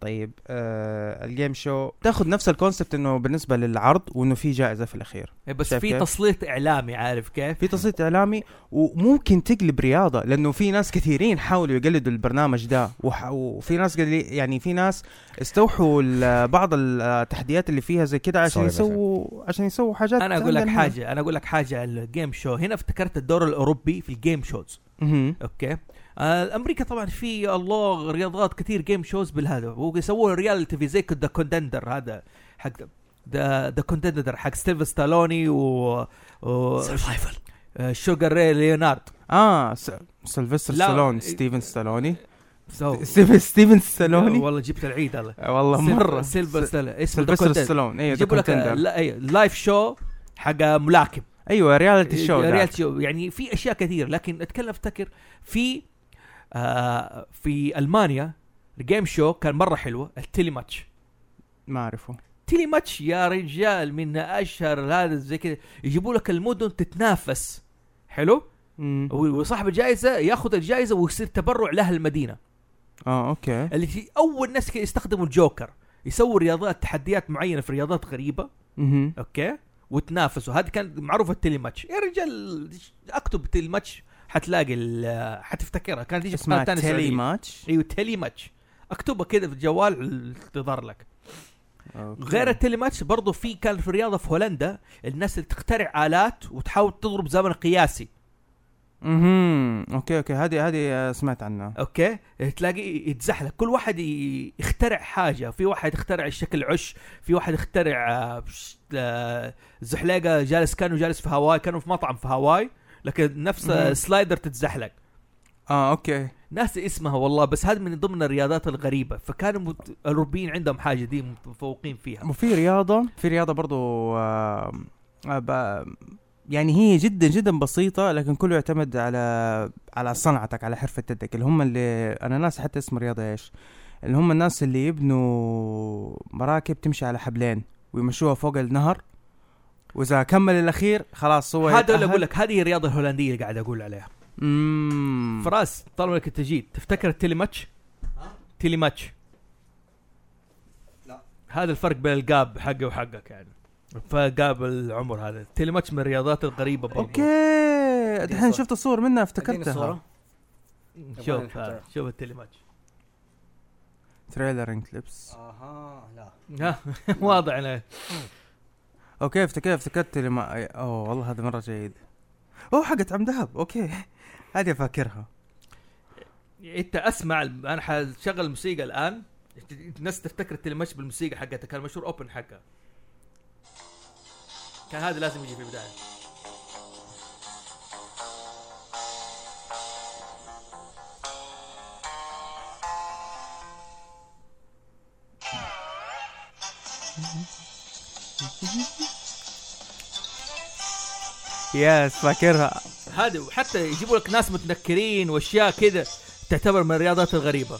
طيب آه ال game show تاخذ نفس ال concept إنه بالنسبة للعرض وإنه في جائزة في الأخير إيه، بس في؟ تسليط إعلامي عارف كيف؟ في تسليط إعلامي وممكن تقلب رياضة لأنه في ناس كثيرين حاولوا يقلدوا البرنامج ده وح- وفي ناس يعني في ناس استوحوا بعض التحديات اللي فيها زي كده عشان. يسووا عشان يسووا حاجات أنا أقول لك. حاجة أنا أقول لك حاجة على ال game show هنا افتكرت الدور الأوروبي في ال game shows. okay. آه أمريكا طبعا في الله رياضات كثير game shows بالهذا. ويسوون reality TV زي The Contender هذا حق the The Contender حق ستيف ستالوني و, و... آه، شوغر ري ليونارد آه س... سيلفستر لا، ستالون إيه- ستيفن ستالوني so ستيفن ستيفن ستالوني والله جبت العيد الله آه، والله مرة. سيلفر ستالوني اسمه سيلفستر Contender ستالون أيوه يجيبوا لك أي- live show حق ملاكم. أيوه reality show. reality show يعني في أشياء كثير لكن أتكلم أفتكر في آه في ألمانيا ال game show كان مرة حلوة ال Telematch ما أعرفه. Telematch يا رجال من أشهر هذا زي كذا. يجيبوا لك المدن تتنافس. حلو؟ مم. وصاحب الجائزة ياخذ الجائزة ويصير تبرع لأهل المدينة. آه okay. اللي أول ناس يستخدموا الجوكر يسووا رياضات تحديات معينة في رياضات غريبة. مهم. okay؟ وتنافسوا. هذه كان معروفه ال Telematch. يا رجال اكتب Telematch حتلاقي حتفتكرها. كانت تيجي اسمها Tele سعودية. ماتش؟ أيوه Telematch. اكتبها كده في الجوال تظهر لك. okay. غير ال Telematch برضو في كان في رياضه في هولندا الناس اللي تخترع آلات وتحاول تضرب زمن قياسي. مهم. okay okay. هذه هذه آه، سمعت عنها. okay؟ تلاقي يتزحلق. كل واحد يخترع حاجة. في واحد يخترع الشكل عش في واحد يخترع آه، آه، زحليقة جالس كانوا جالس في هاواي كانوا في مطعم في هاواي لكن نفس. slider تتزحلق. آه okay. ناسي اسمها والله بس هذه من ضمن الرياضات الغريبة. فكانوا مت... الأوروبيين عندهم حاجة دي متفوقين فيها. وفي رياضة في رياضة برضو آه آه ب- يعني هي جدا جدا بسيطة لكن كله يعتمد على على صنعتك على حرفة يدك اللي هم اللي أنا ناسي حتى اسم الرياضة إيش اللي هم الناس اللي يبنوا مراكب تمشي على حبلين ويمشوها فوق النهر وإذا كمل الأخير خلاص هو هذا اللي. أقول لك هذه الرياضة الهولندية اللي قاعد أقول عليها مم. فراس طالما إنك انت جيت تفتكر التيلي ماتش؟ تيلي ماتش لا. هذا الفرق بين القاب حقه وحقك يعني فقاب العمر هذا. التيلي ماتش من الرياضات الغريبة برضو okay. دحين شفت الصور منها افتكرتها. شوف شوف ال Telematch trailer clips أها لا. واضح إنه. okay افتكرت افتكرت لما أوه والله هذا مرة جيد. أوه حقت عم دهب. okay. هذه فاكرها. إنت أسمع أنا حشغل الموسيقى الآن. الناس تفتكر ال Telematch بالموسيقى حقتها. كان مشهور opening حقها. كان هذا لازم يجي في البداية. يس فاكرها. هذا وحتى يجيبوا لك ناس متنكرين وأشياء كذا تعتبر من الرياضات الغريبة.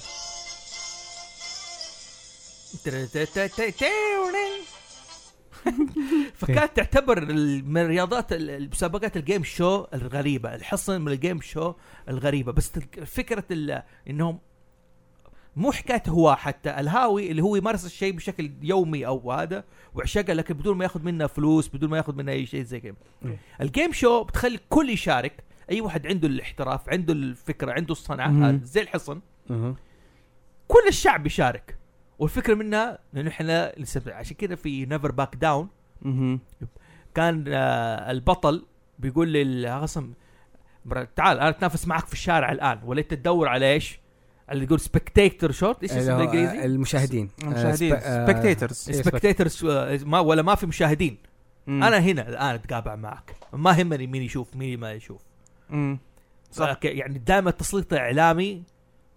فكانت تعتبر من رياضات ال- المسابقات ال game show الغريبة الحصن من ال game show الغريبة. بس فكرة إنهم مو حكاية هو حتى الهاوي اللي هو يمارس الشيء بشكل يومي أو هذا وعشقه لكن بدون ما ياخذ منه فلوس بدون ما ياخذ منه أي شيء زي كذا. ال game show بتخلي الكل يشارك. أي واحد عنده الاحتراف عنده الفكرة عنده الصنعه زي الحصن. كل الشعب يشارك. والفكرة منها إنه إحنا لسه عشان كذا في Never Back Down. كان آه البطل بيقول للخصم مر- تعال أنا أتنافس معك في الشارع الآن ولا انت تدور على إيش؟ اللي يقول spectator شوت إيش اسمه بالانجليزي؟ المشاهدين. المشاهدين. آه، سب- آه، spectators spectators ما ولا ما في مشاهدين. أنا هنا الآن اتقابع معك. ما يهمني مين يشوف مين ما يشوف. صح. صح يعني دائما التسليط الاعلامي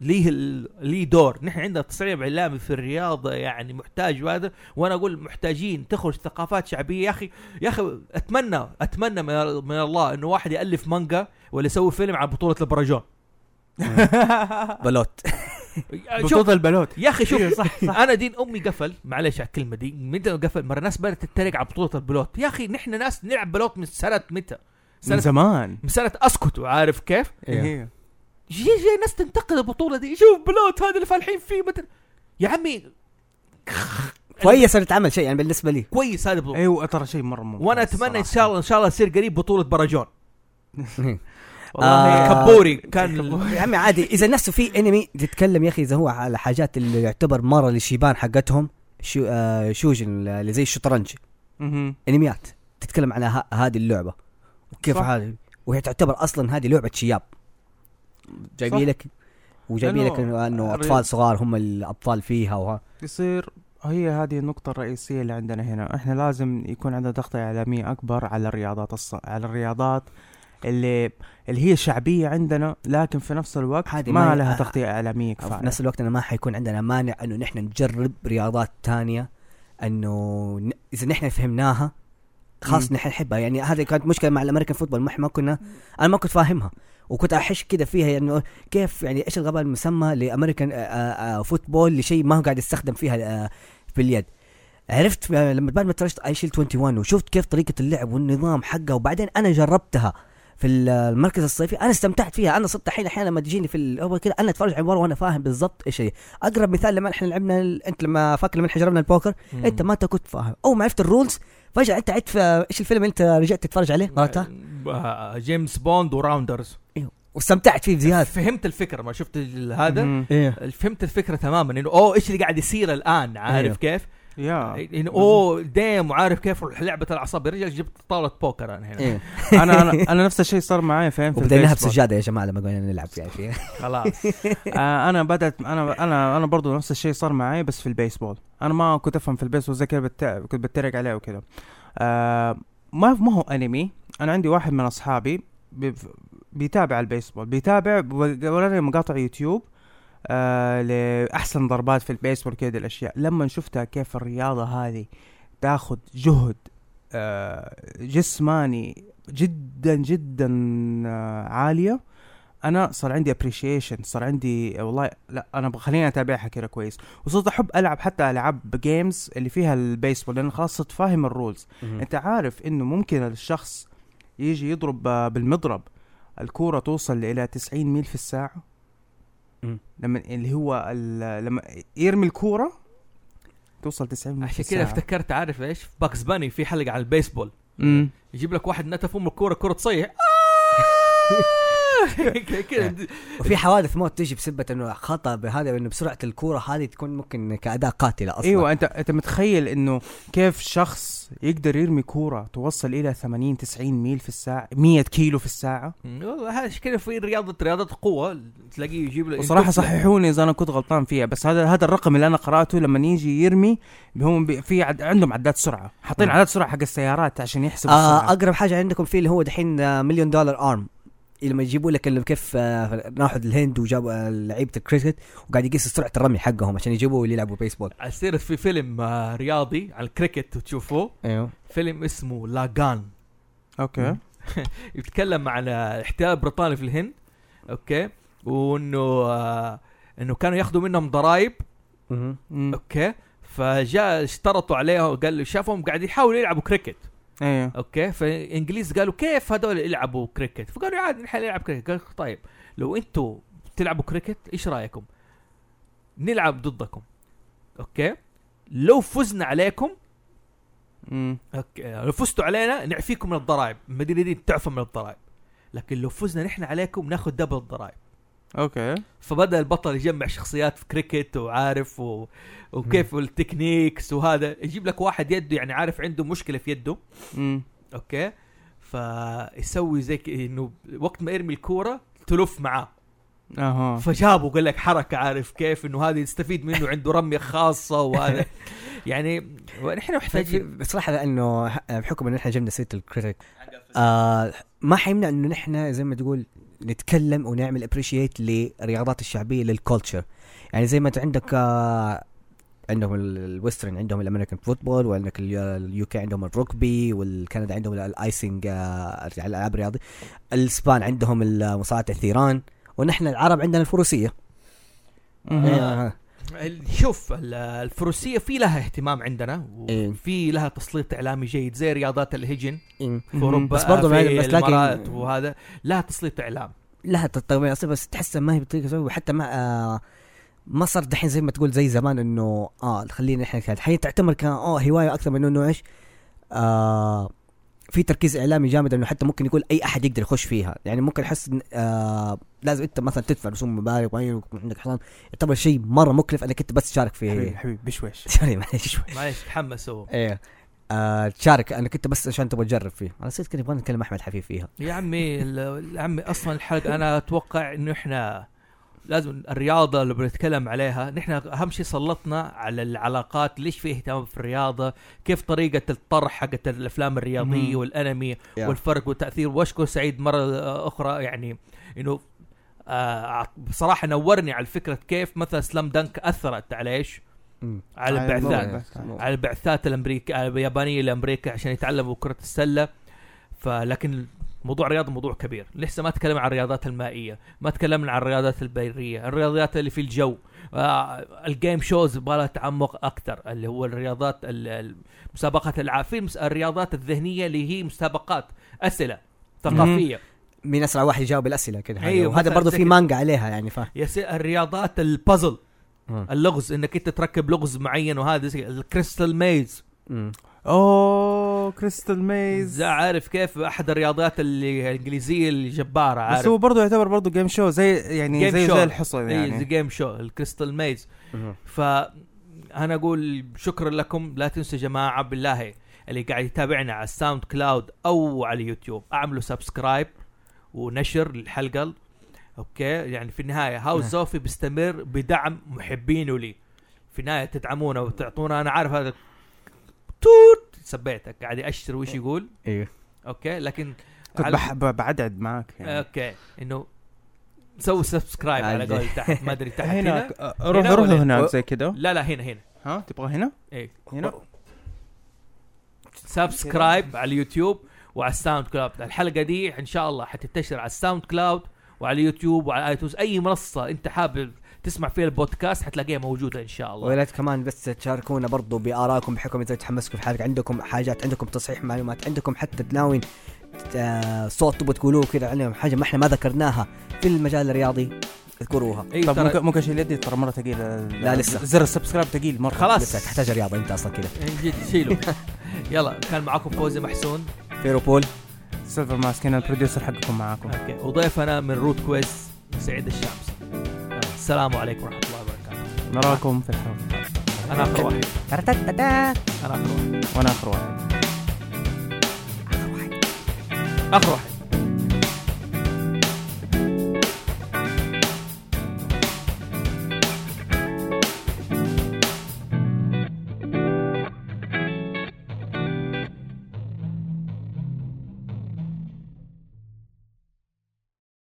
ليه ال- ليه دور. نحن عندنا تصريح اعلامي في الرياضه يعني محتاج وهذا وأنا أقول محتاجين تخرج ثقافات شعبية. يا أخي يا أخي أتمنى أتمنى من, من الله إنه واحد يألف مانجا ولا يسوي فيلم عن بطولة البراجون. بلوت. شوف بطولة البلوت. يا أخي شوف إيه، صح صح. أنا دين أمي قفل معلش على الكلمة دي متى قفل؟ مرة ناس بدأت تتريق على بطولة البلوت. يا أخي نحن ناس نلعب بلوت من سنة متى؟ من سنة زمان. من سنة أسكت عارف كيف؟ إيه. جي جي ناس تنتقد البطولة دي. شوف بلوت هذا اللي فالحين فيه مثل يا عمي! كويس إنه اتعمل شيء يعني بالنسبة لي. كويس هذا بطولة. أيوه ترى شيء مرة ممتاز وأنا أتمنى إن شاء الله إن شاء الله يصير قريب بطولة براجون والله آه. كبوري كان يا عمي عادي. إذا نفسه في انمي تتكلم يا أخي إذا هو على حاجات اللي يعتبر مرة للشيبان حقتهم شو آه شوجن اللي زي الشطرنج. انميات تتكلم على ه- هذه اللعبة. وكيف. هذه؟ وهي تعتبر أصلا هذه لعبة شياب. جايبين. لك وجايبين لك إنه أطفال صغار هم الأبطال فيها وها. يصير هي هذه النقطة الرئيسية اللي عندنا هنا، إحنا لازم يكون عندنا ضغط إعلامي أكبر على الرياضات الص... على الرياضات اللي اللي هي شعبية عندنا لكن في نفس الوقت ما ما- لها تغطية إعلامية في كفاية. نفس الوقت أنا ما حيكون عندنا مانع إنه نحن نجرب رياضات تانية إنه ن- إذا نحن فهمناها خلاص مم. نحن نحبها يعني هذه كانت مشكلة مع ال American football. ما كنا أنا ما كنت فاهمها. وكنت احش كده فيها. انه كيف يعني إيش الغباء المسمى لأمريكان آه، آه، آه، football لشيء ما هو قاعد يستخدم فيها في اليد. عرفت لما بعد ما تفرجت Eyeshield 21 وشفت كيف طريقة اللعب والنظام حقها وبعدين أنا جربتها. في ال- المركز الصيفي. أنا استمتعت فيها. أنا صرت الحين أحيانا لما تجيني في كده أنا أتفرج على المباراه وأنا فاهم بالضبط إيش هي. أقرب مثال لما إحنا لعبنا ال... أنت لما فاكر لما إحنا جربنا البوكر أنت ما انت كنت فاهم. أول ما عرفت ال rules فجأة أنت عدت في إيش الفيلم اللي أنت رجعت تتفرج عليه؟ مرتها آه، جيمس بوند و Rounders. واستمتعت فيه بزيادة. فهمت الفكرة. ما شفت هذا. إيه. فهمت الفكرة تماما. إنه أوه إيش اللي قاعد يصير الآن؟ عارف أيوه. كيف؟ يا. انه أوه damn وعارف كيف لعبة الأعصاب. يا رجال جبت طاولة بوكر أنا هنا. إيه. أنا أنا نفس الشيء صار معي فين في البيسبول. بسجاده يا جماعة لما قلنا نلعب يعني. فيها خلاص. آه أنا بدأت أنا أنا أنا برضو نفس الشيء صار معي بس في البيسبول. أنا ما كنت أفهم في البيسبول زي كذا. كنت بتريق عليه وكذا آه ما ما هو أنمي. أنا عندي واحد من أصحابي. بيتابع البيسبول. بيتابع وراني مقاطع يوتيوب آه لأحسن ضربات في البيسبول كده الأشياء. لما شفتها كيف الرياضة هذه تاخذ جهد آه جسماني جدا جدا آه عالية أنا صار عندي appreciation صار عندي والله لا أنا بخليني أتابعها كده كويس. وصرت أحب ألعب حتى ألعاب games اللي فيها البيسبول لأن خلاص صرت فاهم ال rules أنت عارف إنه ممكن الشخص يجي يضرب بالمضرب الكورة توصل إلى 90 ميل في الساعة. مم. لما اللي هو لما يرمي الكورة توصل 90 ميل في عشان كذا افتكرت عارف إيش؟ Bugs Bunny في حلقة على البيسبول. يجيب لك واحد نتف ام الكورة الكوره تصيح وفي حوادث موت تجي بسبة إنه خطأ بهذا إنه بسرعة الكورة هذه تكون ممكن كأداة قاتلة أصلا. أيوه أنت أنت متخيل إنه كيف شخص يقدر يرمي كورة توصل إلى 80 90 ميل في الساعة 100 كيلو في الساعة؟ والله هذا كذا في رياضة رياضة قوة تلاقيه يجيب ينتف لك. صححوني إذا أنا كنت غلطان فيها بس هذا هذا الرقم اللي أنا قرأته لما يجي يرمي هم في عد عندهم عداد سرعة حاطين. عداد سرعة حق السيارات عشان يحسبوا آه السرعة. أقرب حاجة عندكم فيه اللي هو دحين Million Dollar Arm. لما يجيبوا لك كيف آه، راحوا الهند وجابوا آه، لعيبة الكريكت وقاعد يقيس سرعة الرمي حقهم عشان يجيبوا اللي يلعبوا بيسبول على سيرة في فيلم آه، رياضي على الكريكت تشوفوه؟ أيوه. فيلم اسمه لاغان okay. يتكلم عن احتلال بريطاني في الهند okay؟ وإنه آه، إنه كانوا ياخذوا منهم ضرائب. okay؟ فجاء اشترطوا عليه وقال له شافهم قاعد يحاولوا يلعبوا كريكت. أيوه. okay؟ فالانجليز قالوا كيف هذول يلعبوا كريكت فقالوا عادي نحن نلعب كريكت قال طيب لو أنتوا تلعبوا كريكت إيش رأيكم؟ نلعب ضدكم. okay؟ لو فزنا عليكم مم. okay لو فزتوا علينا نعفيكم من الضرائب. المدينة دي تعفى من الضرائب. لكن لو فزنا نحن عليكم ناخذ double الضرائب. okay. فبدأ البطل يجمع شخصيات في كريكت وعارف و... وكيف ال techniques وهذا. يجيب لك واحد يده يعني عارف عنده مشكلة في يده. مم. okay. فيسوي زي ك- إنه وقت ما يرمي الكورة تلف معاه. أها. فجابه قال لك حركة عارف كيف؟ إنه هذا يستفيد منه عنده رمية خاصة وهذا. يعني نحن محتاجين بصراحه لأنه بحكم انه إحنا جبنا سيرة الكريكت آه ما حيمنع إنه نحن زي ما تقول نتكلم ونعمل appreciate للرياضات الشعبية لل culture يعني زي ما انت عندك آه عندهم ال- western عندهم ال American football وعندك ال UK عندهم الركبي والكندا عندهم الايسنج آه الألعاب الرياضية الإسبان عندهم مصارعة الثيران ونحن العرب عندنا الفروسية. آه. شوف ال- الفروسية في لها اهتمام عندنا إيه. وفي لها تسليط إعلامي جيد زي رياضات الهجن إيه. في. أوروبا بس برضو في بس لكن- وهذا لها تسليط إعلام لها تطوير بس تحسها ما هي بطريقه سوي وحتى ما آه ما صار دحين زي ما تقول زي زمان إنه آه خلينا إحنا كانت الحين تعتبر كان آه هواية أكثر من إنه إيش آه في تركيز إعلامي جامد إنه حتى ممكن يقول أي أحد يقدر يخش فيها. يعني ممكن أحس آه لازم أنت مثلا تدفع رسوم مبالغ معينه ويكون عندك حصان. يعتبر شيء مرة مكلف إنك أنت بس تشارك حبيبي فيه. حبيبي بشويش. سوري معلش شوي معلش تحمسوا إيه. آه تشارك إنك أنت بس عشان تبغى تجرب فيه. أنا نسيت كذا نبغى نتكلم أحمد حفيف فيها. يا عمي ال- يا عمي أصلا الحلقة أنا أتوقع إنه إحنا لازم الرياضة اللي بنتكلم عليها نحن أهم شيء سلطنا على العلاقات ليش في اهتمام في الرياضة كيف طريقة الطرح حقت الأفلام الرياضية. والأنمي Yeah. والفرق والتأثير واشكر سعيد مرة أخرى يعني إنه آه بصراحة نورني على فكرة كيف مثلا Slam Dunk أثرت على إيش؟ على البعثات. على البعثات الأمريكا اليابانية لأمريكا عشان يتعلموا كرة السلة فلكن موضوع الرياضة موضوع كبير. لسه ما تكلمنا عن الرياضات المائية ما تكلمنا عن الرياضات البريه الرياضات اللي في الجو. آه ال game shows يبغى تعمق أكثر اللي هو الرياضات ال- المسابقات الألعاب. في الرياضات الذهنية اللي هي مسابقات أسئلة ثقافية. مين أسرع واحد يجاوب الأسئلة كذا أيوه، وهذا برضه في. مانجا عليها يعني ف الرياضات البازل. اللغز إنك أنت تركب لغز معين وهذا زي ال Crystal Maze. أوه Crystal Maze. عارف كيف؟ أحد الرياضات اللي الإنجليزية الجبارة بس عارف. هو برضه يعتبر برضه game show زي يعني Game زي show. زي الحصن يعني. زي game show ال Crystal Maze مم. فانا أقول شكرا لكم. لا تنسوا يا جماعة بالله اللي قاعد يتابعنا على الساوند كلاود أو على اليوتيوب اعملوا سبسكرايب ونشر للحلقه أوكي؟ يعني في النهاية هاوس نعم. زوفي بيستمر بدعم محبينه لي. في النهاية تدعمونا وتعطونا أنا عارف هذا توت. سبيتك. قاعد يأشر وش يقول. أيوه أوكي. لكن كنت على- بح... ب- بعدعد معاك يعني. أوكي. إنه سوي سبسكرايب على. قول تحت. ما أدري تحت هنا. آه، روح هنا روح ولا- هناك زي كده. لا لا هنا هنا. ها؟ تبغى هنا؟ إيه. هنا؟ subscribe على اليوتيوب وعلى ال SoundCloud. الحلقة دي إن شاء الله حتنتشر على ال SoundCloud وعلى اليوتيوب وعلى iTunes أي منصة أنت حابب تسمع فيها البودكاست حتلاقيها موجودة إن شاء الله. ويا ريت كمان بس تشاركونا برضو بآرائكم بحكم إذا تحمسكم في حاجة عندكم حاجات عندكم تصحيح معلومات عندكم حتى عناوين آه، صوت تبغوا تقولوه كذا عليهم حاجة ما إحنا ما ذكرناها في المجال الرياضي اذكروها. إي طب ممكن ممكن اشيل يدي؟ ترى مرة ثقيله لا، لسه. زر ال subscribe ثقيل مرة. خلاص. لسه تحتاج رياضه انت أصلا كذا. جد شيلوا. يلا كان معاكم فوزي محسون. فيروبول Silver Mask هنا ال producer حقكم معاكم. okay. وضيفنا من روت كويز سعيد الشامس. يلا، السلام عليكم ورحمة الله وبركاته. نراكم في الحلقة أنا اخر واحد أنا اخر واحد وأنا اخر واحد اخر واحد